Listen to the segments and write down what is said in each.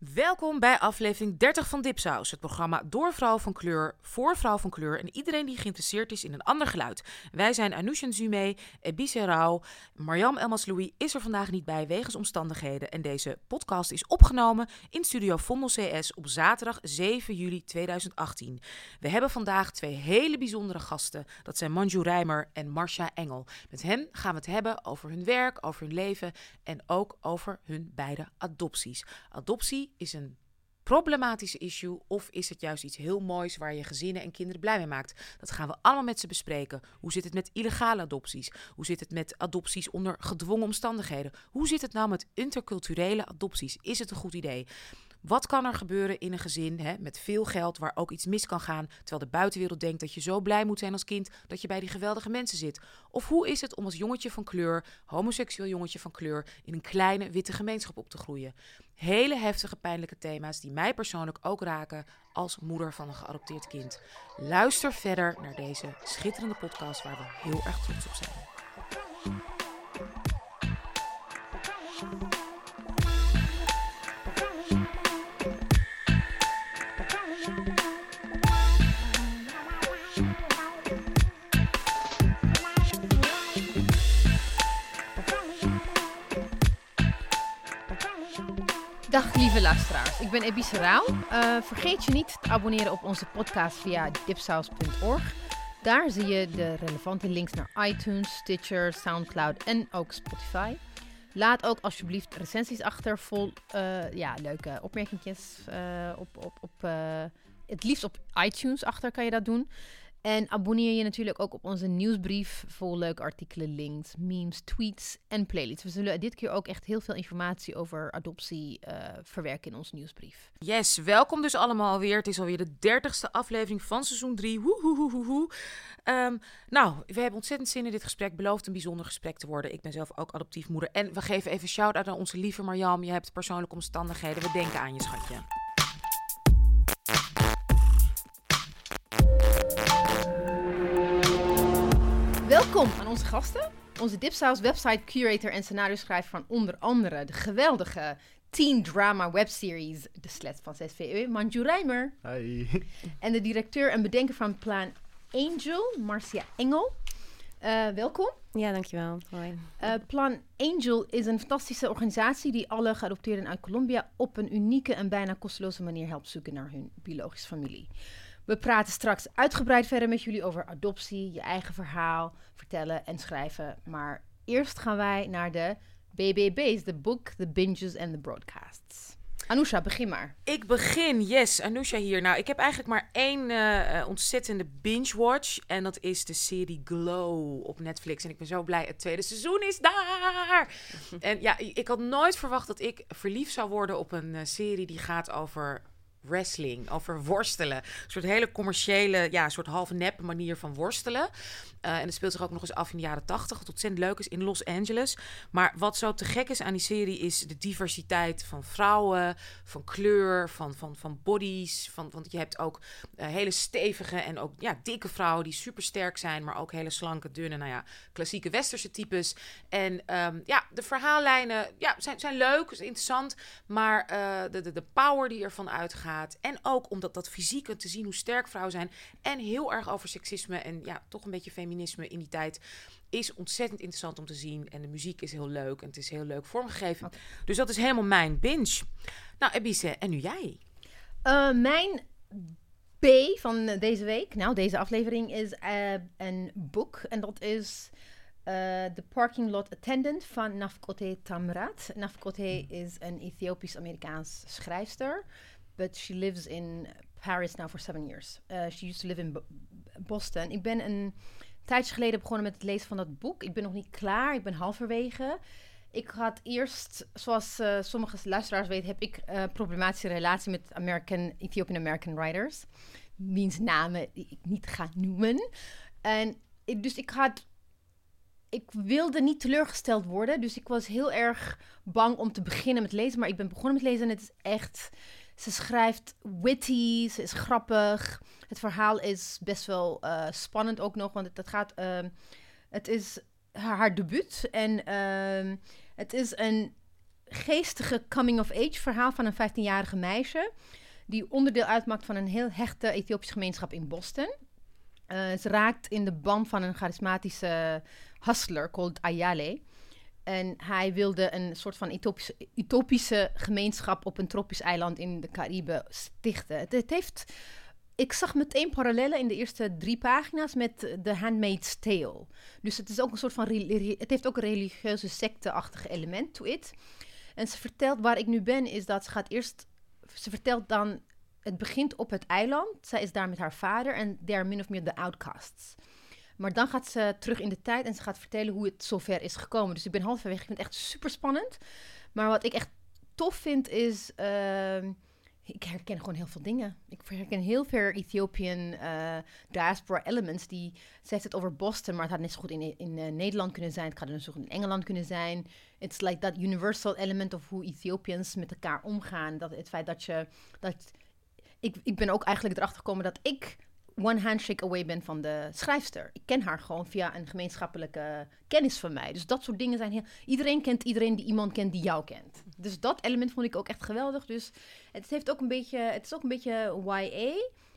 Welkom bij aflevering 30 van Dipsaus, het programma door vrouw van kleur, voor vrouw van kleur en iedereen die geïnteresseerd is in een ander geluid. Wij zijn Anoush Zume, Ebise Rauw, Mariam Elmas-Louis is er vandaag niet bij wegens omstandigheden en deze podcast is opgenomen in Studio Vondel CS op zaterdag 7 juli 2018. We hebben vandaag twee hele bijzondere gasten, dat zijn Manju Rijmer en Marcia Engel. Met hen gaan we het hebben over hun werk, over hun leven en ook over hun beide adopties. Adoptie is een problematische issue of is het juist iets heel moois waar je gezinnen en kinderen blij mee maakt? Dat gaan we allemaal met ze bespreken. Hoe zit het met illegale adopties? Hoe zit het met adopties onder gedwongen omstandigheden? Hoe zit het nou met interculturele adopties? Is het een goed idee? Wat kan er gebeuren in een gezin hè, met veel geld waar ook iets mis kan gaan, terwijl de buitenwereld denkt dat je zo blij moet zijn als kind dat je bij die geweldige mensen zit? Of hoe is het om als jongetje van kleur, homoseksueel jongetje van kleur, in een kleine witte gemeenschap op te groeien? Hele heftige, pijnlijke thema's die mij persoonlijk ook raken als moeder van een geadopteerd kind. Luister verder naar deze schitterende podcast waar we heel erg trots op zijn. Dag lieve luisteraars, ik ben Ebise Rauw. Uh, vergeet je niet te abonneren op onze podcast via dipsaus.org. Daar zie je de relevante links naar iTunes, Stitcher, Soundcloud en ook Spotify. Laat ook alsjeblieft recensies achter vol uh, ja, leuke opmerkingjes. Uh, op, op, op, het liefst op iTunes achter kan je dat doen. En abonneer je natuurlijk ook op onze nieuwsbrief vol leuke artikelen, links, memes, tweets en playlists. We zullen dit keer ook echt heel veel informatie over adoptie uh, verwerken in onze nieuwsbrief. Yes, welkom dus allemaal weer. Het is alweer de dertigste aflevering van seizoen 3. Woehoehoehoe. Um, nou, we hebben ontzettend zin in dit gesprek. Belooft een bijzonder gesprek te worden. Ik ben zelf ook adoptiefmoeder. En we geven even shout-out aan onze lieve Marjam. Je hebt persoonlijke omstandigheden. We denken aan je, schatje. Welkom aan onze gasten. Onze Dipsaus website curator en scenario schrijver van onder andere de geweldige teen drama webseries De Slet van 6VE, Manju Rijmer. Hi. En de directeur en bedenker van Plan Angel, Marcia Engel. Uh, welkom. Ja, dankjewel. Hoi. Uh, Plan Angel is een fantastische organisatie die alle geadopteerden uit Colombia op een unieke en bijna kosteloze manier helpt zoeken naar hun biologische familie. We praten straks uitgebreid verder met jullie over adoptie, je eigen verhaal vertellen en schrijven. Maar eerst gaan wij naar de BBB's, de book, the binges en de broadcasts. Anousha, begin maar. Ik begin, yes. Anousha hier. Nou, ik heb eigenlijk maar één uh, ontzettende binge-watch. En dat is de serie Glow op Netflix. En ik ben zo blij, het tweede seizoen is daar! en ja, ik had nooit verwacht dat ik verliefd zou worden op een uh, serie die gaat over wrestling, over worstelen. Een soort hele commerciële, ja, soort half nep manier van worstelen. Uh, en het speelt zich ook nog eens af in de jaren tachtig, wat ontzettend leuk is in Los Angeles. Maar wat zo te gek is aan die serie is de diversiteit van vrouwen, van kleur, van, van, van bodies. Van, want je hebt ook uh, hele stevige en ook ja, dikke vrouwen die super sterk zijn, maar ook hele slanke, dunne, nou ja, klassieke westerse types. En um, ja, de verhaallijnen ja, zijn, zijn leuk, is interessant, maar uh, de, de, de power die ervan uitgaat en ook omdat dat fysieke te zien hoe sterk vrouwen zijn en heel erg over seksisme en ja, toch een beetje feminisme in die tijd is ontzettend interessant om te zien. En de muziek is heel leuk en het is heel leuk vormgegeven. Okay. Dus dat is helemaal mijn binge. Nou, Ebise, en nu jij? Uh, mijn B van deze week, nou deze aflevering, is uh, een boek. En dat is uh, The Parking Lot Attendant van Nafkote Tamrat. Nafkote is een Ethiopisch-Amerikaans schrijfster. But she lives in Paris now for seven years. she used to live in Boston. Ik ben een tijdje geleden begonnen met het lezen van dat boek. Ik ben nog niet klaar, ik ben halverwege. Ik had eerst, zoals uh, sommige luisteraars weten, heb ik een uh, problematische relatie met American, Ethiopian American writers. Wiens namen ik niet ga noemen. En ik, dus ik had. Ik wilde niet teleurgesteld worden. Dus ik was heel erg bang om te beginnen met lezen. Maar ik ben begonnen met lezen en het is echt. Ze schrijft witty, ze is grappig. Het verhaal is best wel uh, spannend ook nog, want het, gaat. Uh, het is haar, debuut en uh, het is een geestige coming-of-age verhaal van een 15-jarige meisje. Die onderdeel uitmaakt van een heel hechte Ethiopische gemeenschap in Boston. Uh, ze raakt in de band van een charismatische hustler called Ayale. En hij wilde een soort van utopische, utopische gemeenschap op een tropisch eiland in de Cariben stichten. Het, heeft. Ik zag meteen parallellen in de eerste drie pagina's met The Handmaid's Tale. Dus het is ook een soort van. Het heeft ook een religieuze secte-achtig element to it. En ze vertelt waar ik nu ben, is dat ze gaat eerst. Ze vertelt dan. Het begint op het eiland. Zij is daar met haar vader en they're min of meer de outcasts. Maar dan gaat ze terug in de tijd en ze gaat vertellen hoe het zover is gekomen. Dus ik ben halverwege. Ik vind het echt super spannend. Maar wat ik echt tof vind is. Uh, ik herken gewoon heel veel dingen. Ik herken heel veel Ethiopian uh, diaspora elements. Die, ze heeft het over Boston, maar het had net zo goed in, in uh, Nederland kunnen zijn. Het had net zo goed in Engeland kunnen zijn. It's like that universal element of hoe Ethiopians met elkaar omgaan. Dat het feit dat je. Dat, ik, ik ben ook eigenlijk erachter gekomen dat ik one handshake away ben van de schrijfster. Ik ken haar gewoon via een gemeenschappelijke kennis van mij. Dus dat soort dingen zijn heel... Iedereen kent iedereen die iemand kent die jou kent. Dus dat element vond ik ook echt geweldig. Dus het, heeft ook een beetje, het is ook een beetje YA.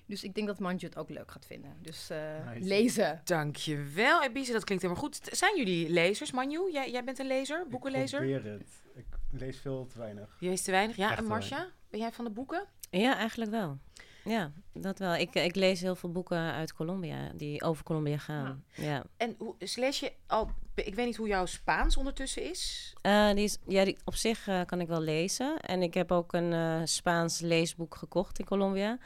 Dus ik denk dat Manju het ook leuk gaat vinden. Dus uh, nice. lezen. Dankjewel, Ebize. Dat klinkt helemaal goed. Zijn jullie lezers, Manju? Jij, jij bent een lezer, boekenlezer? Ik probeer het. Ik lees veel te weinig. Je leest te weinig, ja. Echt en Marcia, ben jij van de boeken? Ja, eigenlijk wel. Ja, dat wel. Ik, ik lees heel veel boeken uit Colombia, die over Colombia gaan. Ja. En hoe, lees je al... Ik weet niet hoe jouw Spaans ondertussen is. Uh, die is ja, die, op zich uh, kan ik wel lezen. En ik heb ook een uh, Spaans leesboek gekocht in Colombia.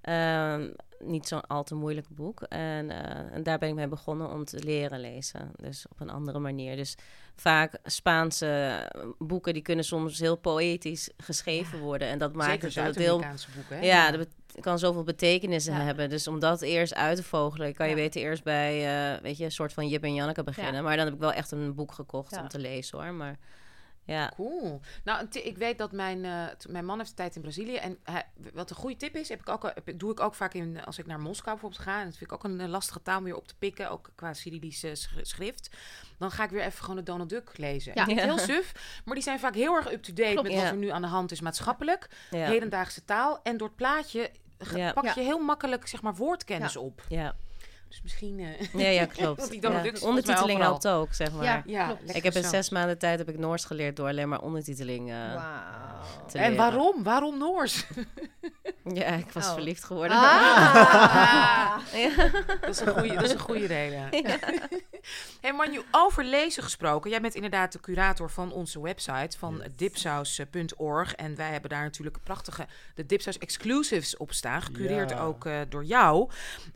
Ehm, niet zo'n al te moeilijk boek. En, en daar ben ik mee begonnen om te leren lezen. Dus op een andere manier. Dus vaak Spaanse boeken die kunnen soms heel poëtisch geschreven worden. En dat maakt het heel. Boeken, hè? Ja, dat kan zoveel betekenissen hebben. Dus om dat eerst uit te vogelen, kan je beter eerst bij, uh, weet je, een soort van Jip en Janneke beginnen. Maar dan heb ik wel echt een boek gekocht om te lezen hoor. Maar ja. Cool. Nou, ik weet dat mijn, uh, mijn man heeft tijd in Brazilië. En hij, wat een goede tip is, heb ik ook, heb, doe ik ook vaak in, als ik naar Moskou bijvoorbeeld ga. En dat vind ik ook een, lastige taal om weer op te pikken, ook qua Cyrillische schrift. Dan ga ik weer even gewoon de Donald Duck lezen. Ja. Heel suf, maar die zijn vaak heel erg up-to-date met wat er nu aan de hand is maatschappelijk. Hedendaagse taal. En door het plaatje pak je heel makkelijk zeg maar woordkennis op. Ja. Dus misschien... Uh, ja, ja, klopt. die ja. Ondertiteling helpt ook, zeg maar. Ja, ja ik heb in zes maanden tijd heb ik Noors geleerd door alleen maar ondertiteling uh, wow. En waarom? Waarom Noors? ja, ik was oh. verliefd geworden. Ah. ja. dat, is een goede, dat is een goede reden. Ja. hey Manju, over lezen gesproken. Jij bent inderdaad de curator van onze website van yes. dipsaus.org. En wij hebben daar natuurlijk prachtige de Dipsaus exclusives op staan. Gecureerd ook uh, door jou.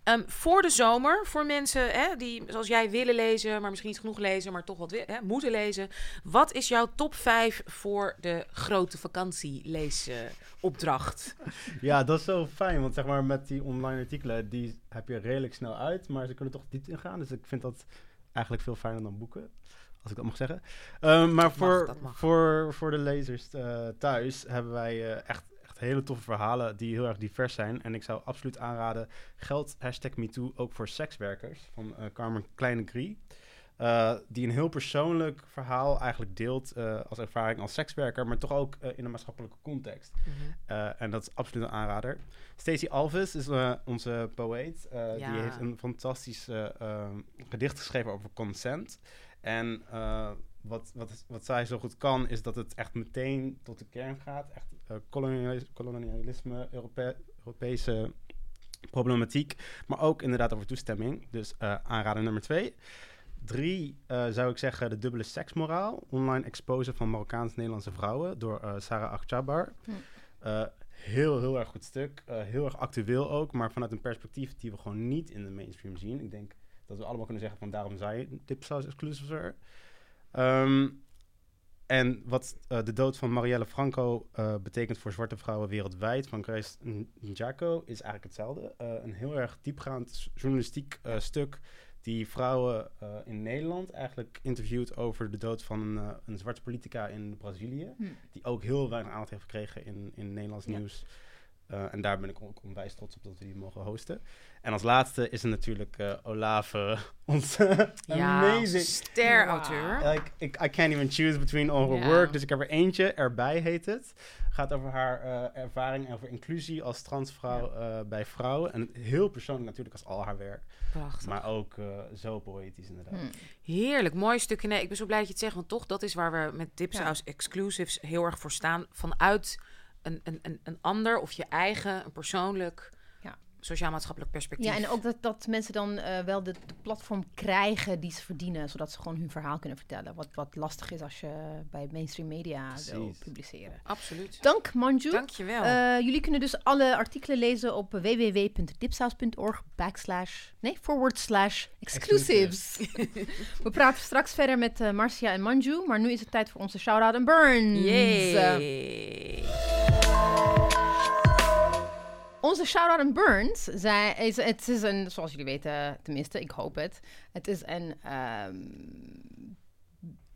Um, voor de zomer voor mensen hè, die, zoals jij, willen lezen, maar misschien niet genoeg lezen, maar toch wat hè, moeten lezen. Wat is jouw top 5 voor de grote vakantieleesopdracht? ja, dat is zo fijn, want zeg maar met die online artikelen, die heb je redelijk snel uit, maar ze kunnen toch diep ingaan. Dus ik vind dat eigenlijk veel fijner dan boeken als ik dat mag zeggen. Um, maar voor, voor, voor de lezers uh, thuis hebben wij uh, echt hele toffe verhalen die heel erg divers zijn. En ik zou absoluut aanraden, geld hashtag MeToo ook voor sekswerkers van uh, Carmen Kleine-Grie. Uh, die een heel persoonlijk verhaal eigenlijk deelt uh, als ervaring als sekswerker, maar toch ook in een maatschappelijke context. Mhm. en dat is absoluut een aanrader. Stacey Alves is onze poëet. Ja. Die heeft een fantastisch gedicht geschreven over consent. En wat, wat, wat zij zo goed kan, is dat het echt meteen tot de kern gaat. Echt uh, kolonialisme, Europese problematiek. Maar ook inderdaad over toestemming. Dus uh, aanrader nummer twee. Drie uh, zou ik zeggen de dubbele seksmoraal. Online exposen van Marokkaans-Nederlandse vrouwen door Sarah Akhtabar. Hm. heel, heel erg goed stuk. heel erg actueel ook. Maar vanuit een perspectief die we gewoon niet in de mainstream zien. Ik denk dat we allemaal kunnen zeggen van daarom zij Dipsaus exclusive Um, en wat uh, de dood van Marielle Franco uh, betekent voor zwarte vrouwen wereldwijd van Grace Njako is eigenlijk hetzelfde. Uh, een heel erg diepgaand journalistiek stuk die vrouwen in Nederland eigenlijk interviewt over de dood van een, een zwarte politica in Brazilië. Hm. Die ook heel weinig aandacht heeft gekregen in, in Nederlands nieuws. En daar ben ik ook onwijs trots op dat we die mogen hosten. En als laatste is er natuurlijk uh, Olave, onze ja, amazing... ster-auteur. ik, I can't even choose between all her work. Dus ik heb er eentje, Erbij heet het. Gaat over haar uh, ervaring en over inclusie als transvrouw uh, bij vrouwen. En heel persoonlijk natuurlijk als al haar werk. Prachtig. Maar ook zo poëtisch inderdaad. Hmm. Heerlijk, mooi stukje. Nee, ik ben zo blij dat je het zegt, want toch, dat is waar we met Dipsaus ja. Exclusives heel erg voor staan. Vanuit een, een, een, ander of je eigen, een persoonlijk sociaal-maatschappelijk perspectief. Ja, en ook dat, dat mensen dan uh, wel de, de, platform krijgen die ze verdienen, zodat ze gewoon hun verhaal kunnen vertellen. Wat, wat lastig is als je bij mainstream media Precies. wil publiceren. Absoluut. Dank Manju. Dankjewel. Uh, jullie kunnen dus alle artikelen lezen op www.dipsaus.org backslash, nee, forward slash exclusives. We praten straks verder met uh, Marcia en Manju, maar nu is het tijd voor onze shout-out en burns. Yay. Onze shout-out en Burns, zij, is, het is een, zoals jullie weten, tenminste, ik hoop het. Het is een um,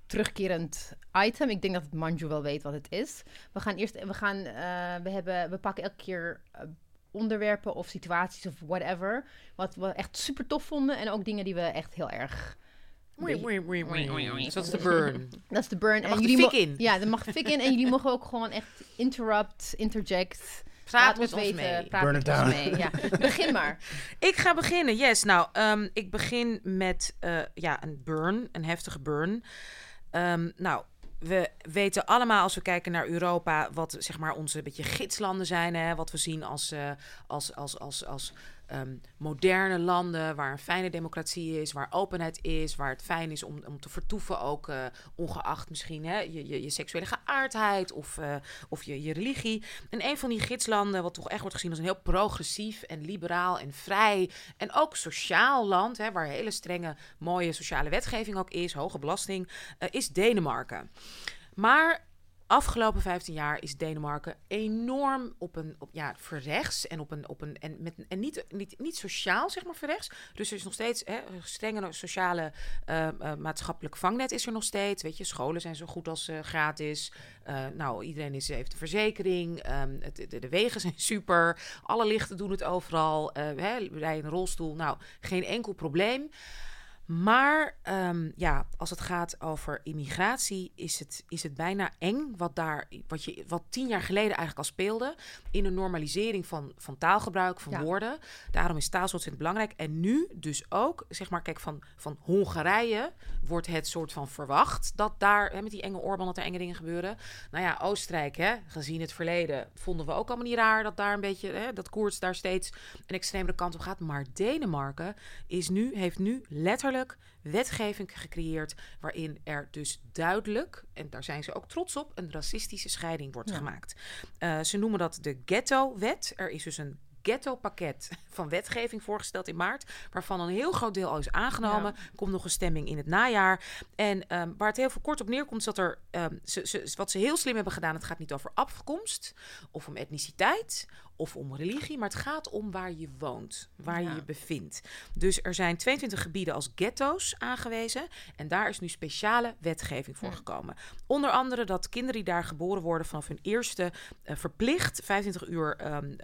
terugkerend item. Ik denk dat het Manju wel weet wat het is. We gaan eerst, we gaan, uh, we hebben, we pakken elke keer uh, onderwerpen of situaties of whatever. Wat we echt super tof vonden. En ook dingen die we echt heel erg... Dat is de burn. Dat is de burn. en jullie fik in. Ja, er mag fik in. En jullie mogen ook gewoon echt interrupt, interject Praat met ons weten. mee. Praat Burn it down. Mee. Ja. Begin maar. ik ga beginnen, yes. Nou, um, ik begin met uh, ja, een burn, een heftige burn. Um, nou, we weten allemaal als we kijken naar Europa wat zeg maar onze beetje gidslanden zijn, hè, wat we zien als, uh, als, als, als, als um, moderne landen waar een fijne democratie is, waar openheid is, waar het fijn is om, om te vertoeven, ook uh, ongeacht misschien hè, je, je, je seksuele geaardheid of, uh, of je, je religie. En een van die gidslanden, wat toch echt wordt gezien als een heel progressief en liberaal en vrij en ook sociaal land, hè, waar hele strenge, mooie sociale wetgeving ook is, hoge belasting, uh, is Denemarken. Maar afgelopen 15 jaar is Denemarken enorm op een op, ja, verrechts en op een op een en met en niet, niet, niet sociaal zeg maar verrechts. Dus er is nog steeds hè, strenge sociale uh, uh, maatschappelijk vangnet is er nog steeds. Weet je, scholen zijn zo goed als uh, gratis. nou, iedereen is, heeft een verzekering. Het, de, wegen zijn super. Alle lichten doen het overal. hè, bij een rolstoel, nou, geen enkel probleem. Maar um, ja, als het gaat over immigratie, is het, is het bijna eng wat daar, wat, je, wat tien jaar geleden eigenlijk al speelde. In een normalisering van, van taalgebruik, van woorden. Daarom is taal zo ontzettend belangrijk. En nu dus ook, zeg maar, kijk, van, van Hongarije wordt het soort van verwacht dat daar, hè, met die enge Orbán, dat er enge dingen gebeuren. Nou ja, Oostenrijk, hè, gezien het verleden, vonden we ook allemaal niet raar dat daar een beetje, hè, dat koers daar steeds een extremere kant op gaat. Maar Denemarken is nu, heeft nu letterlijk wetgeving gecreëerd waarin er dus duidelijk, en daar zijn ze ook trots op, een racistische scheiding wordt gemaakt. Uh, ze noemen dat de ghetto-wet. Er is dus een ghetto-pakket van wetgeving voorgesteld in maart, waarvan een heel groot deel al is aangenomen. Komt nog een stemming in het najaar. En um, waar het heel veel kort op neerkomt, is dat er, um, ze, ze, wat ze heel slim hebben gedaan, het gaat niet over afkomst of om etniciteit of om religie, maar het gaat om waar je woont, waar je je bevindt. Dus er zijn 22 gebieden als ghetto's aangewezen en daar is nu speciale wetgeving voor gekomen. Onder andere dat kinderen die daar geboren worden vanaf hun eerste uh, verplicht 25 uur um,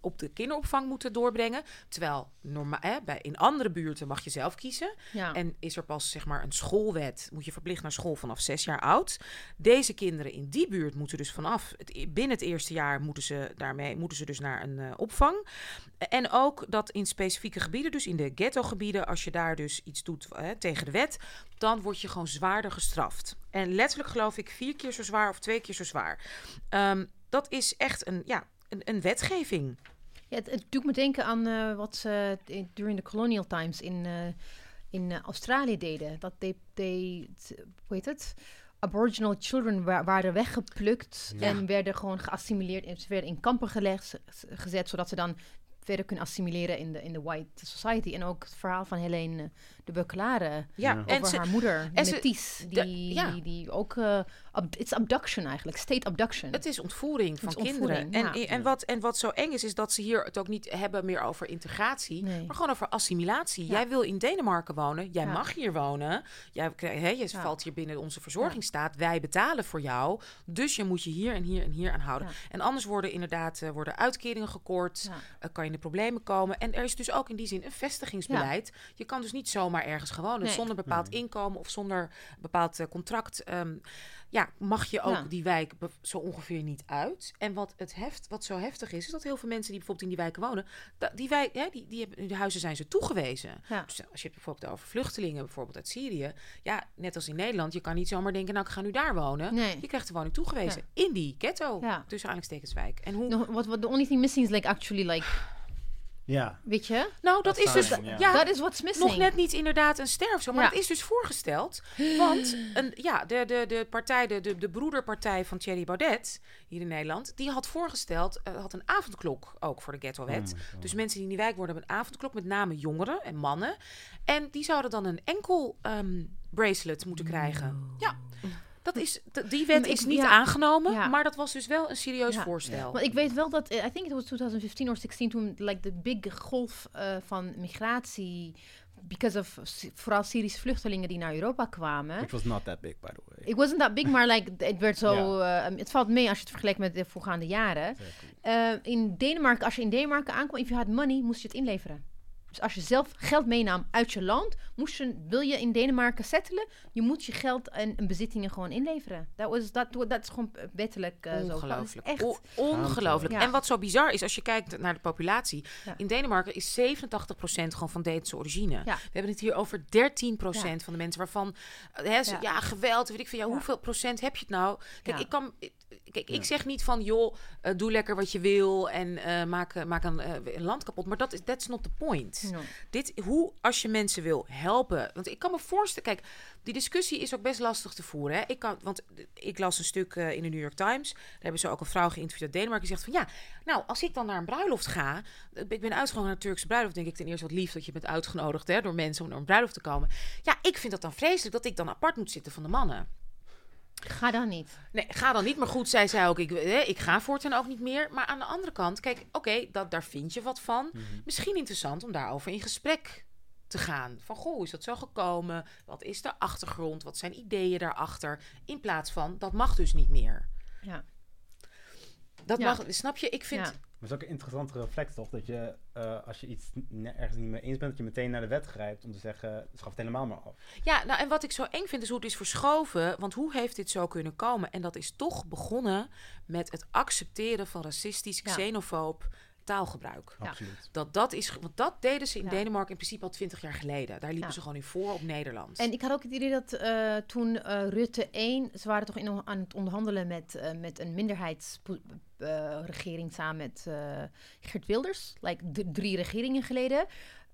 op de kinderopvang moeten doorbrengen. Terwijl normaal, hè, bij, in andere buurten mag je zelf kiezen. En is er pas zeg maar een schoolwet, moet je verplicht naar school vanaf zes jaar oud. Deze kinderen in die buurt moeten dus vanaf het, binnen het eerste jaar moeten ze daarmee moeten ze dus naar een uh, opvang. En ook dat in specifieke gebieden, dus in de ghetto-gebieden, als je daar dus iets doet hè, tegen de wet, dan word je gewoon zwaarder gestraft. En letterlijk geloof ik vier keer zo zwaar of twee keer zo zwaar. Um, dat is echt een, ja, een, een wetgeving. Ja, het, het, doet me denken aan uh, wat ze during the colonial times in, uh, in Australië deden. Dat they, they, hoe heet het? Aboriginal children wa waren weggeplukt ja. en werden gewoon geassimileerd en ze werden in kampen gelegd, gezet, zodat ze dan verder kunnen assimileren in de, in de white society. En ook het verhaal van Helene de Beukelare ja. over haar moeder, en Metis, die, die, die ook uh, it's abduction eigenlijk, state abduction. Het is ontvoering van kinderen. En, en, wat, en wat zo eng is, is dat ze hier het ook niet hebben meer over integratie, maar gewoon over assimilatie. Jij wil in Denemarken wonen, jij mag hier wonen. Jij, hè, je valt hier binnen onze verzorgingsstaat. Wij betalen voor jou, dus je moet je hier en hier en hier aan houden. En anders worden inderdaad uh, worden uitkeringen gekort, uh, kan je in de problemen komen. En er is dus ook in die zin een vestigingsbeleid. Je kan dus niet zomaar ergens gewoon nee. zonder bepaald inkomen of zonder bepaald uh, contract. Um, ja, mag je ook die wijk zo ongeveer niet uit. En wat, het heft, wat zo heftig is, is dat heel veel mensen die bijvoorbeeld in die wijken wonen, die, wijk, ja, die, die hebben, de huizen zijn ze toegewezen. Ja. Dus als je het bijvoorbeeld over vluchtelingen, bijvoorbeeld uit Syrië, ja, net als in Nederland, je kan niet zomaar denken, nou, ik ga nu daar wonen. Nee. Je krijgt de woning toegewezen in die ghetto, ja. tussen aanhalingstekenswijk. En hoe... No, what, what the only thing missing is like actually like ja. Weet je? Nou, dat, is dus... Ja, dat is wat missing. Nog net niet inderdaad een sterf zo. Maar ja. het is dus voorgesteld. Want een, ja, de, de, de partij, de, de, de broederpartij van Thierry Baudet hier in Nederland... die had voorgesteld, uh, had een avondklok ook voor de ghetto-wet. Oh dus mensen die in die wijk worden hebben een avondklok... met name jongeren en mannen. En die zouden dan een enkel um, bracelet moeten krijgen. Ja. Dat is, die wet is niet aangenomen, maar dat was dus wel een serieus voorstel. Want ik weet wel dat, I think it was 2015 of 16, toen like, de big golf uh, van migratie because of vooral Syrische vluchtelingen die naar Europa kwamen. Which was not that big, by the way. It wasn't that big, maar like, het werd zo... Yeah. Uh, het valt mee als je het vergelijkt met de voorgaande jaren. Uh, in Denemarken, als je in Denemarken aankwam, if you had money, moest je het inleveren. Dus als je zelf geld meenam uit je land, moest je, wil je in Denemarken settelen, je moet je geld en, en bezittingen gewoon inleveren. Dat, was, dat, dat is gewoon wettelijk uh, Ongelooflijk. Zo. Echt. ongelooflijk. Ja. En wat zo bizar is, als je kijkt naar de populatie. Ja. In Denemarken is 87% gewoon van Deense origine. Ja. We hebben het hier over 13% van de mensen waarvan... Hè, ze, ja. geweld, weet ik van, ja, hoeveel procent heb je het nou? Kijk, ik kan... Kijk, ik zeg niet van, joh, uh, doe lekker wat je wil en uh, maak, maak een, een land kapot. Maar dat is that's not the point. No. Dit, hoe, als je mensen wil helpen. Want ik kan me voorstellen, kijk, die discussie is ook best lastig te voeren. Hè? Ik kan, want ik las een stuk uh, in de New York Times. Daar hebben ze ook een vrouw geïnterviewd uit Denemarken. Die zegt van ja, nou, als ik dan naar een bruiloft ga. Ik ben uitgenodigd naar een Turkse bruiloft. Denk ik ten eerste wat lief dat je bent uitgenodigd hè, door mensen om naar een bruiloft te komen. Ja, ik vind dat dan vreselijk dat ik dan apart moet zitten van de mannen. Ga dan niet. Nee, ga dan niet. Maar goed, zij zei ook, ik, hè, ik ga voortaan ook niet meer. Maar aan de andere kant, kijk, oké, dat daar vind je wat van. Mm -hmm. Misschien interessant om daarover in gesprek te gaan. Van, goh, is dat zo gekomen? Wat is de achtergrond? Wat zijn ideeën daarachter? In plaats van, dat mag dus niet meer. Ja. Dat ja. mag, snap je? Ik vind... Ja. Maar het is ook een interessante reflex, toch? Dat je, uh, als je iets ergens niet mee eens bent, dat je meteen naar de wet grijpt om te zeggen, schaf het helemaal maar af. Ja, nou en wat ik zo eng vind is hoe het is verschoven. Want hoe heeft dit zo kunnen komen? En dat is toch begonnen met het accepteren van racistisch, xenofoob ja taalgebruik. Absoluut. Dat, dat is, want dat deden ze in ja. Denemarken in principe al twintig jaar geleden. Daar liepen ja. ze gewoon in voor op Nederland. En ik had ook het idee dat uh, toen uh, Rutte 1, ze waren toch in, aan het onderhandelen met, uh, met een minderheidsregering samen met Geert Wilders, like drie regeringen geleden.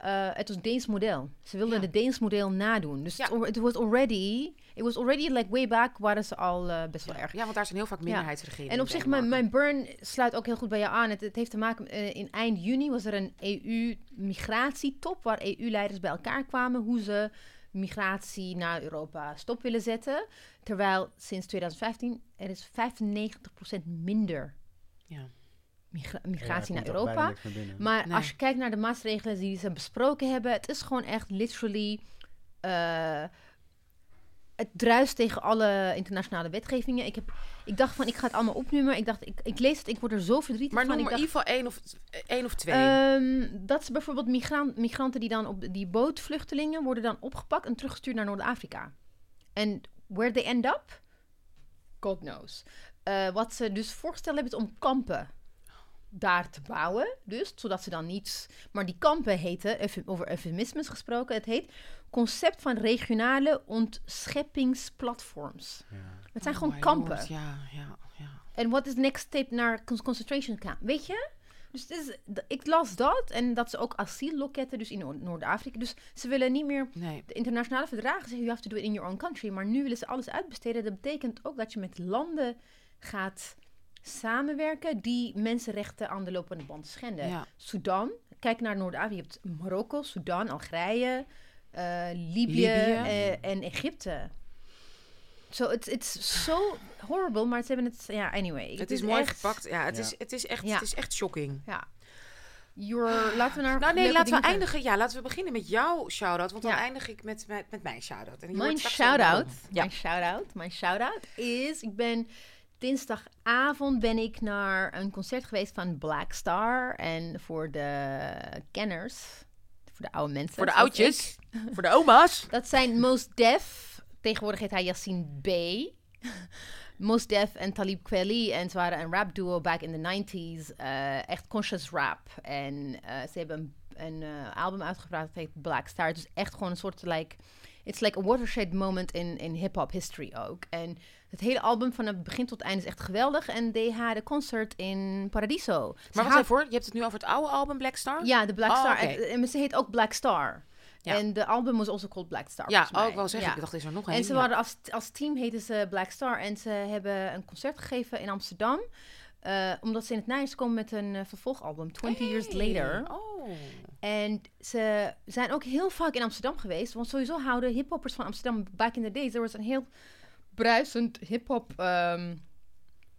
Uh, het was Deens model. Ze wilden ja. het Deens model nadoen. Dus ja. het was already, it was already like way back waren ze al uh, best wel ja. erg. Ja, want daar zijn heel vaak minderheidsregeringen. En op zich, mijn, mijn burn sluit ook heel goed bij jou aan. Het, het heeft te maken, uh, in eind juni was er een EU-migratietop waar EU-leiders bij elkaar kwamen hoe ze migratie naar Europa stop willen zetten. Terwijl sinds 2015 er is 95% minder. Ja migra migratie ja, naar Europa. Maar nee. als je kijkt naar de maatregelen die ze besproken hebben, het is gewoon echt literally. Uh, het druist tegen alle internationale wetgevingen. Ik, heb, ik dacht van, ik ga het allemaal opnoemen. Ik dacht, ik, ik lees het, ik word er zo verdrietig maar van. Maar in ieder geval één of, één of twee. Um, dat ze bijvoorbeeld migran migranten die dan op die bootvluchtelingen worden dan opgepakt en teruggestuurd naar Noord-Afrika. En where they end up? God knows. Uh, wat ze dus voorgesteld hebben is om kampen daar te bouwen. Dus, zodat ze dan niet... Maar die kampen heten, over eufemismes gesproken, het heet concept van regionale ontscheppingsplatforms. Ja. Het zijn oh gewoon kampen. Lord. Ja, ja, ja. En wat is next step naar concentration camp? Weet je? Dus het is, ik las dat en dat ze ook asielloketten, dus in Noord-Afrika. Dus ze willen niet meer nee. de internationale verdragen zeggen, you have to do it in your own country. Maar nu willen ze alles uitbesteden. Dat betekent ook dat je met landen gaat samenwerken die mensenrechten aan de lopende band schenden. Ja. Sudan, kijk naar Noord-Afrika. Je hebt Marokko, Sudan, Algerije, uh, Libië, Libië. Uh, en Egypte. So it's, it's so horrible, maar ze hebben het... Ja, anyway. Het is mooi gepakt. Ja, het, Is, het, is echt, het is echt shocking. Ja. Your, laten we naar Nou nee, laten we eindigen. Ja, laten we beginnen met jouw shout-out. Want dan eindig ik met, met, met mijn shout-out. Mijn shout-out, ja. mijn shout-out, mijn shout-out is... Ik ben dinsdagavond ben ik naar een concert geweest van Black Star. En voor de kenners, voor de oude mensen. Voor de oudjes, voor de oma's. Dat zijn Most Def. Tegenwoordig heet hij Yassine B. Most Def en Talib Kweli. En ze waren een rap duo back in the 90s. Uh, echt conscious rap. En uh, ze hebben een, een uh, album uitgebracht dat heet Black Star. Dus echt gewoon een soort like... It's like a watershed moment in, in hip-hop history ook. En het hele album van het begin tot het einde is echt geweldig. En had a concert in Paradiso. Maar wat voor? Je hebt het nu over het oude album Black Star? Ja, de Black oh, Star. Okay. En, en ze heet ook Black Star. En de album was also called Black Star. Ja, ook wel zeggen. Ik dacht, is er nog een. En ze waren als, als team heten ze Black Star. En ze hebben een concert gegeven in Amsterdam. Uh, omdat ze in het najaar komen met een uh, vervolgalbum, 20 Years Later. Oh. En ze zijn ook heel vaak in Amsterdam geweest. Want sowieso houden hiphoppers van Amsterdam back in the days. Er was een heel bruisend hiphop... Um,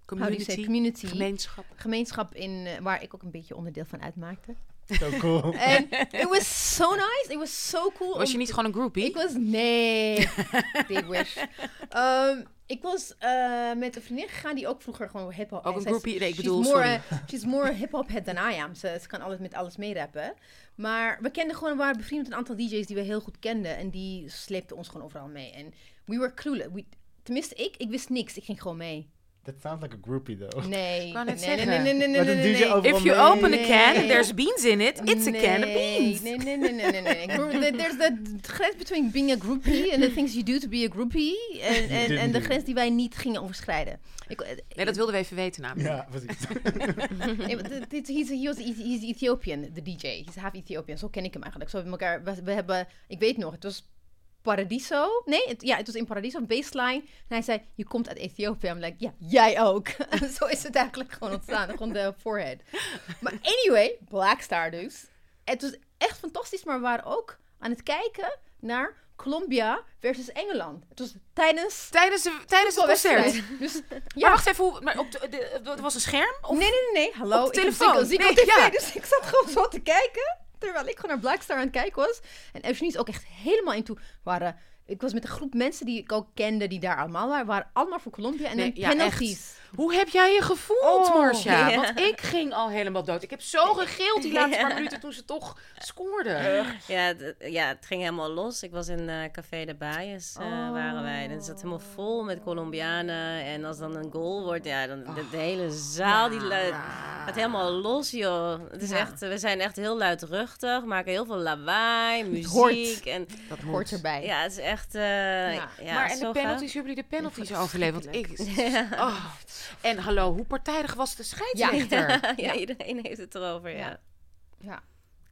community, community, gemeenschap. Gemeenschap in, uh, waar ik ook een beetje onderdeel van uitmaakte. So cool. En it was so nice. It was so cool. Was je niet gewoon een groupie? Ik was, nee. Big wish. Um, ik was uh, met een vriendin gegaan die ook vroeger gewoon hip-hop. Ook een groupie? Nee, ik bedoel, she's more, she's more hip-hop head than I am. Ze, ze kan altijd met alles meerappen. Maar we kenden gewoon, we waren bevriend met een aantal DJ's die we heel goed kenden. En die sleepten ons gewoon overal mee. En we were clueless. We, tenminste, ik, ik wist niks. Ik ging gewoon mee. That sounds like a groupie, though. Nee. kan het nee, zeggen. nee, nee, nee, nee, nee, nee. If you open a can and there's beans in it, it's nee. a can of beans. Nee, nee, nee, nee, nee, nee. There's the grens between being a groupie and the things you do to be a groupie. En, en, en de grens die wij niet gingen overschrijden. Ik, nee, dat wilden we even weten namelijk. Ja, precies. he's, he was, he's Ethiopian, de DJ. He's half Ethiopian. Zo ken ik hem eigenlijk. Zo hebben we elkaar... We, we hebben... Ik weet nog, het was Paradiso. Nee, het, ja, het was in Paradiso, baseline. En hij zei, je komt uit Ethiopië. I'm like, ja, jij ook. Zo is het eigenlijk gewoon ontstaan. gewoon de forehead. Maar anyway, Black Star dus. Het was echt fantastisch, maar we waren ook aan het kijken naar Colombia versus Engeland. Het was tijdens... Tijdens, de, tijdens het concert. Dus, ja. Maar wacht even, hoe, maar op de, was een scherm? Of? Nee, nee, nee, nee. Hallo. Op de telefoon? Ik, nee, ja. Dus ik zat gewoon zo te kijken. Terwijl ik gewoon naar Blackstar aan het kijken was. En Eugenie is ook echt helemaal in toe. Waren, ik was met een groep mensen die ik ook kende, die daar allemaal waren. waren allemaal voor Colombia. En Nee, dan ja, penalties. Hoe heb jij je gevoeld, Oh, Marcia? ja. Want ik ging al helemaal dood. Ik heb zo gegild die laatste Ja. paar minuten toen ze toch scoorden. Ja, ja, het ging helemaal los. Ik was in eh, Café de eh, Oh. waren wij. En het zat helemaal vol met Colombianen. En als dan een goal wordt, ja, dan de, de hele zaal die lu- gaat helemaal los, joh. Het is Ja. echt, we zijn echt heel luidruchtig, maken heel veel lawaai, hoort. muziek. En Dat Hoort erbij. ja, het is echt, eh, ja. maar en de penalties, hebben jullie de penalties overleefd? Want ik... Oh. En hallo, hoe partijdig was de scheidsrechter? Ja, iedereen heeft het erover, ja. Ja. Ja.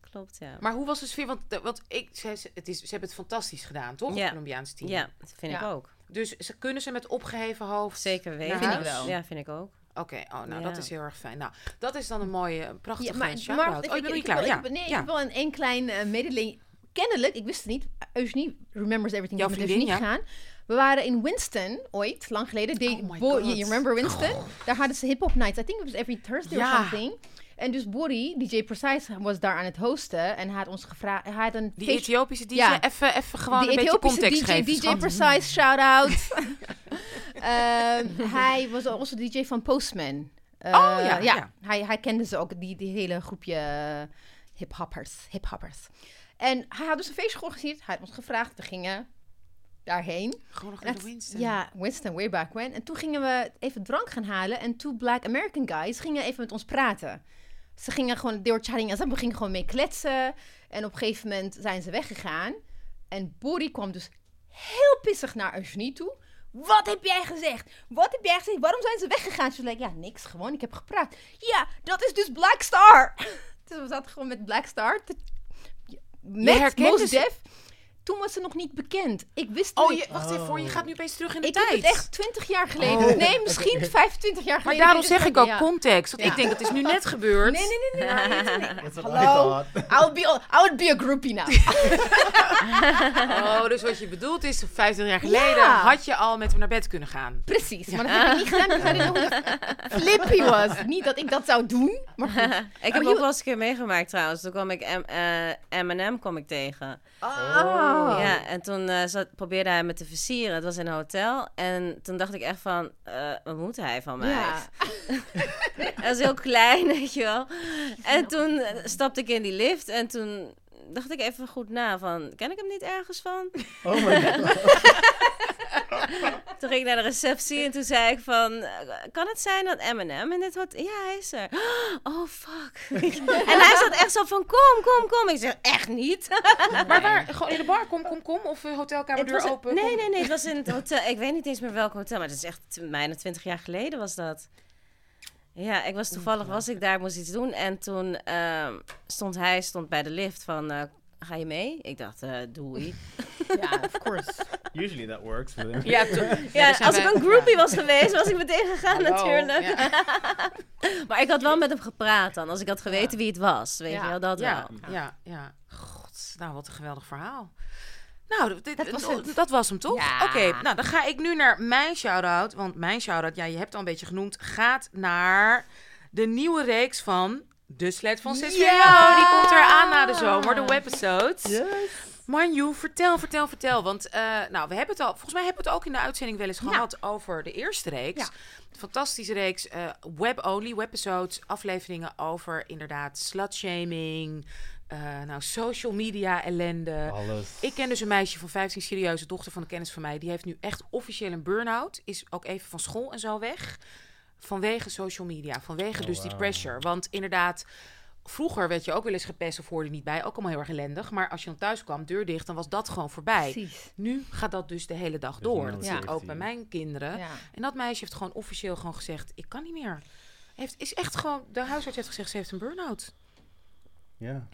Klopt, ja. Maar hoe was de sfeer? Want, de- want ik, ze, ze- het is, ze hebben het fantastisch gedaan, toch? Ja. Het Colombiaanse team. Ja, dat vind ik Ja. ook. Dus ze, kunnen ze met opgeheven hoofd... Zeker weten. Vind ik wel. Ja, vind ik ook. Oké, oh, nou Ja. dat is heel erg fijn. Nou, dat is dan een mooie, een prachtige Ja, maar, shout-out. maar oh, ik ben niet ik, klaar. wil- Ja, ik, nee, ik ja. heb wel een, één klein uh, mededeling. Kennelijk, ik wist het niet. Eugenie remembers everything. Jouw ik met vriendin, Eugenie gegaan. We waren in Winston ooit, lang geleden. They, Oh my Bo- God. you, remember Winston? Daar hadden ze hip-hop nights. I think it was every Thursday Ja. or something. En dus Bori, DJ Precise, was daar aan het hosten. En hij had ons gevraagd... Hij had een Die feest- Ethiopische DJ, Ja. even, even gewoon die een beetje Ethiopische context DJ, geven. DJ schat. Precise, shout-out. Ehm, hij was also de DJ van Postman. Eh, Oh, ja, ja. Hij, hij kende ze ook, die, die hele groepje eh, hip-hoppers. hip-hoppers. En hij had dus een feestje georganiseerd. Hij had ons gevraagd, we gingen daarheen. Gewoon nog En Winston. Ja, Winston, way back when. En toen gingen we even drank gaan halen. En two black American guys gingen even met ons praten. Ze gingen gewoon, were chatting up. We gingen gewoon mee kletsen. En op een gegeven moment zijn ze weggegaan. En Bori kwam dus heel pissig naar Eugenie toe. Wat heb jij gezegd? Wat heb jij gezegd? Waarom zijn ze weggegaan? Ze zei, ja, niks, gewoon, ik heb gepraat. Ja, dat is dus Black Star. dus we zaten gewoon met Black Star. te- met Mos ze- Def. Toen was ze nog niet bekend. Ik wist Oh, niet- je, wacht even voor, je gaat nu opeens terug in de ik tijd. heb het echt 20 jaar geleden. Oh. Nee, misschien 25 jaar Maar geleden. daarom weet ik zeg ik ook context. Want Ja. ik denk, het is nu net gebeurd. Nee, nee, nee. nee, Hallo? I would, be, I would be a groupie now. Oh, dus wat je bedoelt is, 25 jaar geleden Ja. had je al met hem naar bed kunnen gaan. Precies, maar dat heb ik niet gedaan. Ik weet niet hoe flippy was. Niet dat ik dat zou doen, maar goed. ik heb ook wel eens een keer meegemaakt trouwens. Toen kwam ik eh, M&M kwam ik tegen. Oh. Ja, en toen eh, zat, probeerde hij me te versieren. Het was in een hotel. En toen dacht ik echt van, eh, wat moet hij van mij? Ja. Hij was heel klein, weet je wel. En toen stapte ik in die lift en toen dacht ik even goed na van, ken ik hem niet ergens van? Oh my god. Toen ging ik naar de receptie en toen zei ik van, eh, kan het zijn dat M&M in dit hotel? Ja, hij is er. Oh, fuck. en hij zat echt zo van, kom, kom, kom. Ik zeg, echt niet. Maar waar? Gewoon in de bar? Kom, kom, kom? Of uh, hotelkamerdeur open? Nee, nee, nee. Het was in het hotel. Ik weet niet eens meer welk hotel, maar het is echt bijna twintig jaar geleden was dat. Ja, ik was toevallig was ik daar, moest iets doen en toen ehm, stond hij stond bij de lift van, eh, ga je mee? Ik dacht, eh, doei. Ja, of course. Usually that works. Ja, Ja, als ik een groupie was geweest, was ik meteen gegaan natuurlijk. maar ik had wel met hem gepraat dan, als ik had geweten wie het was. Weet Ja. je wel, dat Ja, wel. ja, ja. God, nou wat een geweldig verhaal. Nou, dit, Dat was dat, het. dat was hem toch? Ja. Oké, nou dan ga ik nu naar mijn shout-out. Want mijn shout-out, ja, je hebt het al een beetje genoemd, gaat naar de nieuwe reeks van De Sled van 6 Ja! Die komt eraan na de zomer, de webisodes. Yes. Manju, vertel, vertel, vertel. Want eh, nou, we hebben het al, volgens mij hebben we het ook in de uitzending wel eens Ja. gehad over de eerste reeks. Ja. Fantastische reeks, eh, web-only, webisodes, afleveringen over inderdaad slutshaming, eh nou, social media ellende. Alles. Ik ken dus een meisje van 15, serieuze dochter van een kennis van mij. Die heeft nu echt officieel een burn-out. Is ook even van school en zo weg. Vanwege social media. Vanwege Oh, dus die pressure. Want inderdaad, vroeger werd je ook wel eens gepest of hoorde je niet bij. Ook allemaal heel erg ellendig. Maar als je dan thuis kwam, deur dicht, dan was dat gewoon voorbij. Precies. Nu gaat dat dus de hele dag There's door. Dat zie ik ook bij mijn kinderen. Ja. En dat meisje heeft gewoon officieel gewoon gezegd, ik kan niet meer. Heeft, is echt gewoon, de huisarts heeft gezegd, ze heeft een burn-out. Ja.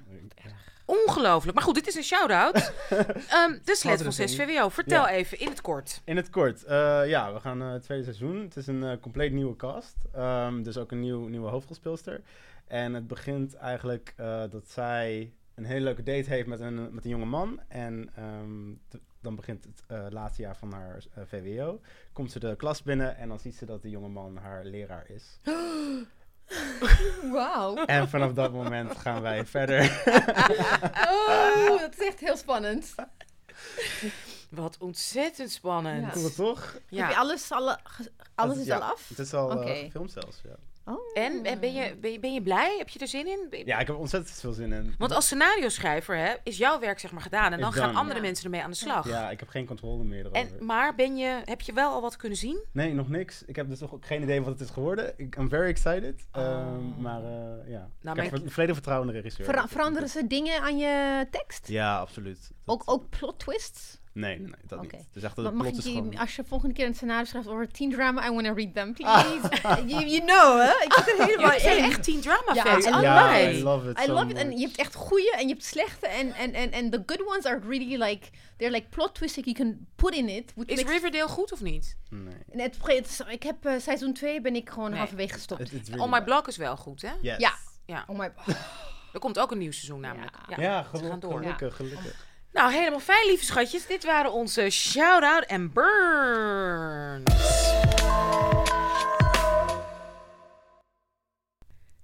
Ongelooflijk. Maar goed, dit is een shout-out. Ehm, de sled van Andere 6 ding. VWO. Vertel Ja. even in het kort. In het kort, eh, ja, we gaan eh, het tweede seizoen. Het is een eh, compleet nieuwe cast. Ehm, dus ook een nieuw, nieuwe hoofdrolspeelster. En het begint eigenlijk eh, dat zij een hele leuke date heeft met een, met een jonge man. En ehm, dan begint het eh, laatste jaar van haar eh, VWO. Komt ze de klas binnen en dan ziet ze dat de jonge man haar leraar is. Wauw. En vanaf dat moment gaan wij verder. Oh, dat is echt heel spannend. Wat ontzettend spannend. Ja. Cool, toch? Ja. Heb je alles, alle, alles is ja, al af? Het is al Oké. eh, gefilmd zelfs, ja. Oh. En en ben je, ben, je, ben je blij? Heb je er zin in? Ben- Ja, ik heb ontzettend veel zin in. Want als scenario schrijver hè, is jouw werk zeg maar gedaan. En dan gaan andere Ja. mensen ermee aan de slag. Ja, ik heb geen controle meer erover. En, maar ben je, heb je wel al wat kunnen zien? Nee, nog niks. Ik heb dus nog ook geen idee wat het is geworden. Ik I'm very excited. Oh. Ehm, maar eh, ja, Nou, ik heb ver- volledig vertrouwen in de regisseur. Vera- veranderen ze dingen aan je tekst? Ja, absoluut. Dat- Ook, ook plot twists? Nee, nee, nee, dat niet. Dus echt, de Maar mag plot ik is je, gewoon... als je volgende keer een scenario schrijft over teen drama, I want to read them, please. you, you know, hè? Ik zit er helemaal zijn in. echt teen drama Ja, fans. I I love ja. I love it I so love it. En je hebt echt goede en je hebt slechte. En, en, en, en the good ones are really like, they're like plot twists that you can put in it. Which Is makes- Riverdale goed of niet? Nee. Is- ik heb eh, seizoen 2 ben ik gewoon Nee. halverwege gestopt. It- really Oh My bad. Block is wel goed, hè? Yes. Ja. Ja. Oh my Er komt ook een nieuw seizoen namelijk. Ja. Ja. Gelukkig, gelukkig. Nou, helemaal fijn, lieve schatjes. Dit waren onze shout-out en burns.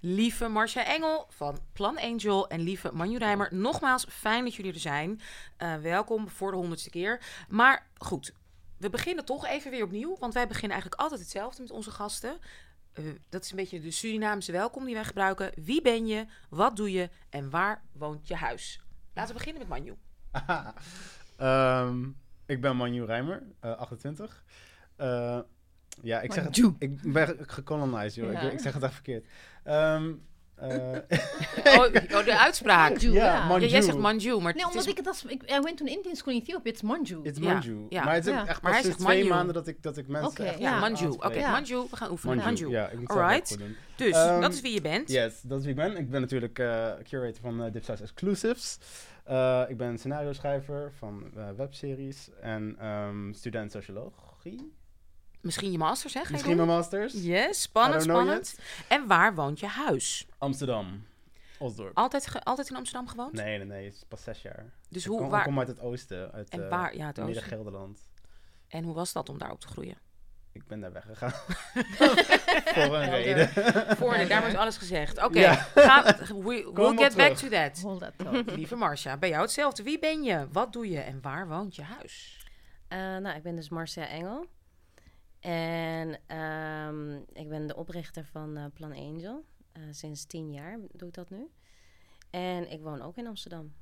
Lieve Marcia Engel van Plan Angel en lieve Manju Rijmer, nogmaals fijn dat jullie er zijn. Eh, welkom voor de honderdste keer. Maar goed, we beginnen toch even weer opnieuw, want wij beginnen eigenlijk altijd hetzelfde met onze gasten. Eh, dat is een beetje de Surinaamse welkom die wij gebruiken. Wie ben je, wat doe je en waar woont je huis? Laten we beginnen met Manju. Ehm, ik ben Manu Rijmer, eh, 28. Eh, ja, ik zeg het, Manju. ik ben gecolonized, joh. Ja. Ik, ik zeg het echt verkeerd. Ehm, Uh, oh, oh, de uitspraak. Manju, ja, ja. Manju. Ja, jij zegt Manju, maar Nee, het omdat is... ik het als... Ik, I went to an Indian school in Ethiopia, it's Manju. It's Ja, Manju. ja. Maar het is Ja. echt Maar hij sinds zegt twee Manju. maanden dat ik, dat ik mensen Oké, echt Ja. Manju. Oké, Ja. Manju. We gaan oefenen. Manju. Manju. Ja, ik moet het Alright. doen. Dus, Ehm, dat is wie je bent. Yes, dat is wie ik ben. Ik ben natuurlijk eh, curator van uh, Dipsaus Exclusives. Uh, ik ben scenario schrijver van uh, webseries en um, student sociologie. Misschien je master, zeg Misschien mijn masters. Yes, spannend, spannend. En waar woont je huis? Amsterdam. Osdorp. Altijd, altijd in Amsterdam gewoond? Nee, nee, nee. Het is pas zes jaar. Dus ik hoe, kom, waar, ik kom uit het oosten. Uit, en eh, waar, ja, het oosten. Midden-Gelderland. En hoe was dat om daar op te groeien? Ik ben daar weggegaan. Voor een reden. Voor en daarom is alles gezegd. Oké, Ja. ga- we- we'll get back terug. to that. Hold that thought. Lieve Marcia, bij jou hetzelfde. Wie ben je? Wat doe je? En waar woont je huis? Eh, nou, ik ben dus Marcia Engel. En ehm, ik ben de oprichter van eh, Plan Angel. Eh, sinds tien jaar doe ik dat nu. En ik woon ook in Amsterdam.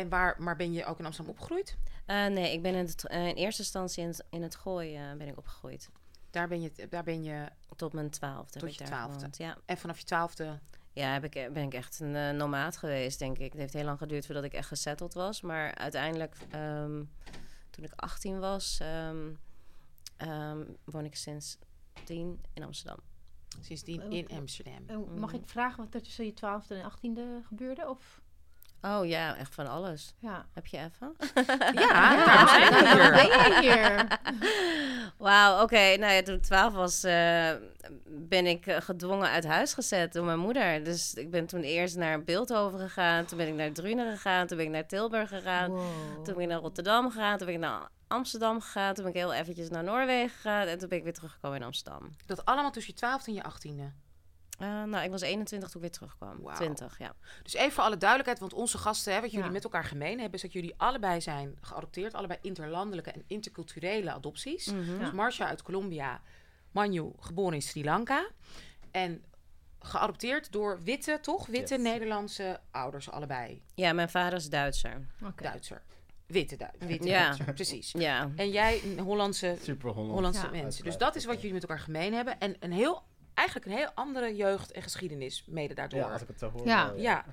En waar, maar ben je ook in Amsterdam opgegroeid? Eh, nee, ik ben in, het, eh, in eerste instantie in het, in het Gooi eh, ben ik opgegroeid. Daar ben je, daar ben je Tot mijn twaalfde Tot je twaalfde. gewoond, Ja, en vanaf je twaalfde... ja heb ik, ben ik echt een uh, nomaat geweest, denk ik. Het heeft heel lang geduurd voordat ik echt gesetteld was. Maar uiteindelijk, um, toen ik 18 was, um, um, woon ik sinds tien in Amsterdam. Sindsdien in Amsterdam. Uh, mag ik vragen wat er tussen je twaalfde en achttiende gebeurde? Of? Oh ja, echt van alles. Ja. Heb je even? ja, ja. Ben je hier? Wauw, oké. Okay. Nou ja, toen ik twaalf was, uh, ben ik uh, gedwongen uit huis gezet door mijn moeder. Dus ik ben toen eerst naar Beeldhoven gegaan. Toen ben ik naar Drunen gegaan. Toen ben ik naar Tilburg gegaan. Wow. Toen ben ik naar Rotterdam gegaan. Toen ben ik naar Amsterdam gegaan. Toen ben ik heel eventjes naar Noorwegen gegaan. En toen ben ik weer teruggekomen in Amsterdam. Dat allemaal tussen je twaalfde en je achttiende? Uh, nou, ik was 21 toen ik weer terugkwam. Wow. 20, ja. Dus even voor alle duidelijkheid, want onze gasten, hè, wat jullie Ja. met elkaar gemeen hebben, is dat jullie allebei zijn geadopteerd. Allebei interlandelijke en interculturele adopties. Mm -hmm. Dus Marcia uit Colombia, Manju geboren in Sri Lanka. En geadopteerd door witte, toch? Witte Yes. Nederlandse ouders allebei. Ja, mijn vader is Duitser. Okay. Duitser. Witte, du witte Ja. Duitser, precies. Ja. En jij een Hollandse, Super Holland. Hollandse Ja. mensen. Dus dat is wat jullie met elkaar gemeen hebben. En een heel, eigenlijk een heel andere jeugd en geschiedenis mede daardoor. Ja, als ik het zo hoor. Ja. wel, Ja,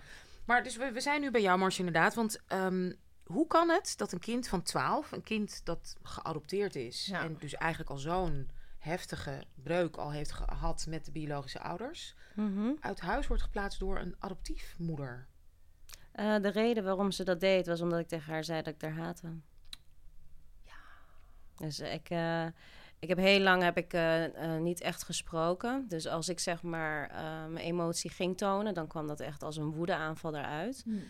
maar dus we, we zijn nu bij jou, Mars, inderdaad. Want ehm, hoe kan het dat een kind van 12, een kind dat geadopteerd is... Ja. en dus eigenlijk al zo'n heftige breuk al heeft gehad met de biologische ouders... Mm -hmm. uit huis wordt geplaatst door een adoptiefmoeder? Uh, de reden waarom ze dat deed was omdat ik tegen haar zei dat ik haar haatte. Ja. Dus ik, uh, ik heb heel lang heb ik uh, uh, niet echt gesproken. Dus als ik zeg maar mijn emotie ging tonen, dan kwam dat echt als een woedeaanval eruit. Hmm.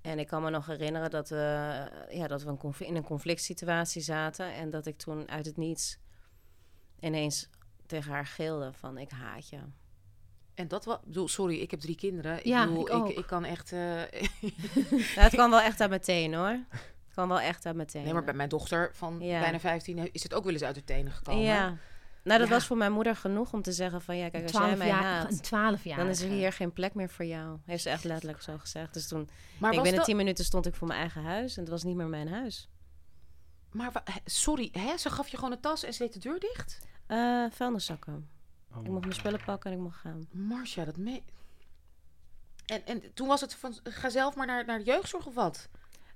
En ik kan me nog herinneren dat we, ja, dat we een conf- in een conflict situatie zaten. En dat ik toen uit het niets ineens tegen haar gilde van ik haat je. En dat was, bedoel, sorry, ik heb drie kinderen. Ik, Ja, bedoel, ik ook. ik, ik kan echt. Uh, nou, het kwam wel echt uit meteen hoor. Kwam wel echt uit meteen. nee, maar bij mijn dochter van Ja. bijna 15 is het ook wel eens uit de tenen gekomen. Ja. Nou, dat Ja. was voor mijn moeder genoeg om te zeggen van ja, kijk, als jij Twaalf mij jaar, haat, een twaalf jaar. dan is er hier geen plek meer voor jou. Heeft ze echt letterlijk zo gezegd. Dus toen, Maar, ik binnen dat, tien minuten stond ik voor mijn eigen huis en het was niet meer mijn huis. maar sorry, hè? ze gaf je gewoon een tas en ze deed de deur dicht? Uh, vuilniszakken. Oh Ik mocht mijn spullen pakken en ik mocht gaan. Marcia, dat mee. En, en toen was het van ga zelf maar naar, naar de jeugdzorg of wat?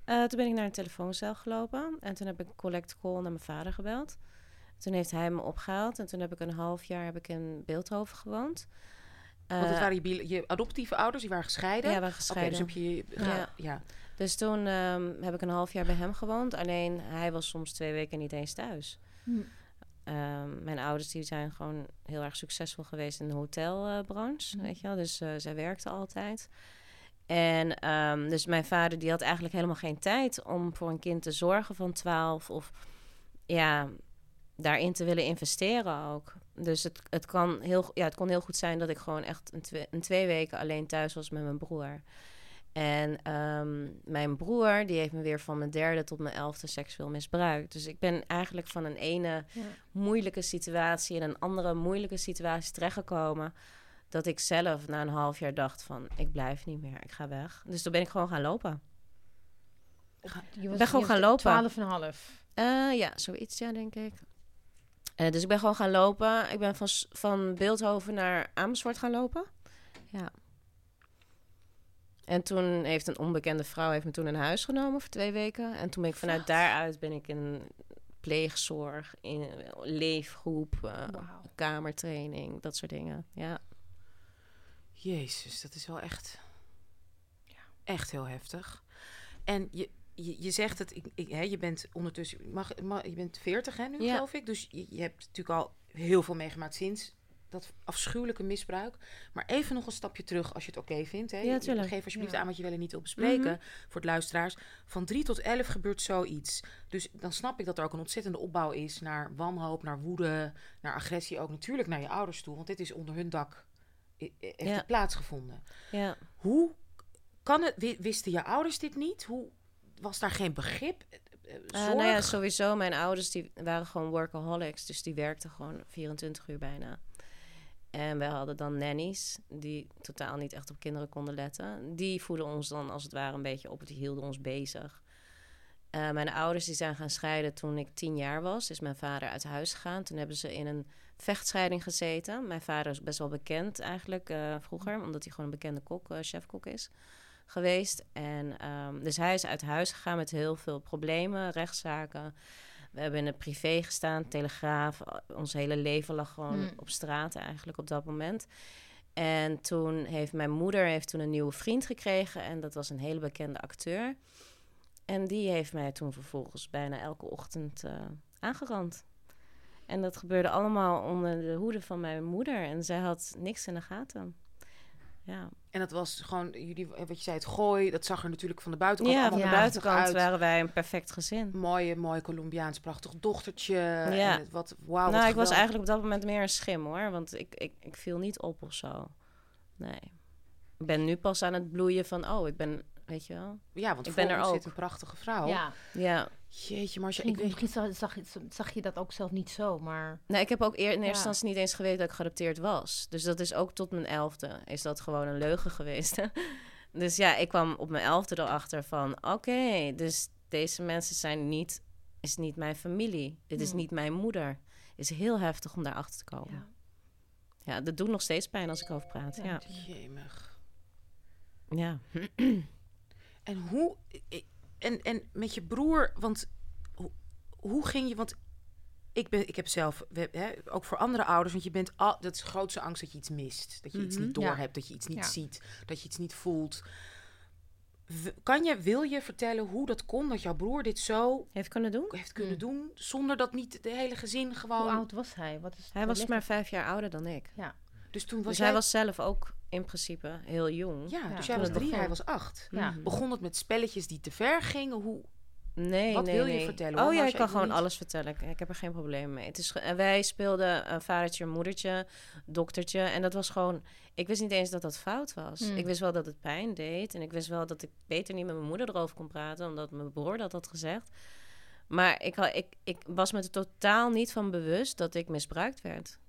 Uh, toen ben ik naar een telefooncel gelopen en toen heb ik collect call naar mijn vader gebeld. Toen heeft hij me opgehaald en toen heb ik een half jaar heb ik in Beeldhoven gewoond. Want het Uh, waren je, adoptieve ouders, die waren gescheiden. ja, we Oké, gescheiden. dus heb je, Ja. ja. ja. Dus toen ehm, heb ik een half jaar bij hem gewoond. Alleen hij was soms twee weken niet eens thuis. Hm. Ehm, mijn ouders die zijn gewoon heel erg succesbrood geweest in de hotelbranche, Mhm. weet je wel. Dus eh, zij werkte altijd. En ehm, dus mijn vader die had eigenlijk helemaal geen tijd om voor een kind te zorgen van 12 of ja, daarin te willen investeren ook. Dus het, het, kan heel, ja, het kon heel goed zijn dat ik gewoon echt een, twee, een twee weken alleen thuis was met mijn broer. En ehm, mijn broer, die heeft me weer van mijn derde tot mijn elfde seksueel misbruikt. Dus ik ben eigenlijk van een ene Ja. moeilijke situatie in een andere moeilijke situatie terechtgekomen. Dat ik zelf na een half jaar dacht van, ik blijf niet meer, ik ga weg. Dus toen ben ik gewoon gaan lopen. Je was, ben gewoon gaan lopen. Twaalf en een half. Eh, ja, zoiets, ja, denk ik. Eh, dus ik ben gewoon gaan lopen. Ik ben van, van Beeldhoven naar Amersfoort gaan lopen. Ja. En toen heeft een onbekende vrouw heeft me toen in huis genomen voor twee weken. En toen ben ik vanuit daaruit ben ik in pleegzorg, in leefgroep, uh, kamertraining, dat soort dingen. Ja. Jezus, dat is wel echt, ja. echt heel heftig. En je, je, je zegt het, ik, ik, hè, je bent ondertussen, mag, mag, je bent 40 hè, nu geloof ik. Dus je, je, hebt natuurlijk al heel veel meegemaakt sinds dat afschuwelijke misbruik. Maar even nog een stapje terug als je het oké vindt. Hè. Ja, Geef alsjeblieft aan wat je wel en niet wil bespreken mhm. voor het luisteraars. Van 3 tot 11 gebeurt zoiets. Dus dan snap ik dat er ook een ontzettende opbouw is naar wanhoop, naar woede, naar agressie. Ook natuurlijk naar je ouders toe. Want dit is onder hun dak heeft ja. plaatsgevonden. Ja. Hoe kan het, wisten je ouders dit niet? Hoe was daar geen begrip? Uh, nou ja, sowieso. Mijn ouders die waren gewoon workaholics. Dus die werkten gewoon 24 uur bijna. En we hadden dan nannies die totaal niet echt op kinderen konden letten. Die voeden ons dan als het ware een beetje op. Die hielden ons bezig. Uh, mijn ouders die zijn gaan scheiden toen ik tien jaar was. Is mijn vader uit huis gegaan. Toen hebben ze in een vechtscheiding gezeten. Mijn vader is best wel bekend eigenlijk uh, vroeger. Omdat hij gewoon een bekende kok, uh, chefkok is geweest. En um, dus hij is uit huis gegaan met heel veel problemen, rechtszaken. We hebben in het privé gestaan, telegraaf. Ons hele leven lag gewoon hmm. op straat eigenlijk op dat moment. En toen heeft mijn moeder heeft toen een nieuwe vriend gekregen. En dat was een hele bekende acteur. En die heeft mij toen vervolgens bijna elke ochtend uh, aangerand. En dat gebeurde allemaal onder de hoede van mijn moeder. En zij had niks in de gaten. Ja. En dat was gewoon, jullie, wat je zei, het gooi, dat zag er natuurlijk van de buitenkant ja, van de buitenkant waren wij een perfect gezin. Mooie, mooi Colombiaans, prachtig dochtertje. Ja. En wat, wow, nou, ik was eigenlijk op dat moment meer een schim hoor, want ik, ik, ik viel niet op of zo. Nee. Ik ben nu pas aan het bloeien van, oh, ik ben Weet je wel? Ja, want ik ben er ook. zit een prachtige vrouw. Ja. ja. Jeetje, maar ik Misschien zag, zag, zag, je dat ook zelf niet zo, maar... Nee, ik heb ook eer, in eerste instantie niet eens geweten dat ik geadopteerd was. Dus dat is ook tot mijn elfde. Is dat gewoon een leugen geweest. dus ja, ik kwam op mijn elfde erachter van... Oké, dus deze mensen zijn niet... Is niet mijn familie. Dit is hmm. niet mijn moeder. Is heel heftig om daarachter te komen. Ja. ja, dat doet nog steeds pijn als ik over praat. Ja. ja. Jemig. Ja. En hoe. En, en met je broer, want hoe, hoe ging je. Want ik, ben, ik heb zelf, hè, ook voor andere ouders, want je bent al, dat is de grootste angst dat je iets mist. Dat je iets niet mhm, doorhebt, hebt, dat je iets niet ziet, dat je iets niet voelt. Kan je, wil je vertellen hoe dat kon dat jouw broer dit zo heeft kunnen doen? Heeft kunnen mm. doen zonder dat niet de hele gezin gewoon. Hoe oud was hij? Wat is hij was maar vijf jaar ouder dan ik. Ja. Dus toen was dus hij was zelf ook in principe heel jong. Ja, dus jij was drie, hij was acht. Ja. Mhm. Begon het met spelletjes die te ver gingen? Hoe, Nee, Wat nee, wil je vertellen? Oh ja, ik kan gewoon alles vertellen. Ik, heb er geen probleem mee. Het is, wij speelden een vadertje, moedertje, doktertje. En dat was gewoon... Ik wist niet eens dat dat fout was. Hmm. Ik wist wel dat het pijn deed. En ik wist wel dat ik beter niet met mijn moeder erover kon praten... omdat mijn broer dat had gezegd. Maar ik, ik, ik was me er totaal niet van bewust dat ik misbruikt werd.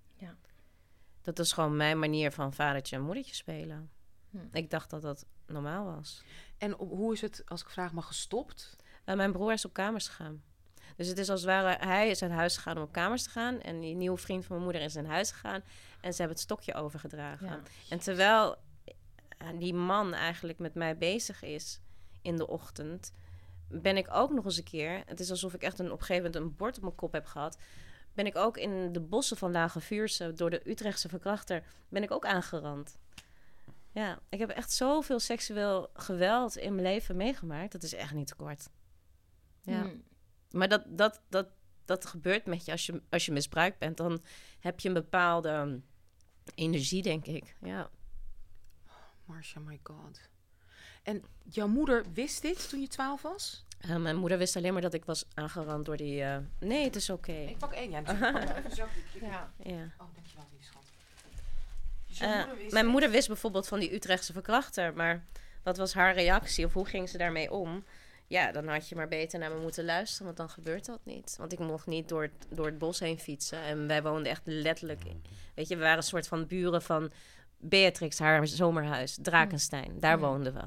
Dat is gewoon mijn manier van vadertje en moedertje spelen. Hm. Ik dacht dat dat normaal was. En hoe is het, als ik vraag mag, gestopt? Uh, mijn broer is op kamers gegaan. Dus het is als het ware, hij is uit huis gegaan om op kamers te gaan. En die nieuwe vriend van mijn moeder is in huis gegaan. En ze hebben het stokje overgedragen. En terwijl eh, die man eigenlijk met mij bezig is in de ochtend, ben ik ook nog eens een keer. Het is alsof ik echt een, op een gegeven moment een bord op mijn kop heb gehad ben ik ook in de bossen van Lage Vuurse door de Utrechtse verkrachter ben ik ook aangerand. Ja, ik heb echt zoveel seksueel geweld in mijn leven meegemaakt. Dat is echt niet te kort. Ja. Hmm. Maar dat, dat, dat, dat gebeurt met je als, je als je misbruikt bent. Dan heb je een bepaalde energie, denk ik. Ja. Marcia, my god. En jouw moeder wist dit toen je twaalf was? Uh, mijn moeder wist alleen maar dat ik was aangerand door die... Uh... Nee, het is oké. Okay. Ik pak één, ja. Even zo. Ja. ja. Oh, dankjewel, die schat. Dus moeder mijn moeder wist bijvoorbeeld van die Utrechtse verkrachter, maar wat was haar reactie of hoe ging ze daarmee om? Ja, dan had je maar beter naar me moeten luisteren, want dan gebeurt dat niet. Want ik mocht niet door het, door het bos heen fietsen. En wij woonden echt letterlijk... In, weet je, we waren een soort van buren van Beatrix, haar zomerhuis, Drakenstein. Daar woonden we.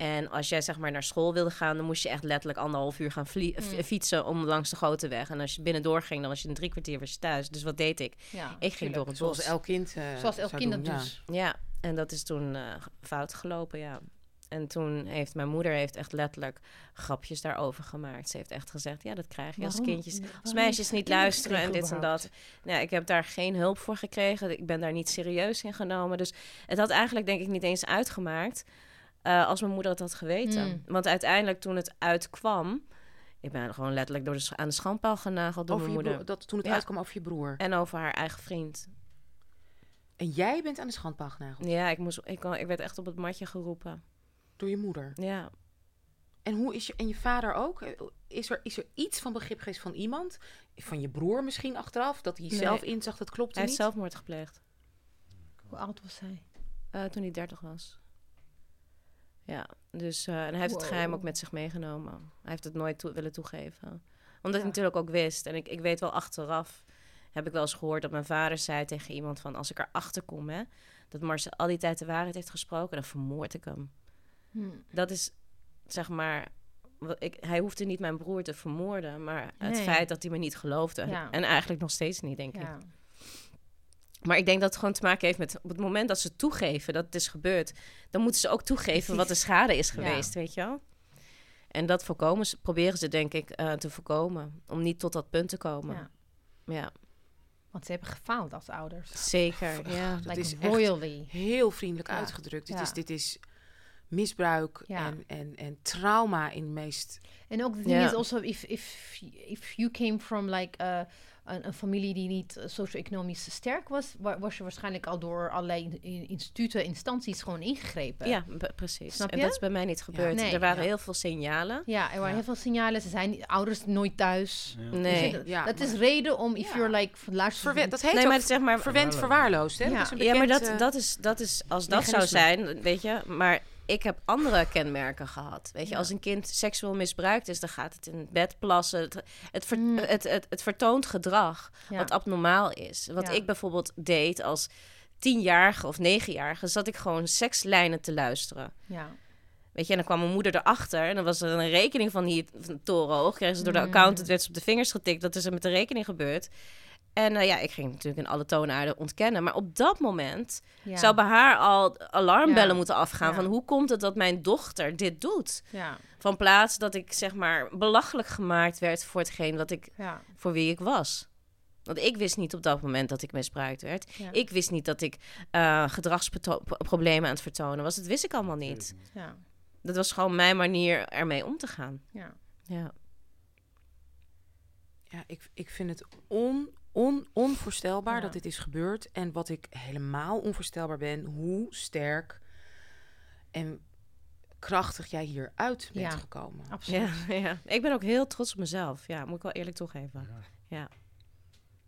En als jij zeg maar naar school wilde gaan, dan moest je echt letterlijk anderhalf uur gaan mm. fietsen om langs de grote weg. En als je binnendoor ging, dan was je een drie kwartier weer thuis. Dus wat deed ik? Ja, ik ging door het Zoals elk kind. Uh, Zoals elk kind dat dus. Ja. ja, en dat is toen uh, fout gelopen, ja. En toen heeft mijn moeder heeft echt letterlijk grapjes daarover gemaakt. Ze heeft echt gezegd, ja, dat krijg je als kindjes, als meisjes niet luisteren en dit en dat. Nou, ik heb daar geen hulp voor gekregen. Ik ben daar niet serieus in genomen. Dus het had eigenlijk denk ik niet eens uitgemaakt uh, als mijn moeder het had geweten. Hmm. Want uiteindelijk toen het uitkwam, ik ben gewoon letterlijk door de, aan de schandpaal genageld door over mijn moeder. dat, toen het uitkwam over je broer. En over haar eigen vriend. En jij bent aan de schandpaal genageld? Ja, ik, moest, ik, ik werd echt op het matje geroepen. Door je moeder? Ja. En hoe is je en je vader ook? Is er, is er iets van begrip geweest van iemand? Van je broer misschien achteraf? Dat hij zelf inzag dat klopt hij niet? Hij heeft zelfmoord gepleegd. Hoe oud was hij? Uh, toen hij 30 was. Ja, dus uh, en hij heeft het geheim ook met zich meegenomen. Hij heeft het nooit toe willen toegeven. Omdat hij natuurlijk ook wist. En ik, ik weet wel achteraf, heb ik wel eens gehoord dat mijn vader zei tegen iemand van... als ik erachter kom, hè, dat Marcel al die tijd de waarheid heeft gesproken, dan vermoord ik hem. Hmm. Dat is, zeg maar... Ik, hij hoefde niet mijn broer te vermoorden, maar het feit dat hij me niet geloofde. En eigenlijk nog steeds niet, denk ja. Maar ik denk dat het gewoon te maken heeft met op het moment dat ze toegeven dat het is gebeurd, dan moeten ze ook toegeven wat de schade is geweest, weet je wel? En dat voorkomen, proberen ze denk ik uh, te voorkomen, om niet tot dat punt te komen. Ja. ja. Want ze hebben gefaald als ouders. Zeker, ja. Dat is royally. heel vriendelijk uitgedrukt. Dit, is, dit is misbruik en, en, en trauma in de meest... En ook de ding is also, if, if, if you came from like... Uh, een, een, familie die niet uh, socio-economisch sterk was, was je waarschijnlijk al door allerlei instituten, instanties gewoon ingegrepen. Ja, precies. Snap je? En dat is bij mij niet gebeurd. er waren heel veel signalen. Ja, er waren heel veel signalen. Ze zijn ouders nooit thuis. Nee. Dus dat, dat is reden om, if you're like, luister... dat heet nee, maar, zeg maar verwend verwaarloosd, hè? Ja, ja maar dat, dat, is, dat is, als dat zou zijn, weet je, maar ik heb andere kenmerken gehad. Weet je, als een kind seksueel misbruikt is, dan gaat het in bed plassen. Het, het, mm. het, het, het, vertoont gedrag wat abnormaal is. Wat ik bijvoorbeeld deed als tienjarige of negenjarige, zat ik gewoon sekslijnen te luisteren. Ja. Weet je, en dan kwam mijn moeder erachter en dan was er een rekening van die van torenhoog. Kregen ze door de mm. accountant, werd ze op de vingers getikt. Dat is er met de rekening gebeurd. En uh, ja, ik ging natuurlijk in alle toonaarden ontkennen. Maar op dat moment zou bij haar al alarmbellen moeten afgaan... van hoe komt het dat mijn dochter dit doet? Van plaats dat ik zeg maar belachelijk gemaakt werd voor hetgeen wat ik, voor wie ik was. Want ik wist niet op dat moment dat ik misbruikt werd. Ik wist niet dat ik uh, gedragsproblemen aan het vertonen was. Dat wist ik allemaal niet. Ja. Dat was gewoon mijn manier ermee om te gaan. Ja. Ja. Ja, ik, ik vind het on, on, onvoorstelbaar dat dit is gebeurd. En wat ik helemaal onvoorstelbaar ben, hoe sterk en krachtig jij hieruit bent gekomen. Absoluut. Ja, ja, Ik ben ook heel trots op mezelf. Ja, moet ik wel eerlijk toegeven. Ja.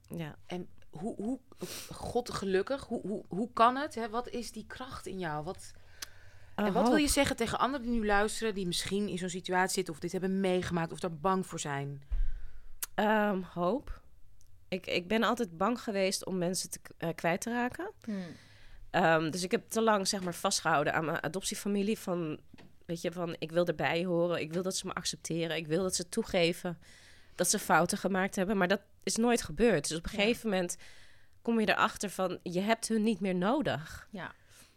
ja. En hoe, hoe God gelukkig, hoe, hoe, hoe kan het? Hè? Wat is die kracht in jou? Wat, en wat wil je zeggen tegen anderen die nu luisteren, die misschien in zo'n situatie zitten of dit hebben meegemaakt of daar bang voor zijn? Um, hoop. Ik, ik ben altijd bang geweest om mensen te, uh, kwijt te raken. Hmm. Um, dus ik heb te lang zeg maar vastgehouden aan mijn adoptiefamilie. Van, weet je, van ik wil erbij horen. Ik wil dat ze me accepteren. Ik wil dat ze toegeven dat ze fouten gemaakt hebben. Maar dat is nooit gebeurd. Dus op een gegeven moment kom je erachter van... je hebt hun niet meer nodig. Ja.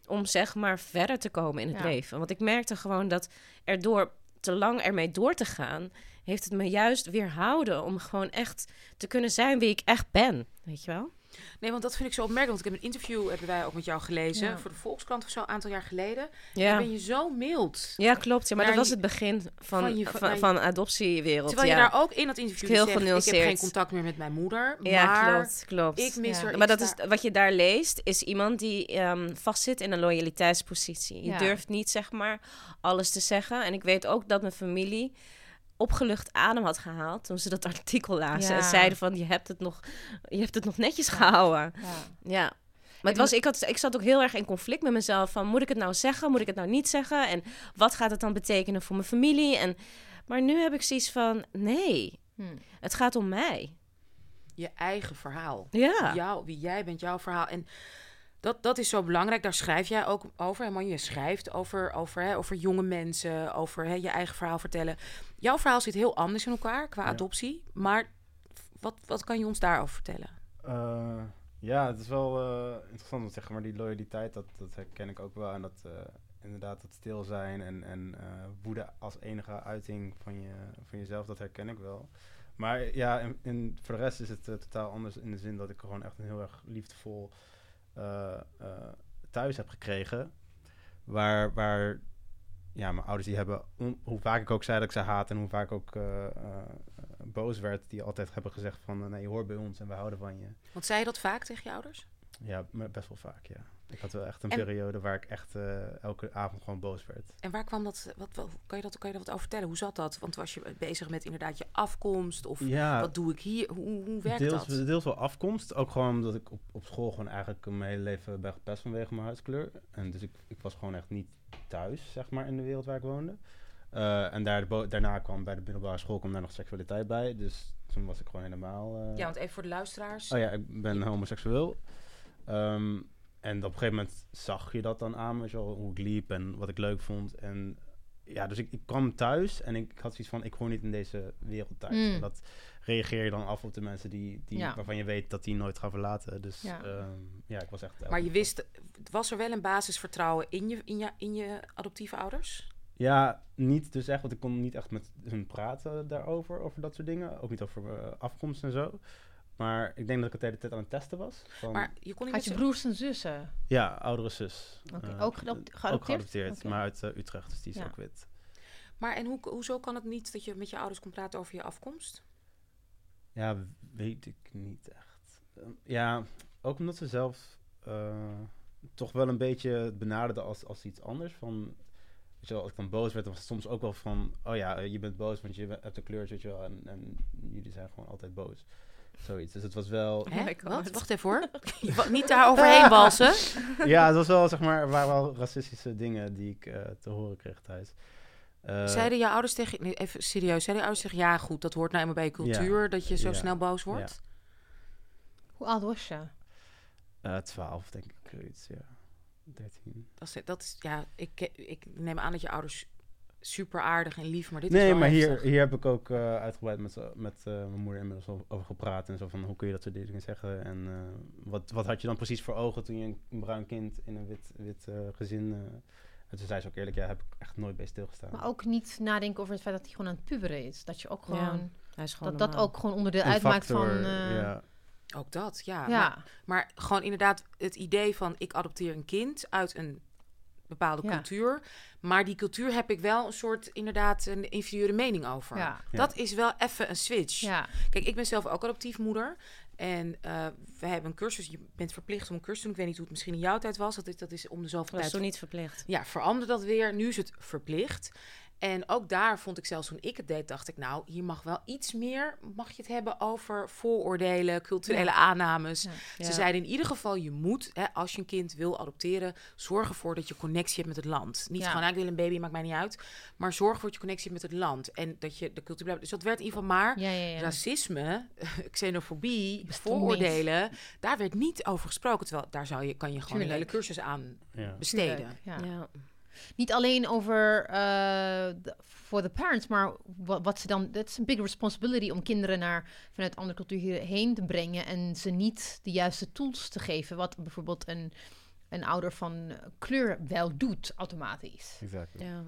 Om zeg maar verder te komen in het leven. Want ik merkte gewoon dat er door te lang ermee door te gaan heeft het me juist weerhouden om gewoon echt te kunnen zijn wie ik echt ben. Weet je wel? Nee, want dat vind ik zo opmerkelijk. Want ik heb een interview, hebben wij ook met jou gelezen, voor de Volkskrant of zo, een aantal jaar geleden. Ja. ben je zo mild. Ja, klopt. Ja, maar dat was het begin van, van, je, van, van, adoptiewereld. Terwijl je daar ook in dat interview heel zegt, ik heb geen contact meer met mijn moeder, ja, maar klopt, klopt. ik mis ja. Maar dat is, wat je daar leest, is iemand die um, vastzit in een loyaliteitspositie. Je durft niet, zeg maar, alles te zeggen. En ik weet ook dat mijn familie opgelucht adem had gehaald toen ze dat artikel lazen. En zeiden van, je hebt het nog, je hebt het nog netjes gehouden. Ja. ja. Maar het was, ik, had, ik zat ook heel erg in conflict met mezelf. Van, moet ik het nou zeggen? Moet ik het nou niet zeggen? En wat gaat het dan betekenen voor mijn familie? En, maar nu heb ik zoiets van, nee, hmm. het gaat om mij. Je eigen verhaal. Ja. Jou, wie jij bent, jouw verhaal. En dat, dat is zo belangrijk. Daar schrijf jij ook over. Man, je schrijft over, over, hè, over jonge mensen, over hè, je eigen verhaal vertellen. Jouw verhaal zit heel anders in elkaar qua adoptie. Maar wat, wat kan je ons daarover vertellen? Uh, Ja, het is wel uh, interessant om te zeggen, maar die loyaliteit, dat, dat herken ik ook wel. En dat uh, inderdaad het stil zijn en, en woede als enige uiting van, je, van jezelf, dat herken ik wel. Maar ja, voor de rest is het totaal anders in de zin dat ik gewoon echt een heel erg liefdevol thuis heb gekregen. Waar, waar ja, mijn ouders die hebben, hoe vaak ik ook zei dat ik ze haat en hoe vaak ik ook uh, uh, boos werd, die altijd hebben gezegd van nee, je hoort bij ons en we houden van je. Want zei je dat vaak tegen je ouders? Ja, best wel vaak, ja. Ik had wel echt een periode waar ik echt uh, elke avond gewoon boos werd. En waar kwam dat, wat, wat, kan, je dat kan je dat wat over vertellen? Hoe zat dat? Want was je bezig met inderdaad je afkomst? Of ja, wat doe ik hier? Hoe, hoe werkt deels, dat? Deels wel afkomst. Ook gewoon omdat ik op, op school gewoon eigenlijk mijn hele leven ben gepest vanwege mijn huidskleur. En dus ik, ik was gewoon echt niet thuis, zeg maar, in de wereld waar ik woonde. Uh, en daar daarna kwam bij de middelbare school kwam daar nog seksualiteit bij. Dus toen was ik gewoon helemaal... Uh... Ja, want even voor de luisteraars. Oh ja, ik ben homoseksueel. Um, en op een gegeven moment zag je dat dan aan, weet je wel, hoe ik liep en wat ik leuk vond. En ja, dus ik, ik kwam thuis en ik, had zoiets van, ik hoor niet in deze wereld thuis. Mm. En dat reageer je dan af op de mensen die, die, waarvan je weet dat die nooit gaan verlaten. Dus ja, ehm, ja ik was echt... Maar je wist, was er wel een basisvertrouwen in je, in je, in je adoptieve ouders? Ja, niet dus echt, want ik kon niet echt met hun praten daarover, over dat soort dingen. Ook niet over uh, afkomst en zo. Maar ik denk dat ik het de hele tijd aan het testen was. Van maar je kon niet Had je broers en zussen? Ja, oudere zus. Okay. Uh, ook geadopteerd? Ook geadopteerd, maar uit uh, Utrecht, dus die is ja. ook wit. Maar en hoe, hoezo kan het niet dat je met je ouders kon praten over je afkomst? Ja, weet ik niet echt. Uh, ja, ook omdat ze zelf uh, toch wel een beetje benaderden als, als iets anders. Van, weet je wel, als ik dan boos werd, was het soms ook wel van... Oh ja, je bent boos, want je hebt een kleur, weet je wel. En, en jullie zijn gewoon altijd boos. Zoiets. Dus het was wel. Hè? Wat? Wacht even hoor. Je niet daar overheen balsen. ja, het was wel, zeg maar, er waren wel racistische dingen die ik uh, te horen kreeg thuis. Uh, zeiden je ouders tegen, nee, even serieus, zeiden je ouders tegen, ja goed, dat hoort nou eenmaal bij je cultuur, ja, dat je zo ja, snel boos wordt? Ja. Hoe oud was je? Uh, twaalf, denk ik, zoiets, ja. 13. Dat is, dat is, ja, ik, ik neem aan dat je ouders super aardig en lief, maar dit nee, is maar hier, hier heb ik ook uh, uitgebreid met, met uh, mijn moeder inmiddels over gepraat. En zo van, hoe kun je dat soort dingen zeggen? En uh, wat, wat had je dan precies voor ogen toen je een, een bruin kind in een wit, wit gezin... en toen zei ze ook eerlijk, ja, heb ik echt nooit bij stilgestaan. Maar ook niet nadenken over het feit dat hij gewoon aan het puberen is. Dat je ook gewoon... Ja, hij is gewoon dat dat ook gewoon onderdeel een uitmaakt factor, van... ja. Ook dat, ja. ja. Maar, maar gewoon inderdaad het idee van... ik adopteer een kind uit een bepaalde cultuur. Maar die cultuur heb ik wel een soort inderdaad een inferieure mening over. Ja. Dat is wel even een switch. Ja. Kijk, ik ben zelf ook adoptiefmoeder. En uh, we hebben een cursus. Je bent verplicht om een cursus te doen. Ik weet niet hoe het misschien in jouw tijd was. Dat is, dat is om de zoveel tijd. Dat is toen niet verplicht. Ja, veranderde dat weer. Nu is het verplicht. En ook daar vond ik zelfs toen ik het deed, dacht ik, nou, hier mag wel iets meer, mag je het hebben over vooroordelen, culturele aannames. Ze zeiden in ieder geval, je moet, hè, als je een kind wil adopteren, zorg ervoor dat je connectie hebt met het land. Niet gewoon, nou, ik wil een baby, maakt mij niet uit. Maar zorg ervoor dat je connectie hebt met het land. En dat je de cultuur blijft. Dus dat werd in ieder geval maar racisme, xenofobie, vooroordelen, daar werd niet over gesproken. Terwijl daar zou je, kan je gewoon een hele cursus aan besteden. ja niet alleen over voor uh, de parents, maar wat, wat ze dan. Dat is een big responsibility om kinderen naar vanuit andere culturen heen te brengen en ze niet de juiste tools te geven. Wat bijvoorbeeld een, een ouder van kleur wel doet automatisch. Exact. Ja.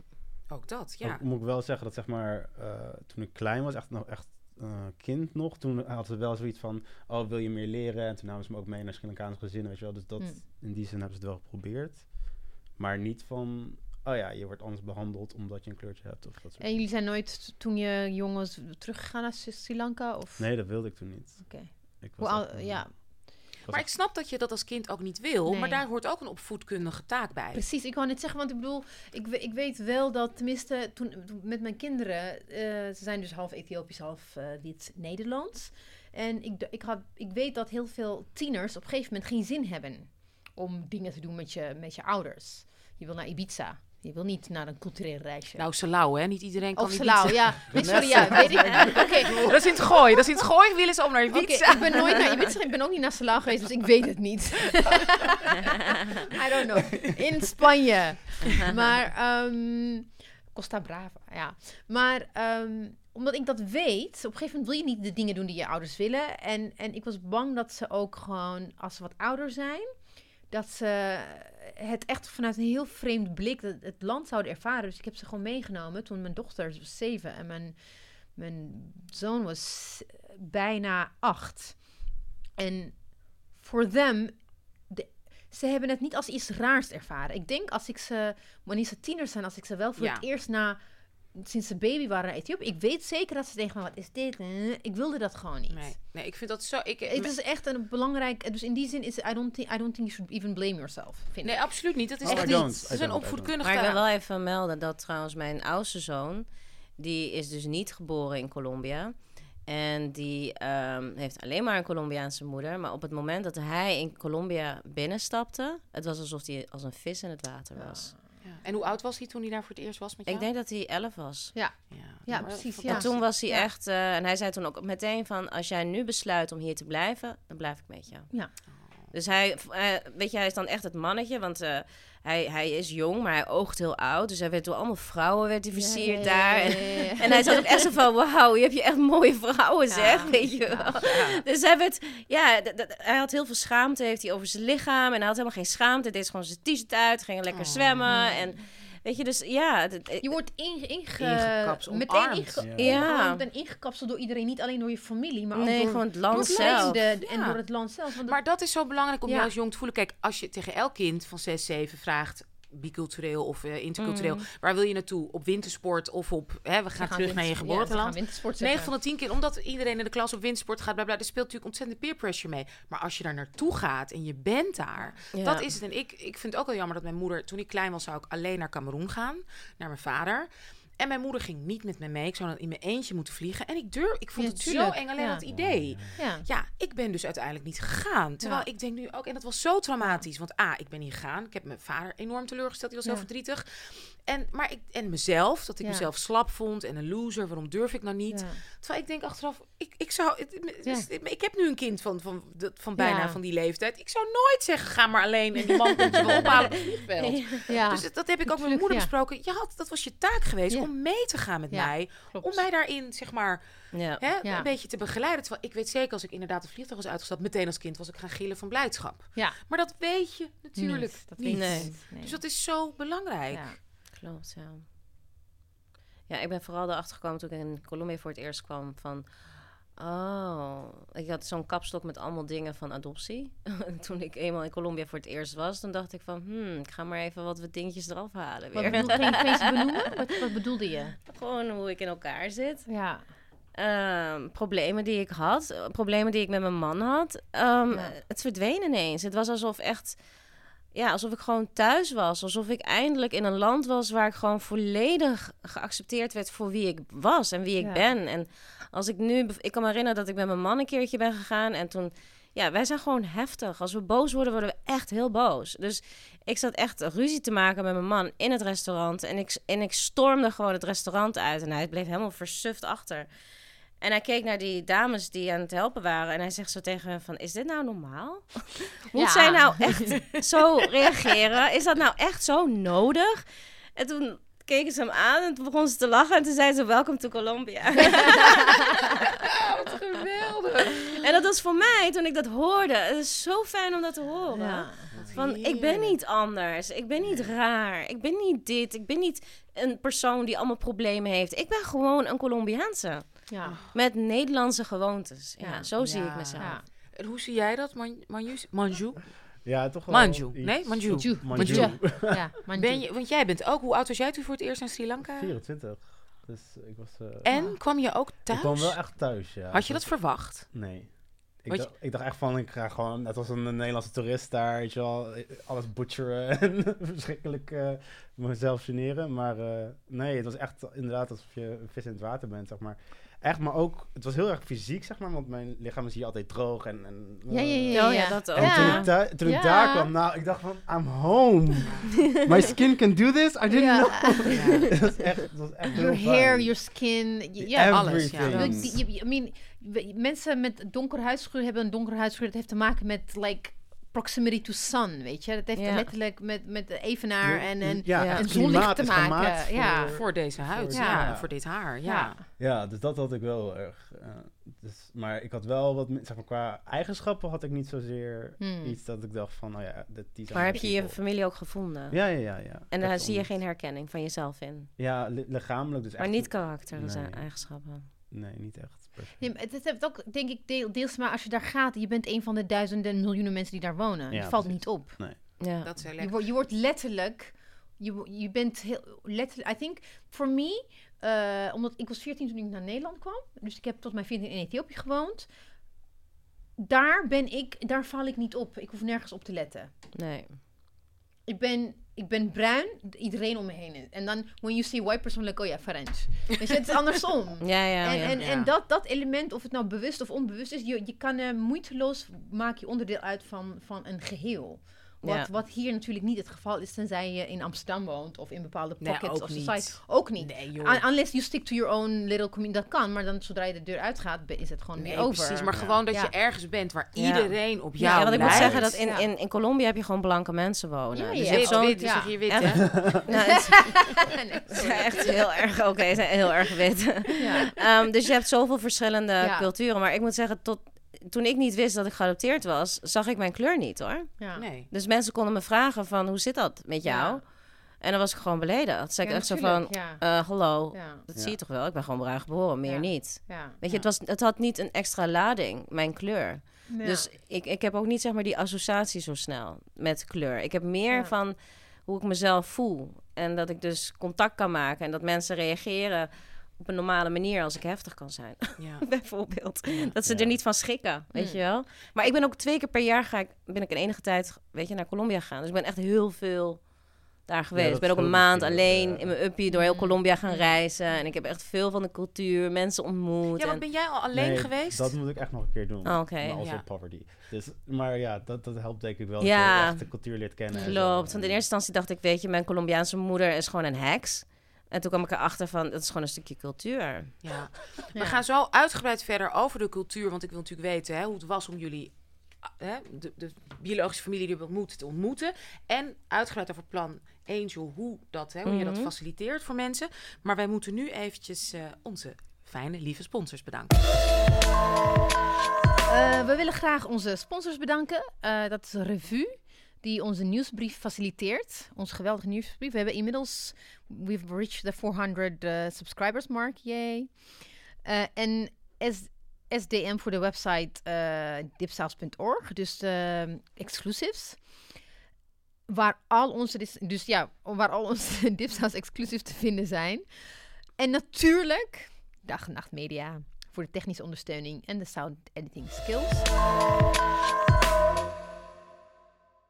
Ook dat, ja. Ook, moet ik wel zeggen dat zeg maar uh, toen ik klein was, echt nog echt uh, kind nog, toen hadden ze wel zoiets van, oh wil je meer leren? En toen namen ze me ook mee naar Sri Lankaanse gezinnen, weet je wel. Dus dat, hmm. in die zin hebben ze het wel geprobeerd. Maar niet van, oh ja, je wordt anders behandeld omdat je een kleurtje hebt. Of dat soort en jullie zijn nooit, toen je jongens teruggegaan naar Sri Lanka? Of? Nee, dat wilde ik toen niet. Oké. Okay. ja. Maar ik snap dat je dat als kind ook niet wil. Maar daar hoort ook een opvoedkundige taak bij. Precies, ik wou net zeggen, want ik bedoel, ik, ik weet wel dat tenminste toen met mijn kinderen, uh, ze zijn dus half Ethiopisch, half uh, wit Nederlands. En ik, ik, had, ik weet dat heel veel tieners op een gegeven moment geen zin hebben om dingen te doen met je, met je ouders. Je wil naar Ibiza. Je wil niet naar een cultureel reisje. Nou, Salau, hè? Niet iedereen kan Of Salau, ja. Nee, sorry, ja, weet ik. Okay. Dat is in het gooi. Dat is in het gooi willen ze om naar Ibiza. Okay, ik ben nooit naar Ibiza. Ik ben ook niet naar Salau geweest, dus ik weet het niet. I don't know. In Spanje. maar, um, Costa Brava, ja. Maar um, omdat ik dat weet, op een gegeven moment wil je niet de dingen doen die je ouders willen. En, en ik was bang dat ze ook gewoon, als ze wat ouder zijn, dat ze het echt vanuit een heel vreemd blik het, het land zouden ervaren. Dus ik heb ze gewoon meegenomen toen mijn dochter was zeven en mijn, mijn zoon was bijna acht. En voor them, de, ze hebben het niet als iets raars ervaren. Ik denk als ik ze, wanneer ze tieners zijn, als ik ze wel voor Ja. het eerst na, sinds ze baby waren naar Ethiopië, ik weet zeker dat ze denken, wat is dit? Ik wilde dat gewoon niet. Nee, nee, ik vind dat zo... Ik, Het is echt een belangrijk, dus in die zin is, I don't think, I don't think you should even blame yourself, vind Nee, ik. absoluut niet. Dat is Oh, echt niet. don't. I opvoedkundig Maar ik wil wel even melden dat trouwens mijn oudste zoon, die is dus niet geboren in Colombia. En die ehm, heeft alleen maar een Colombiaanse moeder. Maar op het moment dat hij in Colombia binnenstapte, het was alsof hij als een vis in het water was. Ja. En hoe oud was hij toen hij daar voor het eerst was met jou? Ik denk dat hij elf was. Ja, Ja, maar precies, ja. En toen was hij Ja. echt, eh, en hij zei toen ook meteen van, als jij nu besluit om hier te blijven, dan blijf ik met jou. Ja. Dus hij, eh, weet je, hij is dan echt het mannetje, want eh, hij, hij is jong, maar hij oogt heel oud. Dus hij werd door allemaal vrouwen werd hij versierd Ja, ja, daar. En, hij zat ook echt zo van, wauw, je hebt je echt mooie vrouwen, zeg, weet je wel. Dus hij werd, ja, hij had heel veel schaamte, heeft hij over zijn lichaam. En hij had helemaal geen schaamte, hij deed gewoon zijn t-shirt uit, ging lekker Oh. zwemmen. En weet je, dus ja. Je wordt inge, meteen inge, Ja. Ja. ingekapseld door iedereen. Niet alleen door je familie, maar ook door, gewoon het door land het zelf. leiden en door het land zelf. Want Maar dat is zo belangrijk om Ja. juist jong te voelen. Kijk, als je tegen elk kind van 6, 7 vraagt bicultureel of eh, intercultureel, Mm. waar wil je naartoe? Op wintersport of op, hè, we gaan terug naar je ja, geboorteland. wintersport 9 zeggen. van de 10 keer, omdat iedereen in de klas op wintersport gaat, bla bla, er speelt natuurlijk ontzettend peer pressure mee. Maar als je daar naartoe gaat en je bent daar, Ja. dat is het. En ik, ik vind het ook wel jammer dat mijn moeder, toen ik klein was, zou ik alleen naar Cameroen gaan, naar mijn vader. En mijn moeder ging niet met me mee. Ik zou dan in mijn eentje moeten vliegen. En ik durf, ik vond Ja, het tuurlijk. zo eng alleen Ja. dat idee. Ja. Ja, ik ben dus uiteindelijk niet gegaan. Terwijl ik denk nu ook, en dat was zo traumatisch. Want A, ik ben niet gegaan. Ik heb mijn vader enorm teleurgesteld. Die was heel verdrietig. En, maar ik, en mezelf, dat ik mezelf slap vond en een loser. Waarom durf ik nou niet? Terwijl ik denk achteraf, ik, ik zou, Ja. ik heb nu een kind van, van, van, van bijna van die leeftijd. Ik zou nooit zeggen, ga maar alleen en die man komt je wel ophalen op het vliegveld. Ja. Dus dat, dat heb ik ook met mijn moeder besproken. Je had, dat was je taak geweest. Om mee te gaan met Ja, mij. klopt. Om mij daarin, zeg maar, Ja. hè, Ja. een beetje te begeleiden. Terwijl ik weet zeker, als ik inderdaad de vliegtuig was uitgestapt, meteen als kind was ik gaan gillen van blijdschap. Ja. Maar dat weet je natuurlijk Niet. Dat niet. Nee. Nee. Dus dat is zo belangrijk. Ja. Klopt, ja. Ja, ik ben vooral erachter gekomen toen ik in Colombia voor het eerst kwam van... Oh, ik had zo'n kapstok met allemaal dingen van adoptie. En toen ik eenmaal in Colombia voor het eerst was, dan dacht ik van... Hmm, ik ga maar even wat wat dingetjes eraf halen Wat weer. bedoel, kan je benoemen? Wat, wat bedoelde je? Gewoon hoe ik in elkaar zit. Ja. Ehm, problemen die ik had, eh, problemen die ik met mijn man had. Ehm, Ja. Het verdween ineens. Het was alsof echt, ja, alsof ik gewoon thuis was. Alsof ik eindelijk in een land was waar ik gewoon volledig geaccepteerd werd voor wie ik was en wie ik Ja. ben. En als ik nu, ik kan me herinneren dat ik met mijn man een keertje ben gegaan en toen. Ja, wij zijn gewoon heftig. Als we boos worden, worden we echt heel boos. Dus ik zat echt ruzie te maken met mijn man in het restaurant. En ik, en ik stormde gewoon het restaurant uit. En hij bleef helemaal versuft achter. En hij keek naar die dames die aan het helpen waren. En hij zegt zo tegen hen van, is dit nou normaal? Moet Ja. zij nou echt zo reageren? Is dat nou echt zo nodig? En toen keken ze hem aan en toen begon ze te lachen. En toen zei ze, welcome to Colombia. Wat geweldig. en dat was voor mij, toen ik dat hoorde, het is zo fijn om dat te horen. Ja. Van, ik ben niet anders. Ik ben niet raar. Ik ben niet dit. Ik ben niet een persoon die allemaal problemen heeft. Ik ben gewoon een Colombiaanse. Ja. Met Nederlandse gewoontes. Ja, Ja. zo zie Ja. ik mezelf. Hoe zie jij dat, Man- Manju? Manju? Ja, toch wel. Manju. iets- Nee, Manju. Manju. Manju. Manju. Ja, manju. Ben je, want jij bent ook, hoe oud was jij toen voor het eerst naar Sri Lanka? 24. Dus ik was... eh, En kwam je ook thuis? Ik kwam wel echt thuis, ja. Had je dat verwacht? Nee. Ik dacht, ik dacht echt van, ik ga gewoon, net als een Nederlandse toerist daar, weet je wel, alles butcheren en verschrikkelijk eh, mezelf generen. Maar eh, nee, het was echt inderdaad alsof je een vis in het water bent, zeg maar. Echt, maar ook, het was heel erg fysiek, zeg maar, want mijn lichaam is hier altijd droog en... en Ja, ja, eh, ja. Oh ja, dat ook. En Ja. toen, ik, daar- toen ik Ja. daar kwam, nou, ik dacht van, I'm home. My skin can do this? I didn't Ja. know. het was echt, het was echt Your heel hair, your skin. Ja, alles, ja. I mean, mensen met donker huidskleur hebben een donker huidskleur. Dat heeft te maken met like proximity to sun, weet je. Dat heeft Ja. letterlijk met, met de evenaar en, en, ja, ja. echt en zonlicht te maken. gemaakt voor- ja. Voor deze huid, Voor- ja. ja. Voor dit haar, ja. Ja. Ja, dus dat had ik wel erg. eh, dus, maar ik had wel wat, zeg maar, qua eigenschappen had ik niet zozeer Hmm. iets dat ik dacht van, nou ja, dat, die zijn Maar heb je je familie ook gevonden? Ja, ja, ja. ja. En daar zie je geen herkenning van jezelf in. Ja, li- lichamelijk dus Maar echt. niet karakter, Nee. zijn eigenschappen. Nee, niet echt. Nee, maar het het heeft ook, denk ik, deel, deels maar als je daar gaat, je bent een van de duizenden, miljoenen mensen die daar wonen. Ja, je valt precies. niet op. Ja. Dat is heel Je, wordt je wordt letterlijk, je, je bent heel letterlijk, I think, for me, eh, omdat ik was 14 toen ik naar Nederland kwam, dus ik heb tot mijn 14 in Ethiopië gewoond. Daar ben ik, daar val ik niet op. Ik hoef nergens op te letten. Nee. Ik ben, ik ben bruin, iedereen om me heen. is- En dan, when you see white person, like, oh ja, French. Je, het is andersom. Ja, ja, en, ja. en, Ja. en dat, dat element, of het nou bewust of onbewust is, je, je kan er moeiteloos maak je onderdeel uit van, van een geheel. Wat, Ja. wat hier natuurlijk niet het geval is, tenzij je in Amsterdam woont of in bepaalde pockets ook of niet. society. Ook niet. Nee, joh. Un- unless you stick to your own little community. Dat kan, maar dan zodra je de deur uitgaat, is het gewoon Nee, weer over. precies. Maar Ja. gewoon dat Ja. je ergens bent waar Ja. iedereen op Ja, jou Ja, want ik moet zeggen dat in, in, in Colombia heb je gewoon blanke mensen wonen. Ja, Dus ja. Wit, wit, dus ja. zeg je wit, Ja. hè? Nou, het is- ze zijn echt heel erg... Oké, ze zijn heel erg wit. Ja. Ehm, dus je hebt zoveel verschillende Ja. culturen. Maar ik moet zeggen, tot, toen ik niet wist dat ik geadopteerd was... zag ik mijn kleur niet, hoor. Ja. Nee. Dus mensen konden me vragen van, hoe zit dat met jou? Ja. En dan was ik gewoon beledigd. Toen zei ik Ja, echt zo van, eh, hallo, Ja. dat Ja. zie je toch wel? Ik ben gewoon bruin geboren, meer Ja. niet. Ja. Weet je, het, was, het had niet een extra lading, mijn kleur. Ja. Dus ik, ik heb ook niet zeg maar die associatie zo snel met kleur. Ik heb meer Ja. van hoe ik mezelf voel. En dat ik dus contact kan maken en dat mensen reageren op een normale manier als ik heftig kan zijn. Ja. Bijvoorbeeld. Dat ze Ja. er niet van schrikken, weet Mm. je wel. Maar ik ben ook twee keer per jaar ga ik, ben ik in enige tijd weet je, naar Colombia gegaan. Dus ik ben echt heel veel daar geweest. ik ben ook een maand alleen ja. in mijn uppie door heel Mm. Colombia gaan reizen. En ik heb echt veel van de cultuur, mensen ontmoet. ja, want en- ben jij al alleen Nee, geweest? Dat moet ik echt nog een keer doen. Oh, oké. Maar also Ja. poverty. Dus, maar ja, dat, dat helpt denk ik wel. Ja. Dat je echt de cultuur leert kennen. Klopt. Want in eerste instantie dacht ik, weet je, mijn Colombiaanse moeder is gewoon een heks. En toen kwam ik erachter van, dat is gewoon een stukje cultuur. Ja. We Ja. gaan zo uitgebreid verder over de cultuur. Want ik wil natuurlijk weten hè, hoe het was om jullie... ah, Hè, de, de biologische familie die je ontmoet te ontmoeten. En uitgebreid over plan Angel, hoe, dat, hè, hoe je dat Mhm. faciliteert voor mensen. Maar wij moeten nu eventjes eh, onze fijne, lieve sponsors bedanken. Eh, we willen graag onze sponsors bedanken. Eh, dat is Revue, die onze nieuwsbrief faciliteert. Onze geweldige nieuwsbrief. We hebben inmiddels, we've reached the 400 eh, subscribers mark, yay. Eh, en SDM voor de website eh dipsaus.org, dus eh, exclusives. Waar al onze, dus ja, waar al onze dipsaus exclusives te vinden zijn. En natuurlijk Dag en Nacht Media voor de technische ondersteuning en de sound editing skills.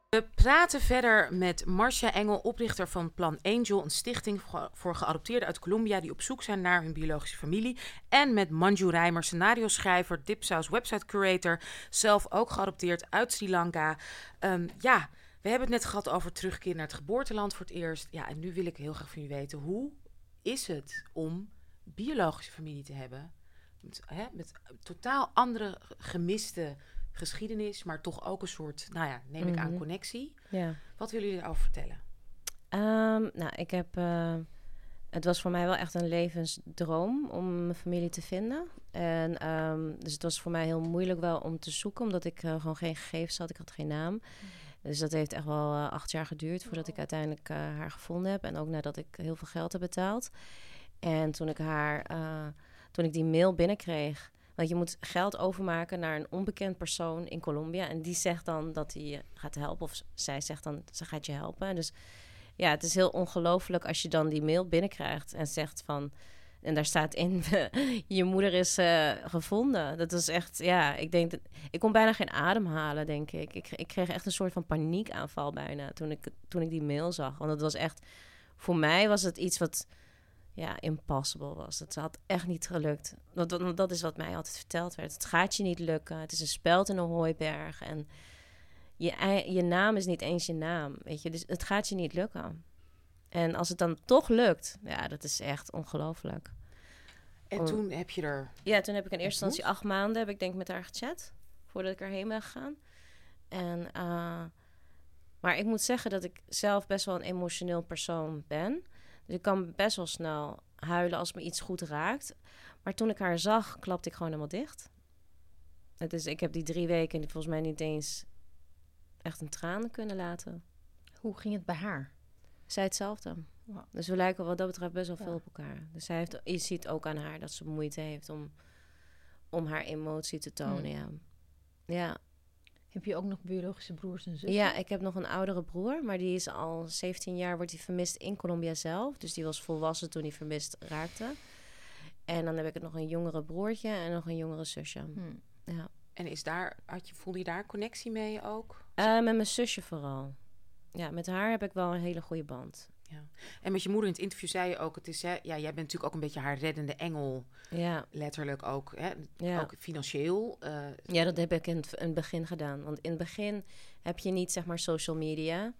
We praten verder met Marcia Engel, oprichter van Plan Angel, een stichting voor, geadopteerden uit Colombia die op zoek zijn naar hun biologische familie. En met Manju Rijmer, scenario schrijver, Dipsaus website curator, zelf ook geadopteerd uit Sri Lanka. Ehm, ja, we hebben het net gehad over terugkeer naar het geboorteland voor het eerst. Ja, en nu wil ik heel graag van jullie weten, hoe is het om biologische familie te hebben? Met, hè, met totaal andere gemiste geschiedenis, maar toch ook een soort, nou ja, neem ik aan, Mhm. connectie. Ja. Wat willen jullie daarover vertellen? Ehm, nou, ik heb... eh, het was voor mij wel echt een levensdroom om mijn familie te vinden. En ehm, dus het was voor mij heel moeilijk wel om te zoeken, omdat ik eh, gewoon geen gegevens had. Ik had geen naam. Dus dat heeft echt wel eh, acht jaar geduurd voordat ik uiteindelijk eh, haar gevonden heb. En ook nadat ik heel veel geld heb betaald. En toen ik haar, toen ik die mail binnenkreeg. Want je moet geld overmaken naar een onbekend persoon in Colombia. En die zegt dan dat hij je gaat helpen. Of zij zegt dan, ze gaat je helpen. Dus ja, het is heel ongelooflijk als je dan die mail binnenkrijgt en zegt van. En daar staat in, je moeder is eh, gevonden. Dat is echt, ja, ik denk, ik kon bijna geen adem halen, denk ik. ik. Ik kreeg echt een soort van paniekaanval bijna toen ik, toen ik die mail zag. Want het was echt, voor mij was het iets wat, ja, impossible was. Het had echt niet gelukt. Want, want dat is wat mij altijd verteld werd. Het gaat je niet lukken. Het is een speld in een hooiberg. En je, je naam is niet eens je naam, weet je. Dus het gaat je niet lukken. En als het dan toch lukt, ja, dat is echt ongelooflijk. En toen heb je er... Ja, toen heb ik in eerste instantie acht maanden, heb ik denk met haar gechat, voordat ik erheen ben gegaan. En, uh, maar ik moet zeggen dat ik zelf best wel een emotioneel persoon ben. Dus ik kan best wel snel huilen als me iets goed raakt. Maar toen ik haar zag, klapte ik gewoon helemaal dicht. Het is, ik heb die drie weken volgens mij niet eens echt een traan kunnen laten. Hoe ging het bij haar? Zij hetzelfde. Dus we lijken wat dat betreft best wel veel op elkaar. Dus zij heeft, je ziet ook aan haar dat ze moeite heeft om, om haar emotie te tonen. Hmm. Ja. ja. Heb je ook nog biologische broers en zussen? Ja, ik heb nog een oudere broer, maar die is al 17 jaar wordt hij vermist in Colombia zelf. Dus die was volwassen toen hij vermist raakte. En dan heb ik nog een jongere broertje en nog een jongere zusje. Hmm. Ja. En is daar, had je, voelde je daar connectie mee ook? Uh, met mijn zusje vooral. Ja, met haar heb ik wel een hele goede band. Ja. En met je moeder in het interview zei je ook, het is, hè, ja, jij bent natuurlijk ook een beetje haar reddende engel. Ja. Letterlijk ook, hè, ja. ook financieel. Uh, ja, dat heb ik in het, begin gedaan. Want in het begin heb je niet, zeg maar, social media.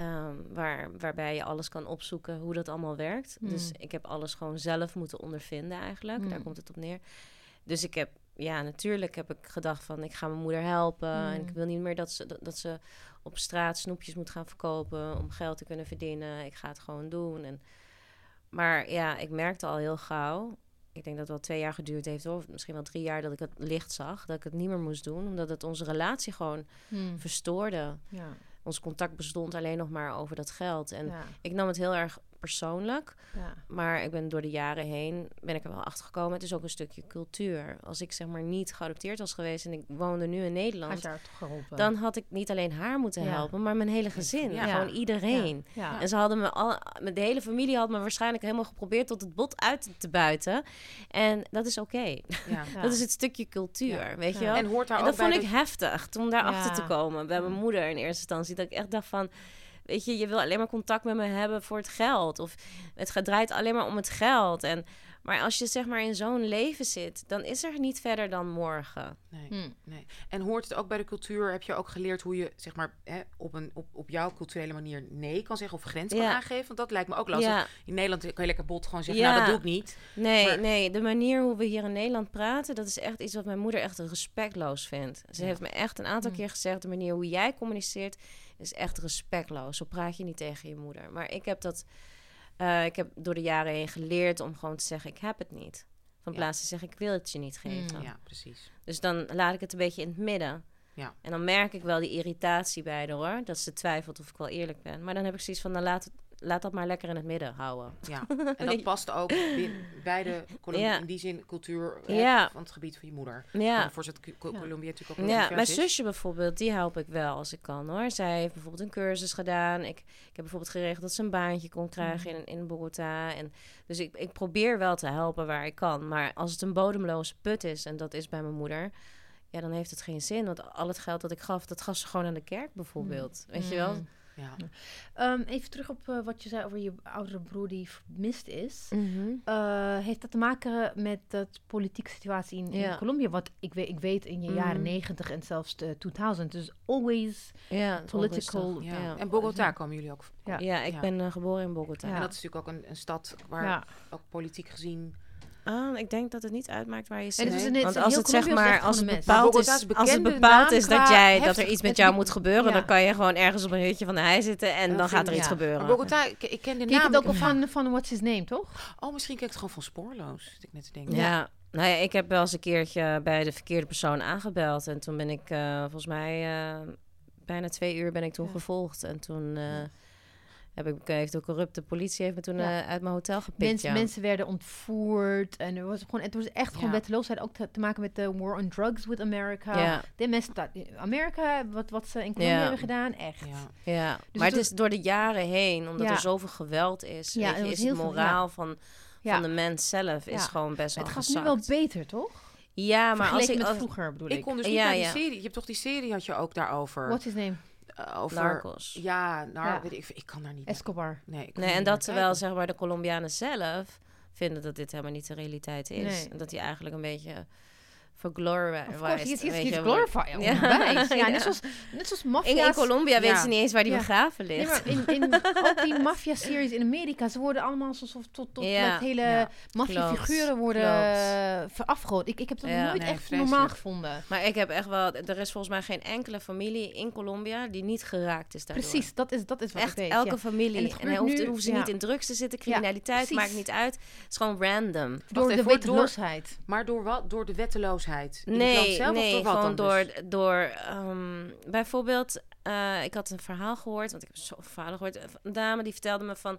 Um, waar, waarbij je alles kan opzoeken hoe dat allemaal werkt. Dus ik heb alles gewoon zelf moeten ondervinden eigenlijk. Daar hmm. komt het op neer. Dus ik heb ja, natuurlijk heb ik gedacht van ik ga mijn moeder helpen. En ik mm. wil niet meer dat ze, dat, ze op straat snoepjes moet gaan verkopen om geld te kunnen verdienen. Ik ga het gewoon doen. En, maar ja, ik merkte al heel gauw. Ik denk dat het wel twee jaar geduurd heeft, of misschien wel drie jaar, dat ik het licht zag. Dat ik het niet meer moest doen, omdat het onze relatie gewoon mm. verstoorde. Ja. Ons contact bestond alleen nog maar over dat geld. En ik nam het heel erg persoonlijk. Ja. Maar ik ben door de jaren heen ben ik er wel achter gekomen. Het is ook een stukje cultuur. Als ik zeg maar niet geadopteerd was geweest en ik woonde nu in Nederland, dan had ik niet alleen haar moeten helpen, maar mijn hele gezin, ja. gewoon iedereen. En ze hadden me al, met de hele familie had me waarschijnlijk helemaal geprobeerd tot het bot uit te buiten. En dat is oké. dat is het stukje cultuur, weet je wel. En hoort daar en dat vond ik heftig om daar achter te komen bij mijn moeder in eerste instantie. Dat ik echt dacht van weet je, je wil alleen maar contact met me hebben voor het geld. Of het draait alleen maar om het geld. En, maar als je zeg maar in zo'n leven zit, dan is er niet verder dan morgen. Nee, hmm. nee. En hoort het ook bij de cultuur? Heb je ook geleerd hoe je zeg maar hè, op, een, op, op jouw culturele manier nee kan zeggen of grenzen kan aangeven? Want dat lijkt me ook lastig. In Nederland kan je lekker bot gewoon zeggen, nou dat doe ik niet. Nee, nee, de manier hoe we hier in Nederland praten, dat is echt iets wat mijn moeder echt respectloos vindt. Ze heeft me echt een aantal hmm. keer gezegd, de manier hoe jij communiceert is echt respectloos. Zo praat je niet tegen je moeder. Maar ik heb dat, uh, ik heb door de jaren heen geleerd om gewoon te zeggen: ik heb het niet. Van plaats te zeggen: ik wil het je niet geven. Mm, ja, precies. Dus dan laat ik het een beetje in het midden. Ja. En dan merk ik wel die irritatie bij haar hoor. Dat ze twijfelt of ik wel eerlijk ben. Maar dan heb ik zoiets van: dan laat het, laat dat maar lekker in het midden houden. Ja, en dat past ook bij de Colombia, in die zin cultuur ja. van het gebied van je moeder. Ja. Voor het Colombia natuurlijk ook Ja, mijn zusje bijvoorbeeld, die help ik wel als ik kan hoor. Zij heeft bijvoorbeeld een cursus gedaan. Ik, ik heb bijvoorbeeld geregeld dat ze een baantje kon krijgen mm. in, in Bogota. En, dus ik, ik probeer wel te helpen waar ik kan. Maar als het een bodemloze put is, en dat is bij mijn moeder ja, dan heeft het geen zin. Want al het geld dat ik gaf, dat gaf ze gewoon aan de kerk bijvoorbeeld. Weet je wel? Ja. Um, even terug op uh, wat je zei over je oudere broer die vermist is. Mm -hmm. uh, heeft dat te maken met de politieke situatie in, ja. in Colombia? Wat ik, weet, ik weet in je mm -hmm. jaren 90 en zelfs de 2000. Dus always ja, political. ja. En Bogota komen jullie ook? Ja, ja ik ben uh, geboren in Bogota. En dat is natuurlijk ook een, een stad waar ook politiek gezien Ah, ik denk dat het niet uitmaakt waar je zit. Nee. Want als het zeg maar als het bepaald is, als het bepaald is dat jij dat er iets met jou moet gebeuren, dan kan je gewoon ergens op een hutje van de hei zitten en dan gaat er iets gebeuren. Maar Bogota, ik, ik ken de naam. het ook al van van What's His Name, toch? Oh, misschien kijk het gewoon van spoorloos. Ik net te denken. Ja. Nou ja, ik heb wel eens een keertje bij de verkeerde persoon aangebeld en toen ben ik uh, volgens mij uh, bijna twee uur ben ik toen gevolgd en toen. Uh, heb ik, heeft de corrupte politie heeft me toen uh, uit mijn hotel gepikt. Mensen, ja. mensen werden ontvoerd en er was gewoon, het was echt gewoon wetteloosheid. Ook te, te, maken met de war on drugs with America. Ja. De mensen, Amerika, wat, wat ze in Colombia hebben gedaan, echt. Ja, dus maar het, is door de jaren heen, omdat er zoveel geweld is, ja, weet je, is het moraal van, van de mens zelf is gewoon best wel Het gaat nu wel beter, toch? Ja, maar als ik met vroeger bedoel ik. Ik kon dus niet ja, die serie. Je hebt toch die serie had je ook daarover. What is name? Uh, over Narcos. Ja, nou, Weet ik, ik kan daar niet. Escobar. Nee, nee en dat terwijl zeg maar de Colombianen zelf vinden dat dit helemaal niet de realiteit is. En dat hij eigenlijk een beetje verglorified. Of course, he's, he's, weet he's je, glorified. Ja. Net zoals, net zoals In, maffia's. in Colombia weten Ja. ze niet eens waar die Ja. begraven Nee, ligt. maar in, in ook die maffia-series in Amerika, ze worden allemaal alsof tot, tot Ja. met hele Ja. maffia-figuren worden eh, verafgoed. Ik, ik heb dat Ja. nooit Nee, echt vreselijk. normaal gevonden. Maar ik heb echt wel... Er is volgens mij geen enkele familie in Colombia die niet geraakt is daardoor. Precies, dat is, dat is wat Echt ik weet. elke ja. familie. En En, hij hoeft, nu- hoeven ze ja. niet in drugs te zitten, criminaliteit, maakt niet uit. Het is gewoon random. Door de wetenloosheid. Maar door wat? Door de wetteloosheid? In het land Nee, zelf, of nee, door wat gewoon dan door, dus? door ehm, bijvoorbeeld, eh, ik had een verhaal gehoord, want ik heb zoveel verhalen gehoord. Een dame die vertelde me van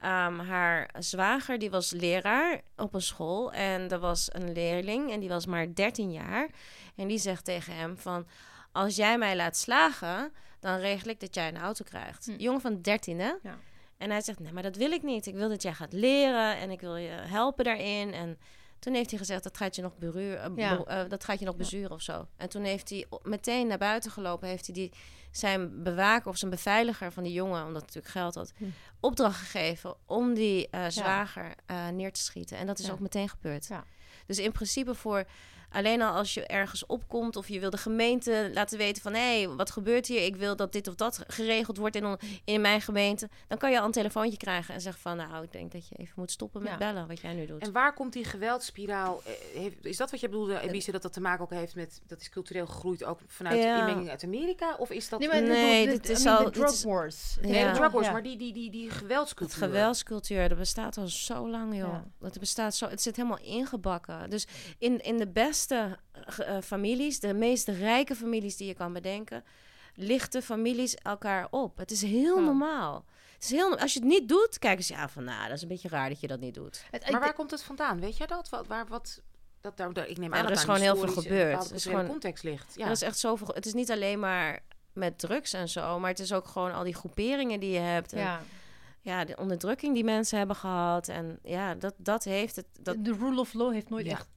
ehm, haar zwager, die was leraar op een school en er was een leerling en die was maar 13 jaar. En die zegt tegen hem van, als jij mij laat slagen, dan regel ik dat jij een auto krijgt. Hm. Jongen van 13, hè? Ja. En hij zegt, nee, maar dat wil ik niet. Ik wil dat jij gaat leren en ik wil je helpen daarin. En toen heeft hij gezegd, dat gaat je nog, beruur, eh, Ja. eh, dat gaat je nog bezuren of zo. En toen heeft hij meteen naar buiten gelopen. Heeft hij die, zijn bewaker of zijn beveiliger van die jongen, omdat hij natuurlijk geld had, Hm. opdracht gegeven om die eh, zwager neer te schieten. En dat is Ja. ook meteen gebeurd. Ja. Dus in principe voor alleen al als je ergens opkomt of je wil de gemeente laten weten van hé, wat gebeurt hier? Ik wil dat dit of dat geregeld wordt in, in mijn gemeente. Dan kan je al een telefoontje krijgen en zeggen van nou, ik denk dat je even moet stoppen met Ja. bellen wat jij nu doet. En waar komt die geweldspiraal? eh, heeft- Is dat wat je bedoelde, Elise, dat dat te maken ook heeft met... dat is cultureel gegroeid ook vanuit Ja. inmenging uit Amerika? Of is dat... Nee, maar Nee, de, dit is I mean, al- drug is- wars. Ja. Nee, de drug wars, Ja. maar die, die, die, die Het geweldscultuur. geweldscultuur, dat bestaat al zo lang, joh. Ja. Dat bestaat zo, het zit helemaal ingebakken. Dus in, in de beste eh, families, de meest rijke families die je kan bedenken, lichten families elkaar op. Het is heel Ja. normaal. Het is heel, als je het niet doet, kijken ze ja van, nou, dat is een beetje raar dat je dat niet doet. Het- Maar waar komt het vandaan? Weet jij dat? Wat, waar, wat, dat daar, daar- ik neem Ja, aan er dat is daar gewoon heel veel gebeurd. Er is gewoon- context ligt. Ja. Er is echt zoveel. Het is niet alleen maar met drugs en zo, maar het is ook gewoon al die groeperingen die je hebt. En ja. ja, de onderdrukking die mensen hebben gehad. En ja, dat, dat heeft het. Dat, de rule of law heeft nooit Ja. echt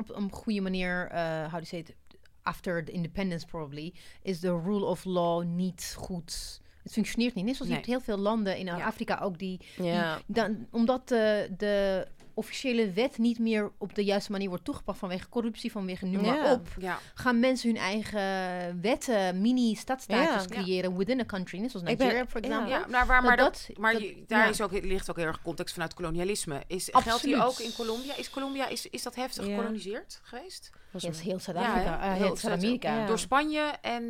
op een goede manier, eh how do you say it, after the independence probably, is de rule of law niet goed. Het functioneert niet. Net zoals je hebt heel veel landen in Ja. Afrika ook die, ja. dan, omdat de, de officiële wet niet meer op de juiste manier wordt toegepast vanwege corruptie, vanwege maar Ja. op, ja. gaan mensen hun eigen wetten, mini-stadstaatjes Ja. creëren within a country. Net zoals Nigeria, for ja. example. Ja, nou, waar, maar, Dat- dat, dat- maar dat- je- daar ja. is ook, ligt ook heel erg context vanuit kolonialisme. Is, geldt die ook in Colombia? Is Colombia is, is dat heftig Ja. gekoloniseerd geweest? Yes, mij. heel Zuid-Afrika, eh, Heel heel Zuid-Amerika. Ja. Door Spanje en...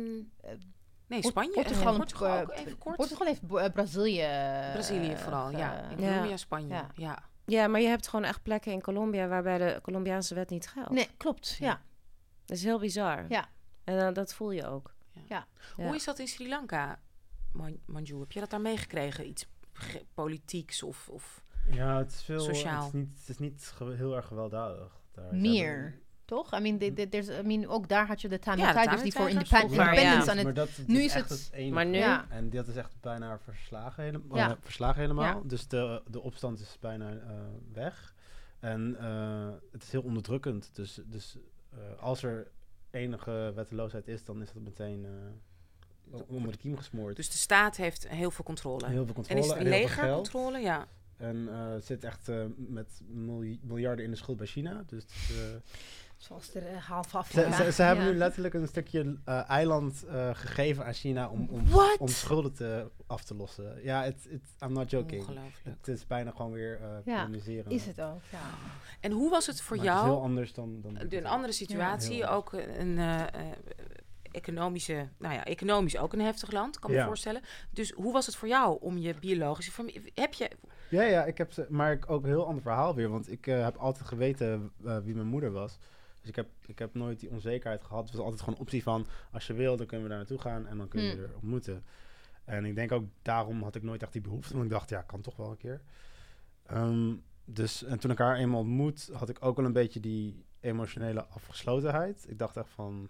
Nee, Port- Spanje Portugal, en en Portugal ook eh, even kort. Portugal heeft eh, Brazilië. eh, Brazilië vooral, ja. eh, In Ja. Colombia, Spanje. Ja. Ja. Maar je hebt gewoon echt plekken in Colombia waarbij de Colombiaanse wet niet geldt. Nee, klopt. Ja. Dat is heel bizar. Ja. En eh, dat voel je ook. Ja. Ja. Hoe is dat in Sri Lanka, Man- Manju? Heb je dat daar meegekregen? Iets politieks of... of... Ja, het is veel. Sociaal. Het is niet, het is niet heel erg gewelddadig. Daar. Meer. Toch? I mean, the- the- there's, I mean, ook daar had je de Tamil Ja, de Tigers die voor independence ja. aan het... maar dat, het nu is is echt het- het enige. Maar nu- Ja. En dat is echt bijna verslagen, helemaal. Ja. verslagen helemaal. Ja. Dus de, de opstand is bijna eh, weg. En eh, het is heel onderdrukkend. Dus, dus eh, als er enige wetteloosheid is, dan is dat meteen eh, onder de kiem gesmoord. Dus de staat heeft heel veel controle. heel veel en controle is het en heel veel leger geld. controle? Ja. En eh, het zit echt eh, met milj- miljarden in de schuld bij China. Dus eh, Zoals de half ze, Afrika. ze, ze hebben Ja. nu letterlijk een stukje eh, eiland eh, gegeven aan China om, om, om schulden te, af te lossen. Ja, it, it, I'm not joking. Het is bijna gewoon weer eh Ja. Is het ook, ja. En hoe was het voor Maar het is jou? heel anders dan... dan een andere situatie, ook een eh, eh, economische, nou ja, economisch ook een heftig land, kan me Ja. voorstellen. Dus hoe was het voor jou om je biologische familie, heb je, Ja, ja, ik heb ze, maar ik ook een heel ander verhaal weer. Want ik eh, heb altijd geweten eh, wie mijn moeder was. Dus ik heb, ik heb nooit die onzekerheid gehad. Het was altijd gewoon een optie van, als je wil, dan kunnen we daar naartoe gaan en dan kun je Hmm. er ontmoeten. En ik denk ook daarom had ik nooit echt die behoefte. Want ik dacht, ja, kan toch wel een keer. Ehm, dus, en toen ik haar eenmaal ontmoet, had ik ook wel een beetje die emotionele afgeslotenheid. Ik dacht echt van,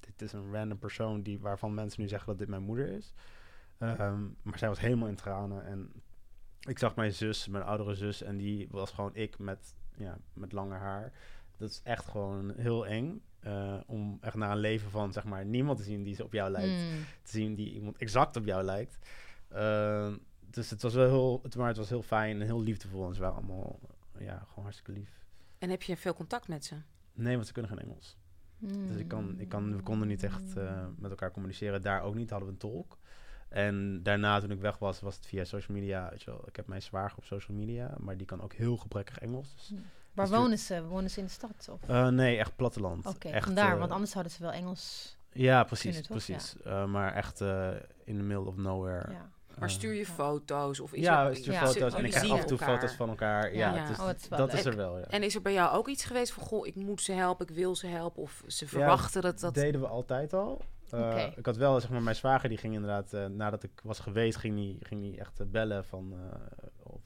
dit is een random persoon die, waarvan mensen nu zeggen dat dit mijn moeder is. Ehm, maar zij was helemaal in tranen. En ik zag mijn zus, mijn oudere zus, en die was gewoon ik met, ja, met langer haar. Dat is echt gewoon heel eng. eh, om echt naar een leven van zeg maar niemand te zien die ze op jou lijkt. Mm. Te zien die iemand exact op jou lijkt. Ehm, dus het was wel heel, het, maar het was heel fijn en heel liefdevol. En ze waren allemaal ja, gewoon hartstikke lief. en heb je veel contact met ze? Nee, want ze kunnen geen Engels. Dus ik kan, ik kan, we konden niet echt uh, met elkaar communiceren. Daar ook niet, hadden we een tolk. En daarna, toen ik weg was, was het via social media. Weet je wel, ik heb mijn zwager op social media, maar die kan ook heel gebrekkig Engels. Dus. Waar dus wonen ze? Wonen ze in de stad? Of? Uh, nee, echt platteland. Oké, okay, vandaar, uh, want anders zouden ze wel Engels Ja, precies, precies. Ja. Uh, maar echt in the middle of nowhere. Ja. Maar stuur je foto's? Of is ja, er, stuur ja. foto's en ik krijg af en toe foto's van elkaar. Ja, ja. Oh, is dat is er wel. Ja. En is er bij jou ook iets geweest van, goh, ik moet ze helpen, ik wil ze helpen, of ze verwachten dat dat... deden we altijd al. Uh, Ik had wel, zeg maar, mijn zwager die ging inderdaad, uh, nadat ik was geweest, ging hij ging die echt uh, bellen van,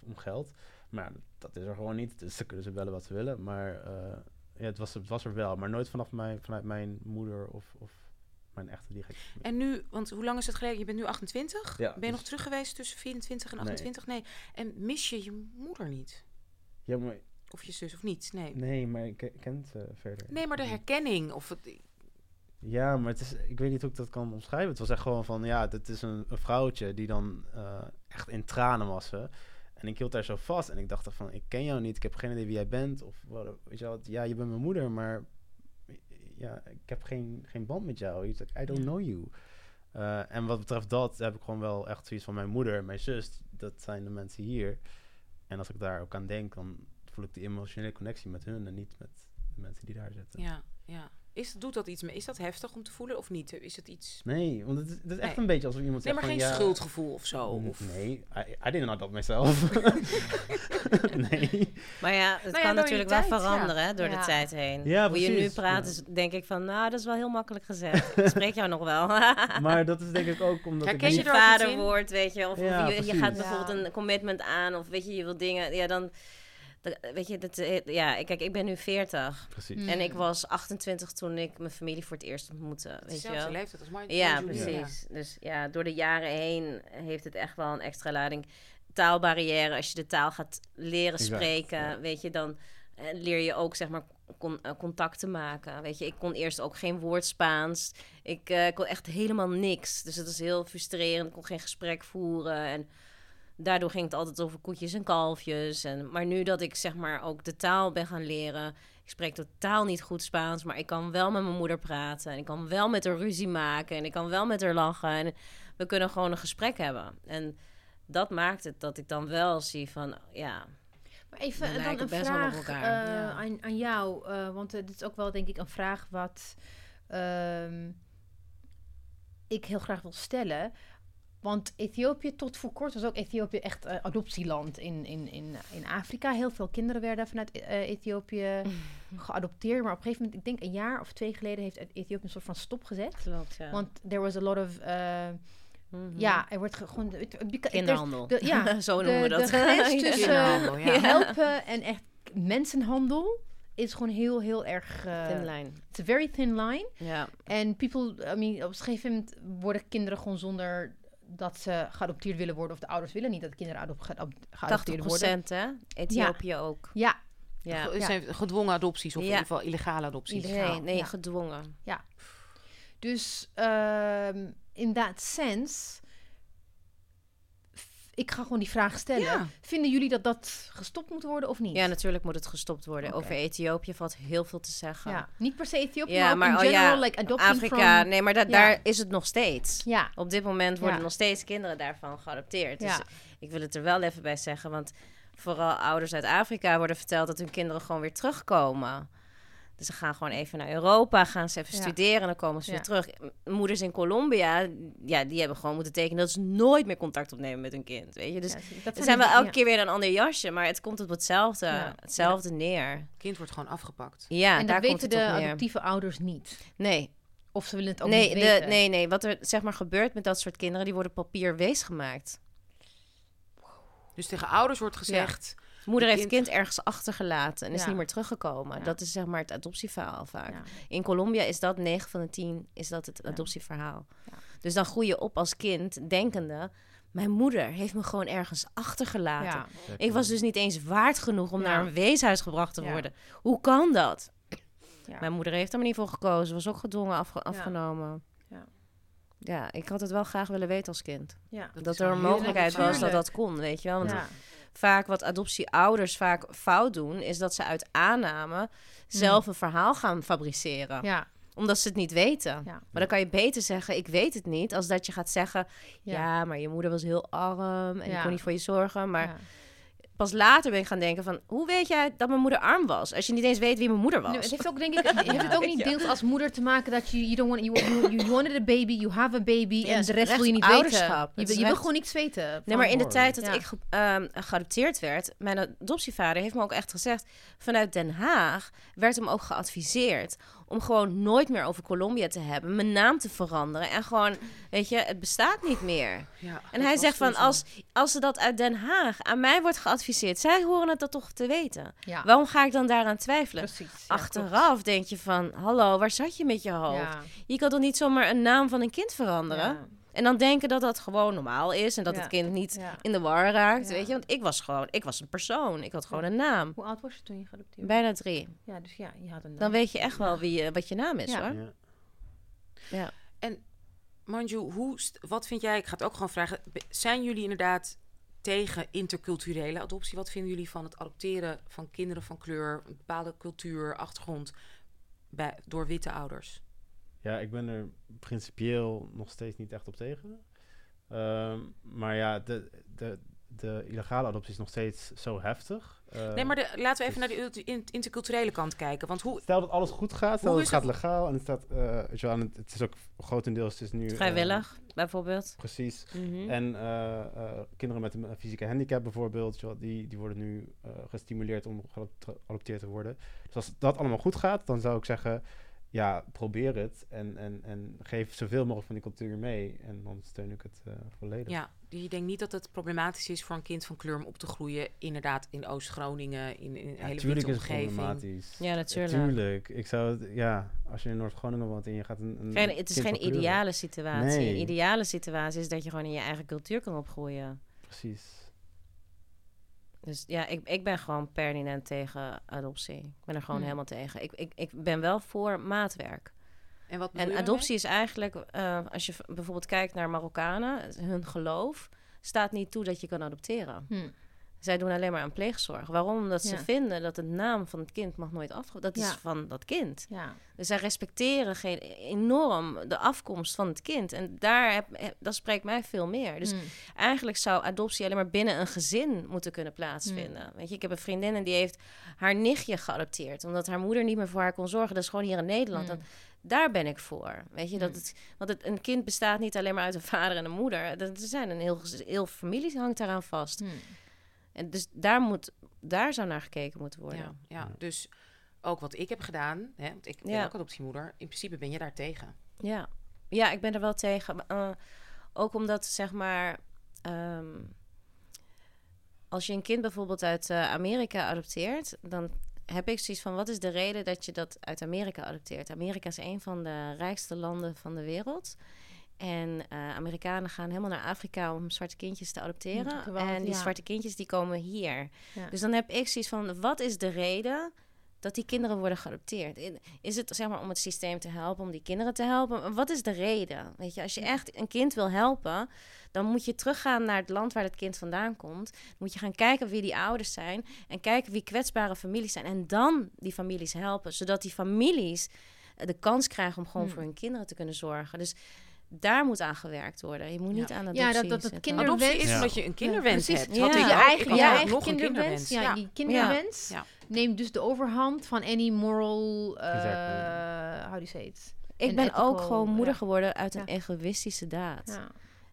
om geld. Maar dat is er gewoon niet, dus ze kunnen ze bellen wat ze willen. Maar ja, het, was, het was er wel, maar nooit vanaf mijn, vanuit mijn moeder of, of mijn echte direct. En nu, want hoe lang is het geleden? Je bent nu 28. Ja, ben je dus nog terug geweest tussen 24 en 28? Nee. nee. En mis je je moeder niet? Ja, maar... Of je zus of niet? Nee. Nee, maar ik ken het uh, verder. Nee, maar de herkenning of het... Ja, maar het is, ik weet niet hoe ik dat kan omschrijven. Het was echt gewoon van, ja, dit is een, een vrouwtje die dan uh, echt in tranen was. En ik hield daar zo vast en ik dacht van, ik ken jou niet, ik heb geen idee wie jij bent. Of wat, weet je wel, ja, je bent mijn moeder, maar ja, ik heb geen, geen band met jou. I don't know you. Uh, en wat betreft dat heb ik gewoon wel echt zoiets van mijn moeder en mijn zus. Dat zijn de mensen hier. En als ik daar ook aan denk, dan voel ik die emotionele connectie met hun en niet met de mensen die daar zitten. Ja, ja. Is, doet dat iets mee? Is dat heftig om te voelen of niet? Is het iets... Nee, want het is, het is echt een beetje alsof iemand nee, zegt maar geen schuldgevoel of zo? Of... Nee, I, I didn't know dat mezelf. nee. Maar ja, het nou kan natuurlijk wel veranderen ja. door de tijd heen. Ja, Hoe je nu praat, is, denk ik van... Nou, dat is wel heel makkelijk gezegd. ik spreek jou nog wel. maar dat is denk ik ook omdat Herken ik... je vader wordt, weet je. Of, of je, je, gaat bijvoorbeeld een commitment aan. Of weet je, je wil dingen... Ja, dan weet je, dat, eh, ja, kijk, ik ben nu 40. Precies. En ik was 28 toen ik mijn familie voor het eerst ontmoette. Weet je wel? leeftijd als mijn Ja, precies. Dus ja, door de jaren heen heeft het echt wel een extra lading. Taalbarrière, als je de taal gaat leren spreken, weet je, dan eh, leer je ook, zeg maar, con uh, contacten maken. Weet je, ik kon eerst ook geen woord Spaans. Ik uh, kon echt helemaal niks. Dus het is heel frustrerend. Ik kon geen gesprek voeren en daardoor ging het altijd over koetjes en kalfjes. En, maar nu dat ik zeg maar ook de taal ben gaan leren. Ik spreek totaal niet goed Spaans, maar ik kan wel met mijn moeder praten. En ik kan wel met haar ruzie maken. En ik kan wel met haar lachen. En we kunnen gewoon een gesprek hebben. En dat maakt het dat ik dan wel zie van, ja... Maar even dan een vraag uh, ja. aan, aan, jou. Uh, want uh, dit is ook wel denk ik een vraag wat ehm, ik heel graag wil stellen. Want Ethiopië, tot voor kort was ook Ethiopië echt uh, adoptieland in, in, in, in Afrika. Heel veel kinderen werden vanuit uh, Ethiopië geadopteerd. Maar op een gegeven moment, ik denk een jaar of twee geleden, heeft Ethiopië een soort van stop gezet. Klopt, ja. Want there was a lot of... Uh, Mm -hmm. Ja, er wordt gewoon... Kinderhandel. De, ja, zo noemen we dat. De grens tussen ja. helpen en echt mensenhandel is gewoon heel, heel erg... Uh, thin line. It's a very thin line. Ja. En people, I mean, op een gegeven moment worden kinderen gewoon zonder dat ze geadopteerd willen worden of de ouders willen niet dat de kinderen adop geadopteerd 80%, worden. hè? Ethiopië ook. Ja. Ja. Het zijn gedwongen adopties of in ieder geval illegale adopties. Nee, nee, gedwongen. Ja. Dus um, in that sense ik ga gewoon die vraag stellen. Vinden jullie dat dat gestopt moet worden of niet? Ja, natuurlijk moet het gestopt worden. Over Ethiopië valt heel veel te zeggen. Ja, niet per se Ethiopië, ja, maar, maar in general, oh ja, like Afrika. Nee, maar daar is het nog steeds. Ja. Op dit moment worden nog steeds kinderen daarvan geadopteerd. Dus ik wil het er wel even bij zeggen, want vooral ouders uit Afrika worden verteld dat hun kinderen gewoon weer terugkomen. Dus ze gaan gewoon even naar Europa, gaan ze even studeren en dan komen ze weer terug. Moeders in Colombia, ja, die hebben gewoon moeten tekenen dat ze nooit meer contact opnemen met hun kind. Weet je, dus dat zijn wel elke keer weer een ander jasje, maar het komt op hetzelfde, hetzelfde neer. Het kind wordt gewoon afgepakt. Ja, en daar dat weten de adoptieve ouders niet. Nee. Of ze willen het ook nee, niet weten. nee, nee. Wat er zeg maar gebeurt met dat soort kinderen, die worden papier wees gemaakt. Dus tegen ouders wordt gezegd moeder heeft het kind ergens achtergelaten en is niet meer teruggekomen. Dat is zeg maar het adoptieverhaal vaak. In Colombia is dat 9 van de 10 is dat het adoptieverhaal. Dus dan groei je op als kind denkende... Mijn moeder heeft me gewoon ergens achtergelaten. Ik was dus niet eens waard genoeg om naar een weeshuis gebracht te worden. Hoe kan dat? Mijn moeder heeft er maar niet voor gekozen. Was ook gedwongen afgenomen. Ja, ik had het wel graag willen weten als kind. Ja, dat, dat er een mogelijkheid was dat dat kon, weet je wel. Want vaak wat adoptieouders vaak fout doen, is dat ze uit aanname zelf een verhaal gaan fabriceren. Ja. Omdat ze het niet weten. Maar dan kan je beter zeggen, ik weet het niet, als dat je gaat zeggen, ja, maar je moeder was heel arm en ik kon niet voor je zorgen. Maar pas later ben ik gaan denken van... hoe weet jij dat mijn moeder arm was? Als je niet eens weet wie mijn moeder was. het heeft ook, denk ik, heeft het ook niet deels als moeder te maken... dat je, you, don't want, you, you, wanted a baby, you have a baby... en de rest wil je niet weten. Je, je wil gewoon niks weten. Nee, maar in de tijd dat ik um, geadopteerd werd... mijn adoptievader heeft me ook echt gezegd... vanuit Den Haag werd hem ook geadviseerd om gewoon nooit meer over Colombia te hebben, mijn naam te veranderen en gewoon, weet je, het bestaat niet meer. Ja, en hij zegt van, als, als ze dat uit Den Haag aan mij wordt geadviseerd, zij horen het dat toch te weten. Ja. Waarom ga ik dan daaraan twijfelen? Precies, Achteraf denk je van, hallo, waar zat je met je hoofd? Je kan toch niet zomaar een naam van een kind veranderen? En dan denken dat dat gewoon normaal is en dat het kind niet in de war raakt, weet je. Want ik was gewoon, ik was een persoon. Ik had gewoon een naam. Hoe oud was je toen je geadopteerd Bijna drie. Ja, dus ja, je had een naam. Dan weet je echt wel wie, wat je naam is, hoor. Ja. En Manju, hoe, wat vind jij, ik ga het ook gewoon vragen, zijn jullie inderdaad tegen interculturele adoptie? Wat vinden jullie van het adopteren van kinderen van kleur, een bepaalde cultuur, achtergrond, bij, door witte ouders? Ja, ik ben er principieel nog steeds niet echt op tegen. Ehm, maar ja, de, de, de illegale adoptie is nog steeds zo heftig. Uh, nee, maar de, laten we even naar de interculturele kant kijken. Want hoe, stel dat alles goed gaat, stel dat het gaat legaal en het staat, uh, je wel, het, is ook grotendeels het is nu vrijwillig, uh, bijvoorbeeld. Precies. Mhm. En kinderen met een fysieke handicap bijvoorbeeld, die, die worden nu gestimuleerd om geadopteerd te worden. Dus als dat allemaal goed gaat, dan zou ik zeggen, ja, probeer het en, en, en geef zoveel mogelijk van die cultuur mee. En dan steun ik het uh, volledig. Ja, dus je denkt niet dat het problematisch is voor een kind van kleur om op te groeien, inderdaad, in Oost-Groningen, in, in een hele witte omgeving. problematisch. Ja, natuurlijk. Natuurlijk. Ik zou het, ja, als je in Noord-Groningen woont en je gaat een. een het is geen ideale situatie. Een ideale situatie is dat je gewoon in je eigen cultuur kan opgroeien. Precies. Dus ja, ik, ik ben gewoon pertinent tegen adoptie. Ik ben er gewoon hmm. helemaal tegen. Ik, ik, ik ben wel voor maatwerk. En, wat en adoptie is eigenlijk, uh, als je bijvoorbeeld kijkt naar Marokkanen, hun geloof staat niet toe dat je kan adopteren. Hmm. Zij doen alleen maar aan pleegzorg. Waarom? Omdat ze vinden dat de naam van het kind mag nooit afge... Dat is van dat kind. Ja. Dus zij respecteren geen, enorm de afkomst van het kind. En daar heb, dat spreekt mij veel meer. Dus hmm. eigenlijk zou adoptie alleen maar binnen een gezin moeten kunnen plaatsvinden. Hmm. Weet je, ik heb een vriendin en die heeft haar nichtje geadopteerd. Omdat haar moeder niet meer voor haar kon zorgen. Dat is gewoon hier in Nederland. Hmm. daar ben ik voor. Weet je, dat het, want het, een kind bestaat niet alleen maar uit een vader en een moeder. Er zijn een heel, heel familie hangt daaraan vast. En dus daar, moet, daar zou naar gekeken moeten worden. Ja, ja. dus ook wat ik heb gedaan, hè, want ik ben ja. ook adoptiemoeder, in principe ben je daar tegen. Ja, ja ik ben er wel tegen. Uh, ook omdat, zeg maar, ehm, als je een kind bijvoorbeeld uit uh, Amerika adopteert, dan heb ik zoiets van: wat is de reden dat je dat uit Amerika adopteert? Amerika is een van de rijkste landen van de wereld. En uh, Amerikanen gaan helemaal naar Afrika om zwarte kindjes te adopteren. en die zwarte kindjes die komen hier. Dus dan heb ik zoiets van: wat is de reden dat die kinderen worden geadopteerd? Is het zeg maar om het systeem te helpen, om die kinderen te helpen? Wat is de reden? Weet je, als je echt een kind wil helpen, dan moet je teruggaan naar het land waar het kind vandaan komt. Dan moet je gaan kijken wie die ouders zijn en kijken wie kwetsbare families zijn. En dan die families helpen, zodat die families de kans krijgen om gewoon hmm. voor hun kinderen te kunnen zorgen. Dus daar moet aan gewerkt worden. Je moet niet aan adoptie Ja, dat, dat het kinderwens... Adoptie is omdat je een kinderwens hebt. Ja. Had je eigen, je eigen kinderwens. Ja, die kinderwens neemt dus de overhand van any moral... Uh, how do you say it? Ik ben ook gewoon moeder geworden uit een egoïstische daad.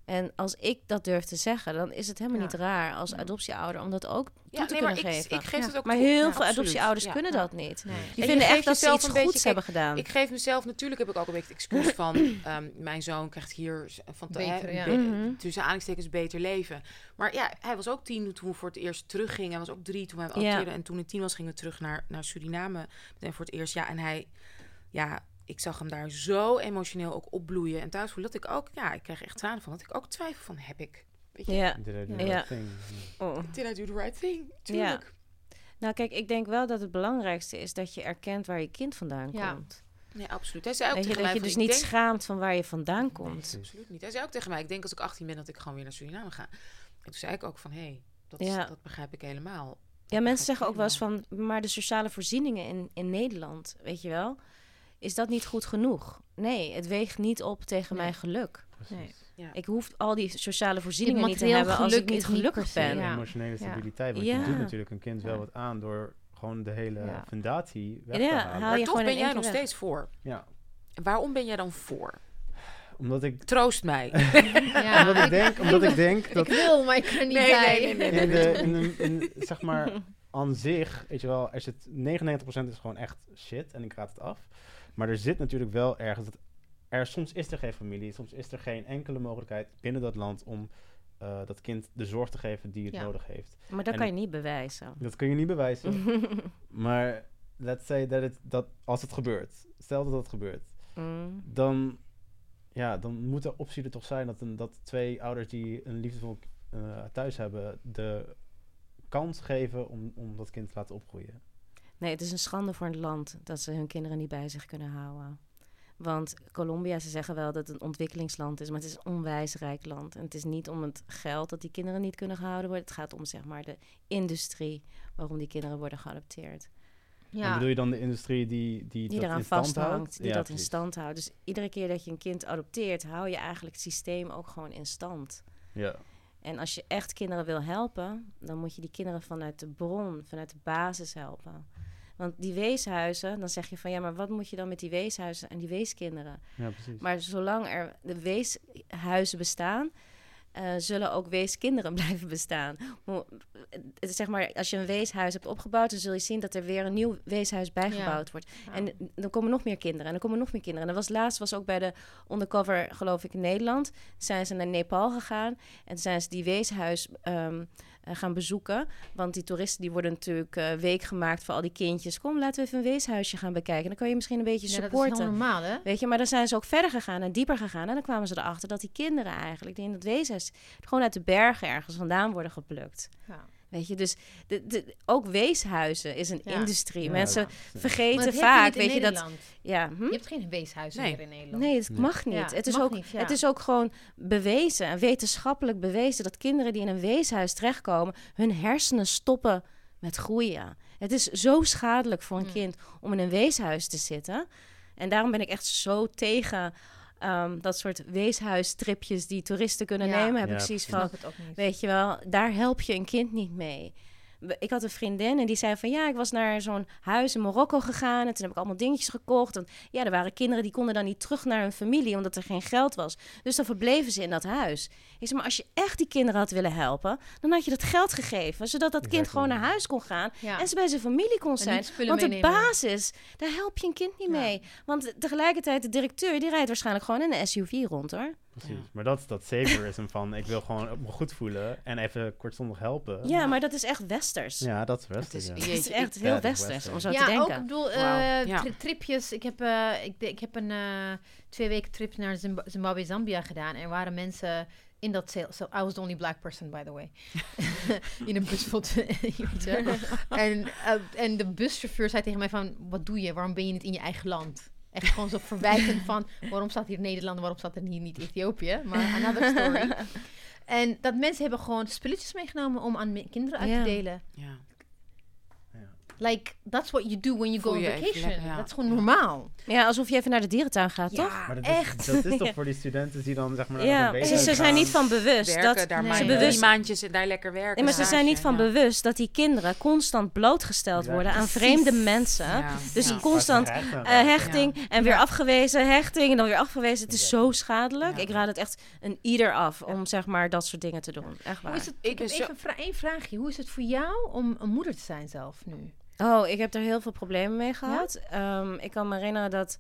En als ik dat durf te zeggen, dan is het helemaal niet raar als adoptieouder om dat ook toe te kunnen geven. Ik, ik geef het ook maar heel veel adoptieouders kunnen dat niet. Die vinden echt dat ze iets goeds hebben gedaan. Ik geef mezelf, natuurlijk heb ik ook een beetje het excuus van... Um, mijn zoon krijgt hier van beter, ja. Mhm. tussen aanhalingstekens beter leven. Maar ja, hij was ook tien toen we voor het eerst teruggingen. Hij was ook drie toen wij adopteerden. En toen hij tien was, gingen we terug naar, naar Suriname. Voor het eerst, ja. En hij... Ja, ik zag hem daar zo emotioneel ook opbloeien en thuis voelen dat ik ook, ja, ik kreeg echt tranen van, dat ik ook twijfel van, heb ik, weet je? Ja. Did I do the right thing? Oh. Did I do the right thing? Tuurlijk. Nou, kijk, ik denk wel dat het belangrijkste is dat je erkent waar je kind vandaan komt. Nee, absoluut. Hij zei ook dat tegen je, mij... Dat je dus niet schaamt van waar je vandaan komt. Nee, absoluut niet. Hij zei ook tegen mij, ik denk als ik 18 ben dat ik gewoon weer naar Suriname ga. En toen zei ik ook van, hé, hey, dat, dat begrijp ik helemaal. Ja, mensen zeggen ook wel eens van, maar de sociale voorzieningen in, in Nederland, weet je wel is dat niet goed genoeg? Nee, het weegt niet op tegen Nee. mijn geluk. Nee. Ja. Ik hoef al die sociale voorzieningen niet te hebben als ik niet gelukkig ben. ja. Emotionele stabiliteit. Want Ja. je doet natuurlijk een kind wel wat aan door gewoon de hele Ja. fundatie weg Ja, te haal halen. Maar toch ben jij nog weg. steeds voor. Ja, Waarom ben jij dan voor? omdat ik, Troost mij. Ja, omdat ik denk, omdat ik denk ik dat wil, maar ik kan niet Nee, bij. nee, nee, nee. in de, in de, in, zeg maar, aan zich, weet je wel, er zit 99% is gewoon echt shit en ik raad het af. Maar er zit natuurlijk wel ergens, dat er, soms is er geen familie, soms is er geen enkele mogelijkheid binnen dat land om eh, dat kind de zorg te geven die het Ja. nodig heeft. Maar dat En- kan je niet bewijzen. Dat kun je niet bewijzen, maar let's say dat het, dat als het gebeurt, stel dat het gebeurt, Mm. dan, ja, dan moet de optie er toch zijn dat, een, dat twee ouders die een liefdevol eh, thuis hebben, de kans geven om, om dat kind te laten opgroeien. Nee, het is een schande voor een land dat ze hun kinderen niet bij zich kunnen houden. Want Colombia, ze zeggen wel dat het een ontwikkelingsland is, maar het is een onwijs rijk land. En het is niet om het geld dat die kinderen niet kunnen gehouden worden. Het gaat om zeg maar de industrie waarom die kinderen worden geadopteerd. En Ja, bedoel je dan de industrie die, die, Die dat eraan in stand vasthangt, houdt? die Ja, dat in stand houdt. Dus iedere keer dat je een kind adopteert, hou je eigenlijk het systeem ook gewoon in stand. Ja, En als je echt kinderen wil helpen, dan moet je die kinderen vanuit de bron, vanuit de basis helpen. Want die weeshuizen, dan zeg je van ja, maar wat moet je dan met die weeshuizen en die weeskinderen? ja, precies. Maar zolang er de weeshuizen bestaan, eh, zullen ook weeskinderen blijven bestaan. Eh, zeg maar, als je een weeshuis hebt opgebouwd, dan zul je zien dat er weer een nieuw weeshuis bijgebouwd wordt. ja. En dan komen nog meer kinderen en dan komen nog meer kinderen. En dat was laatst was ook bij de undercover, geloof ik, in Nederland. Zijn ze naar Nepal gegaan en zijn ze die weeshuis ehm, eh, gaan bezoeken. Want die toeristen die worden natuurlijk eh, week gemaakt voor al die kindjes. Kom, laten we even een weeshuisje gaan bekijken. Dan kan je misschien een beetje ja, dat is supporten. normaal, hè? Weet je, maar dan zijn ze ook verder gegaan en dieper gegaan. En dan kwamen ze erachter dat die kinderen eigenlijk, die in het weeshuis, gewoon uit de bergen ergens vandaan worden geplukt. Ja. Weet je, dus de, de, ook weeshuizen is een Ja. industrie. Ja, Mensen vergeten je vaak, weet je, dat... Ja, hm? Je hebt geen weeshuis Nee. hier in Nederland. Nee, het Nee. mag niet. Ja, het, is mag ook, niet, ja. het is ook gewoon bewezen, en wetenschappelijk bewezen, dat kinderen die in een weeshuis terechtkomen, hun hersenen stoppen met groeien. Het is zo schadelijk voor een Mm. kind om in een weeshuis te zitten. En daarom ben ik echt zo tegen ehm, dat soort weeshuistripjes die toeristen kunnen Ja. nemen. Heb Ja, ik zoiets Ik van. Weet je wel, daar help je een kind niet mee. Ik had een vriendin en die zei van ja, ik was naar zo'n huis in Marokko gegaan en toen heb ik allemaal dingetjes gekocht. En ja, er waren kinderen die konden dan niet terug naar hun familie omdat er geen geld was. Dus dan verbleven ze in dat huis. Ik zei, maar als je echt die kinderen had willen helpen, dan had je dat geld gegeven, zodat dat kind gewoon naar huis kon gaan Ja. en ze bij zijn familie kon zijn. Want de meenemen. basis, daar help je een kind niet Ja. mee. Want tegelijkertijd, de directeur, die rijdt waarschijnlijk gewoon in een SUV rond hoor. Precies. Ja. Maar dat is dat saviorism van ik wil gewoon me goed voelen en even kortstondig helpen. Ja, maar dat is echt westers. Ja, dat is best. Het is- ja. je- Het is Jeetje, echt heel westers om zo ja, te denken. ook ik bedoel, eh, Wauw, ja. tri- tripjes. Ik heb, eh, ik, ik heb een eh, twee weken trip naar Zimba- Zimbabwe, Zambia gedaan. Er waren mensen in dat. So I was the only black person, by the way. in een bus vol en, en de buschauffeur zei tegen mij van, wat doe je? Waarom ben je niet in je eigen land? Echt gewoon zo verwijtend van, waarom staat hier Nederland, waarom staat er hier niet Ethiopië? Maar another story. En dat mensen hebben gewoon spulletjes meegenomen om aan kinderen uit te delen. Ja. Like, that's what you do when you go on vacation. lekker, ja. Dat is gewoon normaal. Ja, alsof je even naar de dierentuin gaat, toch? Maar dat echt. is, dat is toch voor die studenten die dan zeg maar naar Ja, een ze, ze zijn niet van bewust Werken, dat... daar Nee. maar Ze bewust- maandjes en daar lekker werken. Nee, maar ze zijn niet van bewust dat die kinderen constant blootgesteld Ja, worden aan precies. vreemde mensen. Ja. Dus Ja. constant eh, hechting en weer Ja. afgewezen, hechting en dan weer afgewezen. Het is Ja. zo schadelijk. Ja. Ik raad het echt een ieder af om zeg maar dat soort dingen te doen. Echt Hoe waar. is het, Ik heb even één vraagje. Hoe is het voor jou om een moeder te zijn zelf nu? Oh, ik heb er heel veel problemen mee gehad. Ehm, ik kan me herinneren dat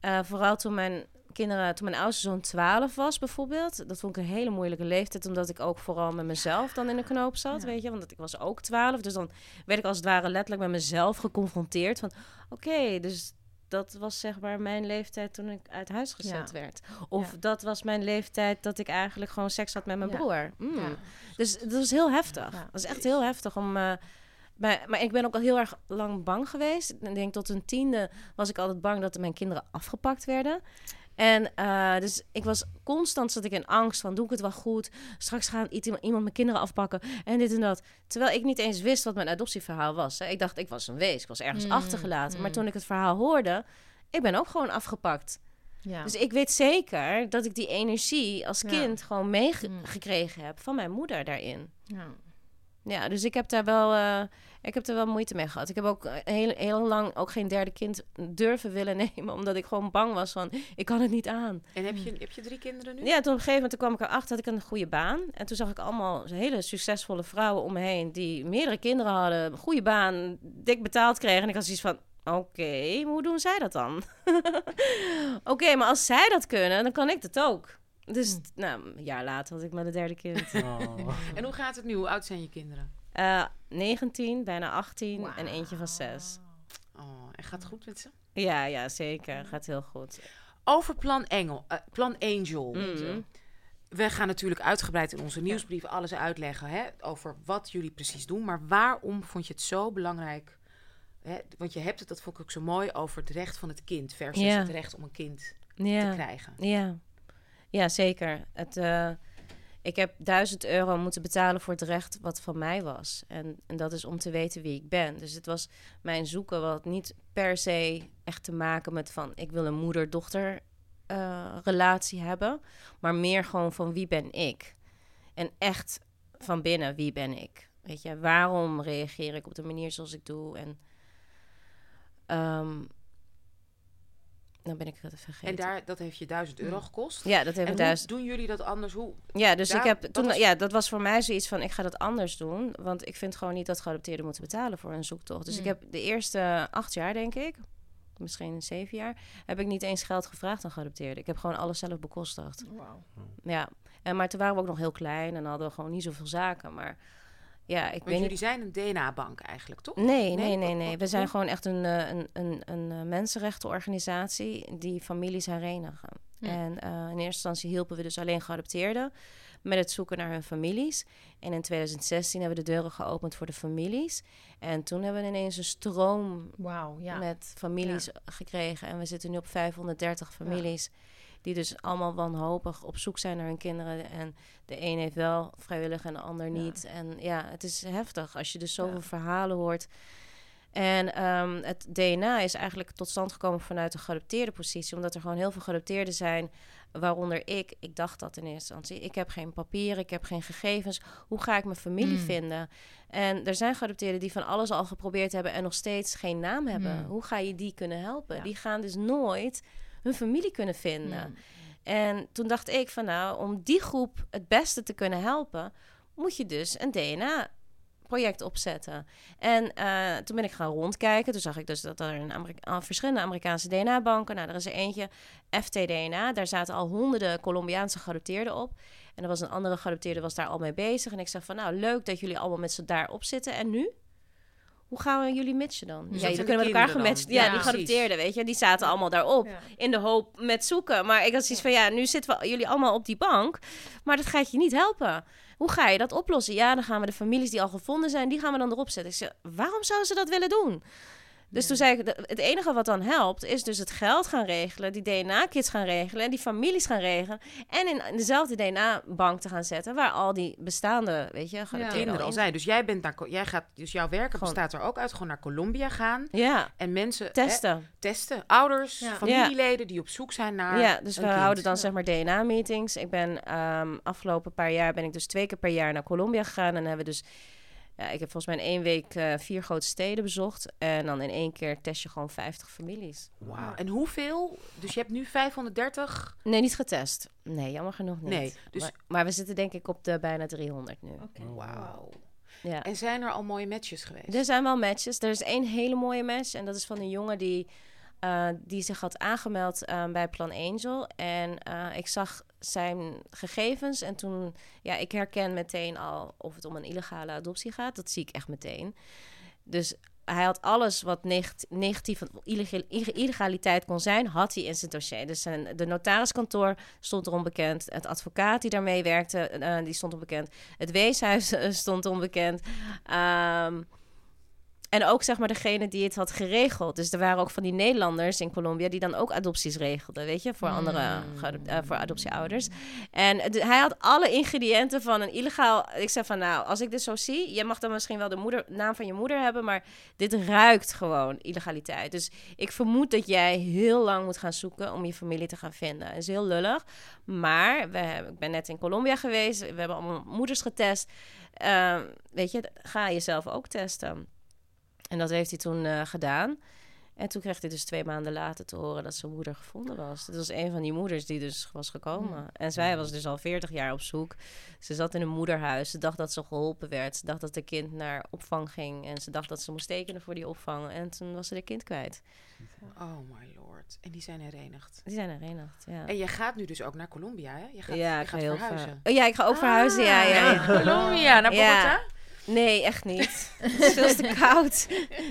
eh, vooral toen mijn kinderen, toen mijn oudste zoon 12 was bijvoorbeeld, dat vond ik een hele moeilijke leeftijd, omdat ik ook vooral met mezelf dan in de knoop zat, Ja. weet je, want ik was ook 12, dus dan werd ik als het ware letterlijk met mezelf geconfronteerd van, oké, dus dat was zeg maar mijn leeftijd toen ik uit huis gezet Ja. werd. Of Ja. dat was mijn leeftijd dat ik eigenlijk gewoon seks had met mijn Ja. broer. Mm. Dus dat was heel heftig. Dat is echt heel heftig om. eh, maar, maar ik ben ook al heel erg lang bang geweest. Ik denk tot een tiende was ik altijd bang dat mijn kinderen afgepakt werden. En eh, dus ik was constant zat ik in angst van doe ik het wel goed? Straks iets- iemand mijn kinderen afpakken en dit en dat. Terwijl ik niet eens wist wat mijn adoptieverhaal was. Hè. Ik dacht ik was een wees, ik was ergens Mm, achtergelaten. Maar mm. toen ik het verhaal hoorde, ik ben ook gewoon afgepakt. Ja. Dus ik weet zeker dat ik die energie als kind gewoon meegekregen mm. heb van mijn moeder daarin. Ja. Ja, dus ik heb daar wel, uh, ik heb er wel moeite mee gehad. Ik heb ook heel, heel lang ook geen derde kind durven willen nemen, omdat ik gewoon bang was van, ik kan het niet aan. En heb je, heb je drie kinderen nu? Ja, toen op een gegeven moment kwam ik erachter dat ik een goede baan. En toen zag ik allemaal hele succesvolle vrouwen om me heen die meerdere kinderen hadden, een goede baan, dik betaald kregen. En ik had zoiets van, oké, hoe doen zij dat dan? oké, maar als zij dat kunnen, dan kan ik dat ook. Dus hm. nou, een jaar later had ik mijn derde kind. Oh. en hoe gaat het nu? Hoe oud zijn je kinderen? Uh, eh, 19, bijna 18 en eentje van 6. Oh, en gaat het goed met ze? Ja, ja, zeker. Gaat heel goed. Over Plan, Engel, uh, plan Angel. Mm. We gaan natuurlijk uitgebreid in onze nieuwsbrief alles uitleggen hè, over wat jullie precies doen. Maar waarom vond je het zo belangrijk? Hè, want je hebt het, dat vond ik ook zo mooi, over het recht van het kind versus het recht om een kind te krijgen. Ja, ja, zeker. Het, uh, ik heb duizend euro moeten betalen voor het recht wat van mij was. En, en dat is om te weten wie ik ben. Dus het was mijn zoeken wat niet per se echt te maken met van... ik wil een moeder-dochter uh, relatie hebben. Maar meer gewoon van wie ben ik? En echt van binnen, wie ben ik? Weet je, waarom reageer ik op de manier zoals ik doe? En... Um, dan ben ik het vergeten. En daar, dat heeft je 1000 euro mm. gekost? Ja, dat heeft me duizend. doen jullie dat anders? Hoe? Ja, dus ik heb toen, ja, dat was voor mij zoiets van: ik ga dat anders doen. Want ik vind gewoon niet dat geadopteerden moeten betalen voor een zoektocht. Dus ik mm. heb de eerste acht jaar, denk ik, misschien zeven jaar, heb ik niet eens geld gevraagd aan geadopteerden. Ik heb gewoon alles zelf bekostigd. Wow. Ja, en, maar toen waren we ook nog heel klein en hadden we gewoon niet zoveel zaken. Maar ja, ik weet jullie zijn een DNA-bank eigenlijk, toch? Nee, nee, nee, nee. We zijn gewoon echt een, eh, een, een, een eh, mensenrechtenorganisatie die families herenigen. En uh, in eerste instantie hielpen we dus alleen geadopteerden met het zoeken naar hun families. En in 2016 hebben we de deuren geopend voor de families. En toen hebben we ineens een stroom wow, ja. met families gekregen. En we zitten nu op 530 families. Die dus allemaal wanhopig op zoek zijn naar hun kinderen. En de een heeft wel vrijwillig en de ander niet. En ja, het is heftig als je dus zoveel verhalen hoort. En ehm, het DNA is eigenlijk tot stand gekomen vanuit de geadopteerde positie. Omdat er gewoon heel veel geadopteerden zijn. Waaronder ik. Ik dacht dat in eerste instantie. Ik heb geen papieren, ik heb geen gegevens. Hoe ga ik mijn familie mm. vinden? En er zijn geadopteerden die van alles al geprobeerd hebben en nog steeds geen naam hebben. Mm. Hoe ga je die kunnen helpen? Die gaan dus nooit hun familie kunnen vinden. Hmm. En toen dacht ik van nou, om die groep het beste te kunnen helpen, moet je dus een DNA project opzetten. En uh, toen ben ik gaan rondkijken. Toen zag ik dus dat er een Amerika verschillende Amerikaanse DNA-banken. Nou, er is er eentje, FTDNA. Daar zaten al honderden Colombiaanse geadopteerden op. En er was een andere geadopteerde was daar al mee bezig. En ik zeg van, nou, leuk dat jullie allemaal met z'n daarop zitten. En nu? Hoe gaan we jullie matchen dan? Dus ja, jullie kunnen met elkaar gematcht. Ja, die geadopteerden, weet je, die zaten allemaal daarop. In de hoop met zoeken. Maar ik had zoiets van, ja, nu zitten we jullie allemaal op die bank. Maar dat gaat je niet helpen. Hoe ga je dat oplossen? Ja, dan gaan we de families die al gevonden zijn, die gaan we dan erop zetten. Ik zeg, waarom zouden ze dat willen doen? Dus toen zei ik, het enige wat dan helpt, is dus het geld gaan regelen, die DNA-kits gaan regelen, die families gaan regelen. En in dezelfde DNA-bank te gaan zetten, waar al die bestaande, weet je, ja. kinderen al zijn. Dus jij bent naar, jij gaat, dus jouw werk bestaat er ook uit, gewoon naar Colombia gaan. Ja. En mensen testen. testen. Ouders, familieleden die op zoek zijn naar. Ja, dus we houden dan zeg maar DNA-meetings. Ik ben um, afgelopen paar jaar ben ik dus twee keer per jaar naar Colombia gegaan en hebben we dus ja, ik heb volgens mij in één week uh, vier grote steden bezocht. En dan in één keer test je gewoon 50 families. Wauw. En hoeveel? Dus je hebt nu 530? Nee, niet getest. Nee, jammer genoeg niet. Nee, dus... maar, we zitten denk ik op de bijna 300 nu. Okay. Wauw. Ja. En zijn er al mooie matches geweest? Er zijn wel matches. Er is één hele mooie match. En dat is van een jongen die uh, die zich had aangemeld uh, bij Plan Angel. En uh, ik zag zijn gegevens en toen, ja, ik herken meteen al of het om een illegale adoptie gaat. Dat zie ik echt meteen. Dus hij had alles wat negatief, negatief illegaliteit kon zijn, had hij in zijn dossier. Dus zijn, de notariskantoor stond er onbekend. Het advocaat die daarmee werkte, die stond onbekend. Het weeshuis stond onbekend. Um, En ook zeg maar degene die het had geregeld. Dus er waren ook van die Nederlanders in Colombia die dan ook adopties regelden, weet je, voor andere uh, voor adoptieouders. En hij had alle ingrediënten van een illegaal. Ik zei van nou, als ik dit zo zie, je mag dan misschien wel de moeder, naam van je moeder hebben, maar dit ruikt gewoon illegaliteit. Dus ik vermoed dat jij heel lang moet gaan zoeken om je familie te gaan vinden. Dat is heel lullig. Maar we, ik ben net in Colombia geweest. We hebben allemaal moeders getest. Uh, weet je, ga jezelf ook testen. En dat heeft hij toen uh, gedaan. En toen kreeg hij dus twee maanden later te horen dat zijn moeder gevonden was. Dat was een van die moeders die dus was gekomen. En zij was dus al 40 jaar op zoek. Ze zat in een moederhuis. Ze dacht dat ze geholpen werd. Ze dacht dat de kind naar opvang ging. En ze dacht dat ze moest tekenen voor die opvang. En toen was ze de kind kwijt. Oh my lord. En die zijn herenigd. Die zijn herenigd, ja. En je gaat nu dus ook naar Colombia, hè? Je gaat, ja, ik ga gaat heel verhuizen. Oh, ja, ik ga ook verhuizen, ja. ja, ja. Colombia, naar Bogota? Nee, echt niet. het is veel te koud.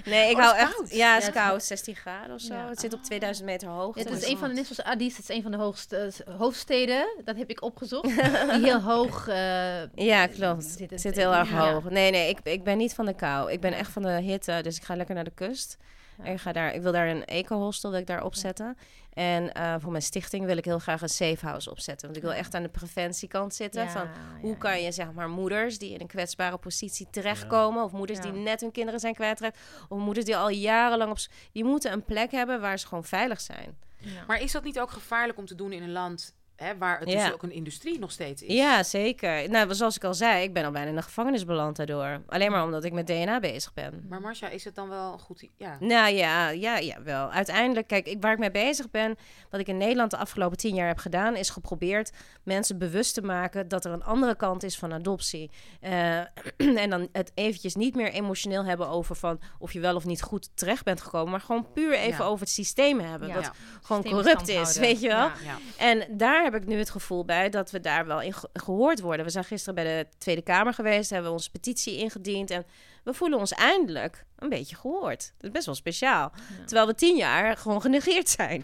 Nee, ik Oh, hou echt... koud? Ja, het is Ja, het- koud. 16 graden of zo. Ja. Het zit op 2000 meter hoogte. Het is dus- een van de, net zoals Addis, het is een van de hoogste eh, hoofdsteden. Dat heb ik opgezocht. die heel hoog eh, Ja, klopt. zit Het zit heel erg ja. hoog. Nee, nee, ik, ik ben niet van de kou. Ik ben echt van de hitte. Dus ik ga lekker naar de kust. Ja. En ik, ga daar, ik wil daar een eco-hostel wil ik daar opzetten. En eh, voor mijn stichting wil ik heel graag een safe house opzetten. Want ik wil echt aan de preventiekant zitten. Ja, van hoe ja, kan ja. je zeg maar moeders die in een kwetsbare positie terechtkomen... of moeders Ja. die net hun kinderen zijn kwijtgeraakt... of moeders die al jarenlang op... die moeten een plek hebben waar ze gewoon veilig zijn. Ja. Maar is dat niet ook gevaarlijk om te doen in een land hè, waar het Ja. dus ook een industrie nog steeds is? Ja, zeker. Nou, zoals ik al zei, ik ben al bijna in de gevangenis beland daardoor. Alleen maar omdat ik met DNA bezig ben. Maar Marcia, is het dan wel een goed... Ja. Nou ja, ja, ja, wel. Uiteindelijk, kijk, ik, waar ik mee bezig ben, wat ik in Nederland de afgelopen tien jaar heb gedaan, is geprobeerd mensen bewust te maken dat er een andere kant is van adoptie. Eh, en dan het eventjes niet meer emotioneel hebben over van of je wel of niet goed terecht bent gekomen, maar gewoon puur even Ja. over het systeem hebben. Ja. Dat Ja. gewoon Systeem corrupt is, houden. weet je wel. Ja. Ja. En daar heb ik nu het gevoel bij dat we daar wel in ge- gehoord worden. We zijn gisteren bij de Tweede Kamer geweest, hebben we onze petitie ingediend en we voelen ons eindelijk een beetje gehoord. Dat is best wel speciaal. Terwijl we tien jaar gewoon genegeerd zijn.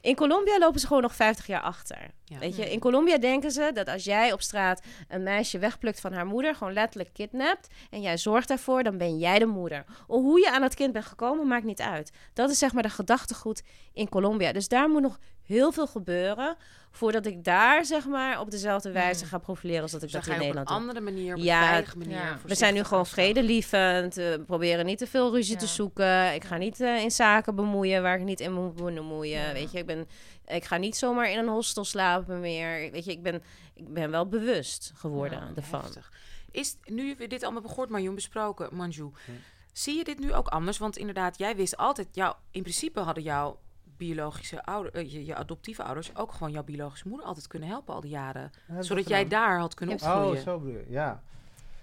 In Colombia lopen ze gewoon nog 50 jaar achter. Ja. Weet je, in Colombia denken ze dat als jij op straat een meisje wegplukt van haar moeder, gewoon letterlijk kidnapt, en jij zorgt daarvoor, dan ben jij de moeder. Of hoe je aan het kind bent gekomen, maakt niet uit. Dat is zeg maar de gedachtegoed in Colombia. Dus daar moet nog heel veel gebeuren voordat ik daar zeg maar op dezelfde wijze ga profileren als dat ik Dus dat ga in je op een Nederland doe. andere manier, op een Ja, veilige manier... ja. We zijn nu gewoon vredelievend. We proberen niet te veel ruzie te zoeken. Ik ga niet eh, in zaken bemoeien waar ik niet in moet bemoeien. Ja. Weet je, ik, ben, ik ga niet zomaar in een hostel slapen meer. Weet je, ik ben, ik ben wel bewust geworden Ja, ervan. heftig. Is, nu we dit allemaal gehoord, Marjoen, besproken, Manju... Hm. Zie je dit nu ook anders? Want inderdaad, jij wist altijd... Jou, in principe hadden jouw biologische ouder, eh, je, je adoptieve ouders... ook gewoon jouw biologische moeder altijd kunnen helpen al die jaren. Ja, dat zodat jij daar had kunnen opgroeien. Oh, zo bedoel je. Ja,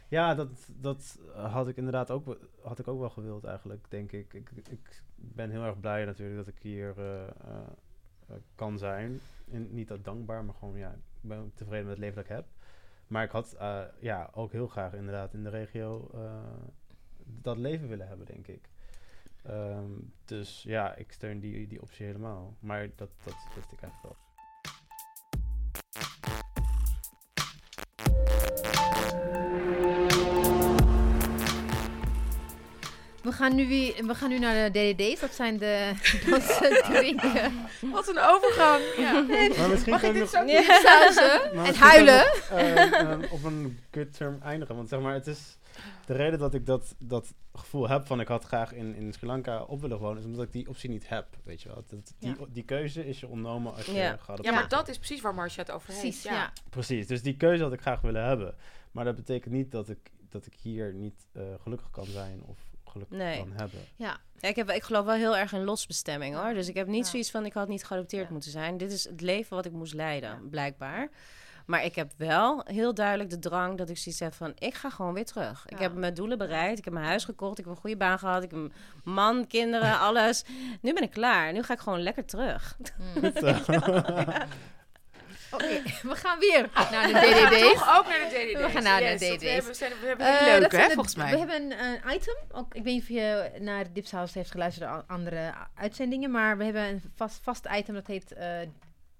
ja dat, dat had ik inderdaad ook, wel- had ik ook wel gewild eigenlijk, denk ik. Ik, ik ben heel erg blij natuurlijk dat ik hier eh, eh, kan zijn. En niet dat dankbaar, maar gewoon ja, ik ben tevreden met het leven dat ik heb. Maar ik had eh, ja, ook heel graag inderdaad in de regio eh, dat leven willen hebben, denk ik. Ehm, dus ja, ik steun die, die optie helemaal. Maar dat, dat wist ik eigenlijk wel. We gaan, nu weer, we gaan nu naar de DDD's. Dat zijn de dansen, drinken, Wat een overgang. Ja. Maar misschien Mag ik dit nog- zo Ja. sausen Maar en huilen. kan ik, eh, eh, op een good term eindigen. Want zeg maar, het is de reden dat ik dat, dat gevoel heb van ik had graag in, in Sri Lanka op willen wonen, is omdat ik die optie niet heb. Weet je wel. Dat, die, Ja. die keuze is je ontnomen als je Ja. gaat ja, maar dat is precies waar Marcia het over heeft. Precies, ja. ja. Precies, dus die keuze had ik graag willen hebben. Maar dat betekent niet dat ik, dat ik hier niet eh, gelukkig kan zijn of geluk Nee. kan hebben. Ja, Ja, ik, heb, ik geloof wel heel erg in losbestemming hoor. Dus ik heb niet Ja. zoiets van ik had niet geadopteerd Ja. moeten zijn. Dit is het leven wat ik moest leiden, Ja. blijkbaar. Maar ik heb wel heel duidelijk de drang dat ik zoiets heb van... ik ga gewoon weer terug. Ik heb mijn doelen bereikt. Ik heb mijn huis gekocht. Ik heb een goede baan gehad. Ik heb een man, kinderen, alles. Nu ben ik klaar. Nu ga ik gewoon lekker terug. Eh. Oké, we gaan weer naar de We gaan toch ook naar de DDD's. We gaan naar de Yes, DDD's. We hebben, zijn- we hebben het leuk, hè, volgens mij. We hebben een item. Ook, ik weet niet of je naar Dipshouse heeft geluisterd andere uitzendingen. Maar we hebben een vast, vast item dat heet eh,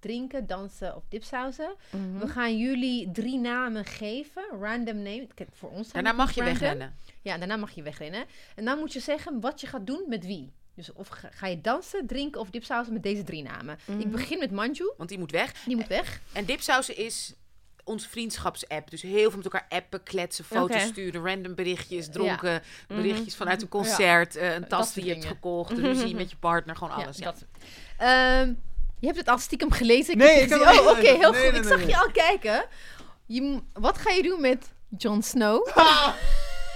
drinken, dansen of dipsausen. Mhm. We gaan jullie drie namen geven, random name. Kijk, voor ons zijn Daarna mag je random. wegrennen. Ja, daarna mag je wegrennen. En dan moet je zeggen wat je gaat doen met wie. Dus of ga, ga je dansen, drinken of dipsausen met deze drie namen. Mhm. Ik begin met Manju, Want die moet weg. die moet weg. En dipsausen is onze vriendschapsapp. Dus heel veel met elkaar appen, kletsen, foto's sturen, random berichtjes, dronken Mhm. berichtjes vanuit een concert, eh, een tas die je hebt gekocht, een ruzie met je partner, gewoon alles. Ja, dat. Je hebt het al stiekem gelezen. Ik Nee, ik heb het Oh, oké, heel goed. Nee, ik zag nee, je al kijken. Je, wat ga je doen met Jon Snow?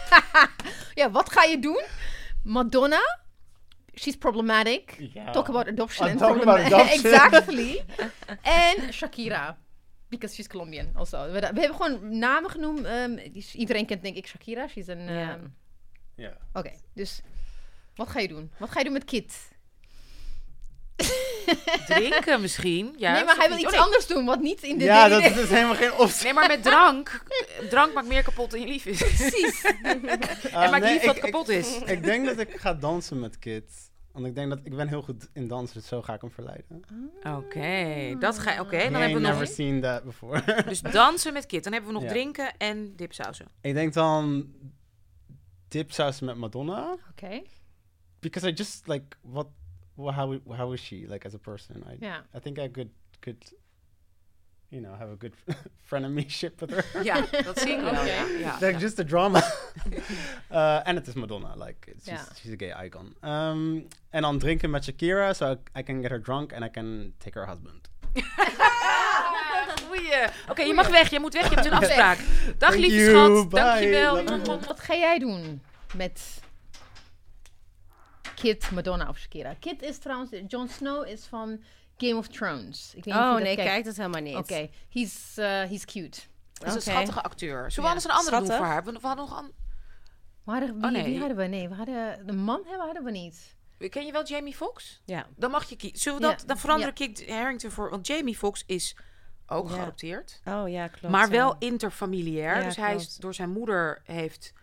ja, wat ga je doen? Madonna. She's problematic. Talk about adoption Oh, and talk about problema- adoption. exactly. en Shakira. Because she's Colombian also. We, we hebben gewoon namen genoemd. ehm, die- iedereen kent denk ik Shakira. She's een... Ja. ehm, Ja. Oké, dus wat ga je doen? Wat ga je doen met Kit? Drinken misschien. Ja, nee, maar hij wil iets iets anders doen, wat niet in de Ja, dat is helemaal geen optie. Nee, maar met drank. Drank maakt meer kapot dan je lief is. Precies. en Ah, maakt nee, lief wat ik- kapot is. Ik, denk dat ik ga dansen met Kit. Want ik denk dat ik ben heel goed in dansen, dus zo ga ik hem verleiden. Oké, dat ga Oké, dan hebben we never nog... seen that before. Dus dansen met Kit. Dan hebben we nog Ja. drinken en dipsausen. ik denk dan dipsaus met Madonna. Oké. Because I just like what, wha- how how is she like as a person? I. I think I could could you know have a good frenemy-ship with her. Ja, dat wel. Ja, ja, like ja. just the drama. uh, en het is Madonna, like it's Ja. she's, she's a gay icon. Um, en dan drinken met Shakira, so I, I can get her drunk and I can take her husband. Goeie. Oké, je mag weg. Je moet weg. Je hebt een afspraak. Dag lieve you, schat. bye. Dankjewel. Wat ga jij doen met Kit, Madonna of Shakira? Kit is trouwens, Jon Snow is van Game of Thrones. Ik Oh nee, kijkt. kijk dat helemaal niet. Oké, he's, uh, he's cute. Dat is een schattige acteur. Zullen we Ja. anders een andere doen Schattig. voor haar? We, we hadden nog een... We hadden, wie, Oh, nee. wie hadden we? Nee, we hadden de man hebben hadden we niet. Ken je wel Jamie Foxx? Ja. Dan mag je kiezen. Zullen we Ja. dat... Dan veranderen Ja. Kit Harrington voor... Want Jamie Foxx is ook Ja. geadopteerd. Oh ja, klopt. maar ja. wel interfamiliair. Ja, dus hij is door zijn moeder heeft...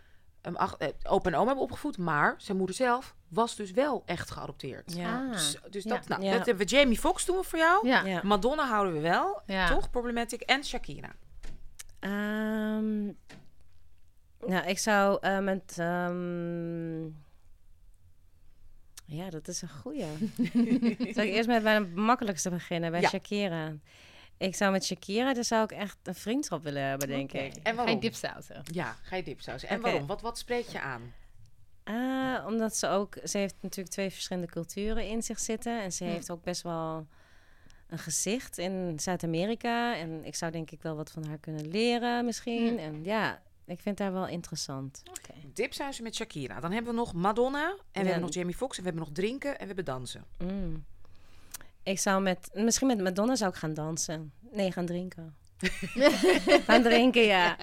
hem ach- eh, opa en oma hebben opgevoed. Maar zijn moeder zelf was dus wel echt geadopteerd. Ja. Ah, Dus, dus ja. dat, nou, Ja. dat hebben we Jamie Foxx doen we voor jou. Ja. Ja. Madonna houden we wel. Ja. Toch? Problematic. En Shakira. Ehm, nou, ik zou eh, met. ehm, ja, dat is een goeie. Zal ik eerst met mijn makkelijkste beginnen, bij Ja. Shakira? Ik zou met Shakira, daar zou ik echt een vriendschap willen hebben, denk ik. En Ga waarom? je dipsausen? Ja, ga je dipsausen. En waarom? Wat, wat spreekt je aan? Ah, omdat ze ook, ze heeft natuurlijk twee verschillende culturen in zich zitten. En ze Hm. heeft ook best wel een gezicht in Zuid-Amerika. En ik zou denk ik wel wat van haar kunnen leren misschien. Hm. En ja, ik vind haar wel interessant. Oké. Dipsausen met Shakira. Dan hebben we nog Madonna. En we Ja. hebben nog Jamie Foxx. En we hebben nog drinken. En we hebben dansen. Mm. Ik zou met, misschien met Madonna zou ik gaan dansen. Nee, gaan drinken. gaan drinken, ja.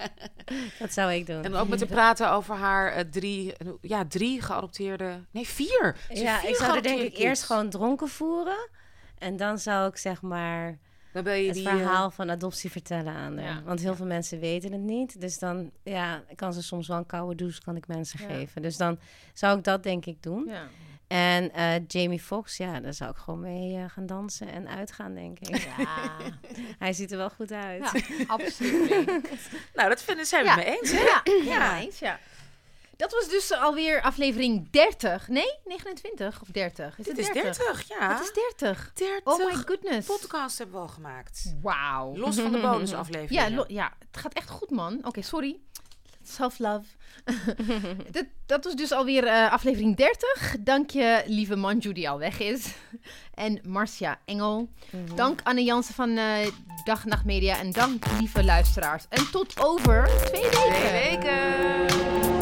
Dat zou ik doen. En ook met te praten over haar eh, drie, ja, drie geadopteerde... Nee, vier. Ja, vier ik zou er denk ik eerst gewoon dronken voeren. En dan zou ik zeg maar Dan ben je het die... eh, verhaal van adoptie vertellen aan haar. Ja. Want heel veel mensen weten het niet. Dus dan ja, kan ze soms wel een koude douche kan ik mensen Ja. geven. Dus dan zou ik dat denk ik doen. Ja. En eh, Jamie Foxx, ja, daar zou ik gewoon mee eh, gaan dansen en uitgaan, denk ik. Ja. Hij ziet er wel goed uit. Ja, absoluut. Nou, dat vinden zijn we Ja. het mee eens. hè? Ja, ja. eens, ja. Dat was dus alweer aflevering 30. Nee, 29 of 30? Is Dit het is 30, ja. Het is 30. 30 Oh my goodness. podcasts hebben we al gemaakt. Wauw. Los van de Ja, bonusafleveringen. lo- ja, het gaat echt goed, man. Oké, sorry. Self-love. dat, dat was dus alweer eh aflevering 30. Dank je, lieve Manju, die al weg is. En Marcia Engel. Mhm. Dank Anne Jansen van eh Dag Nacht Media. En dank, lieve luisteraars. En tot over twee weken. Twee weken.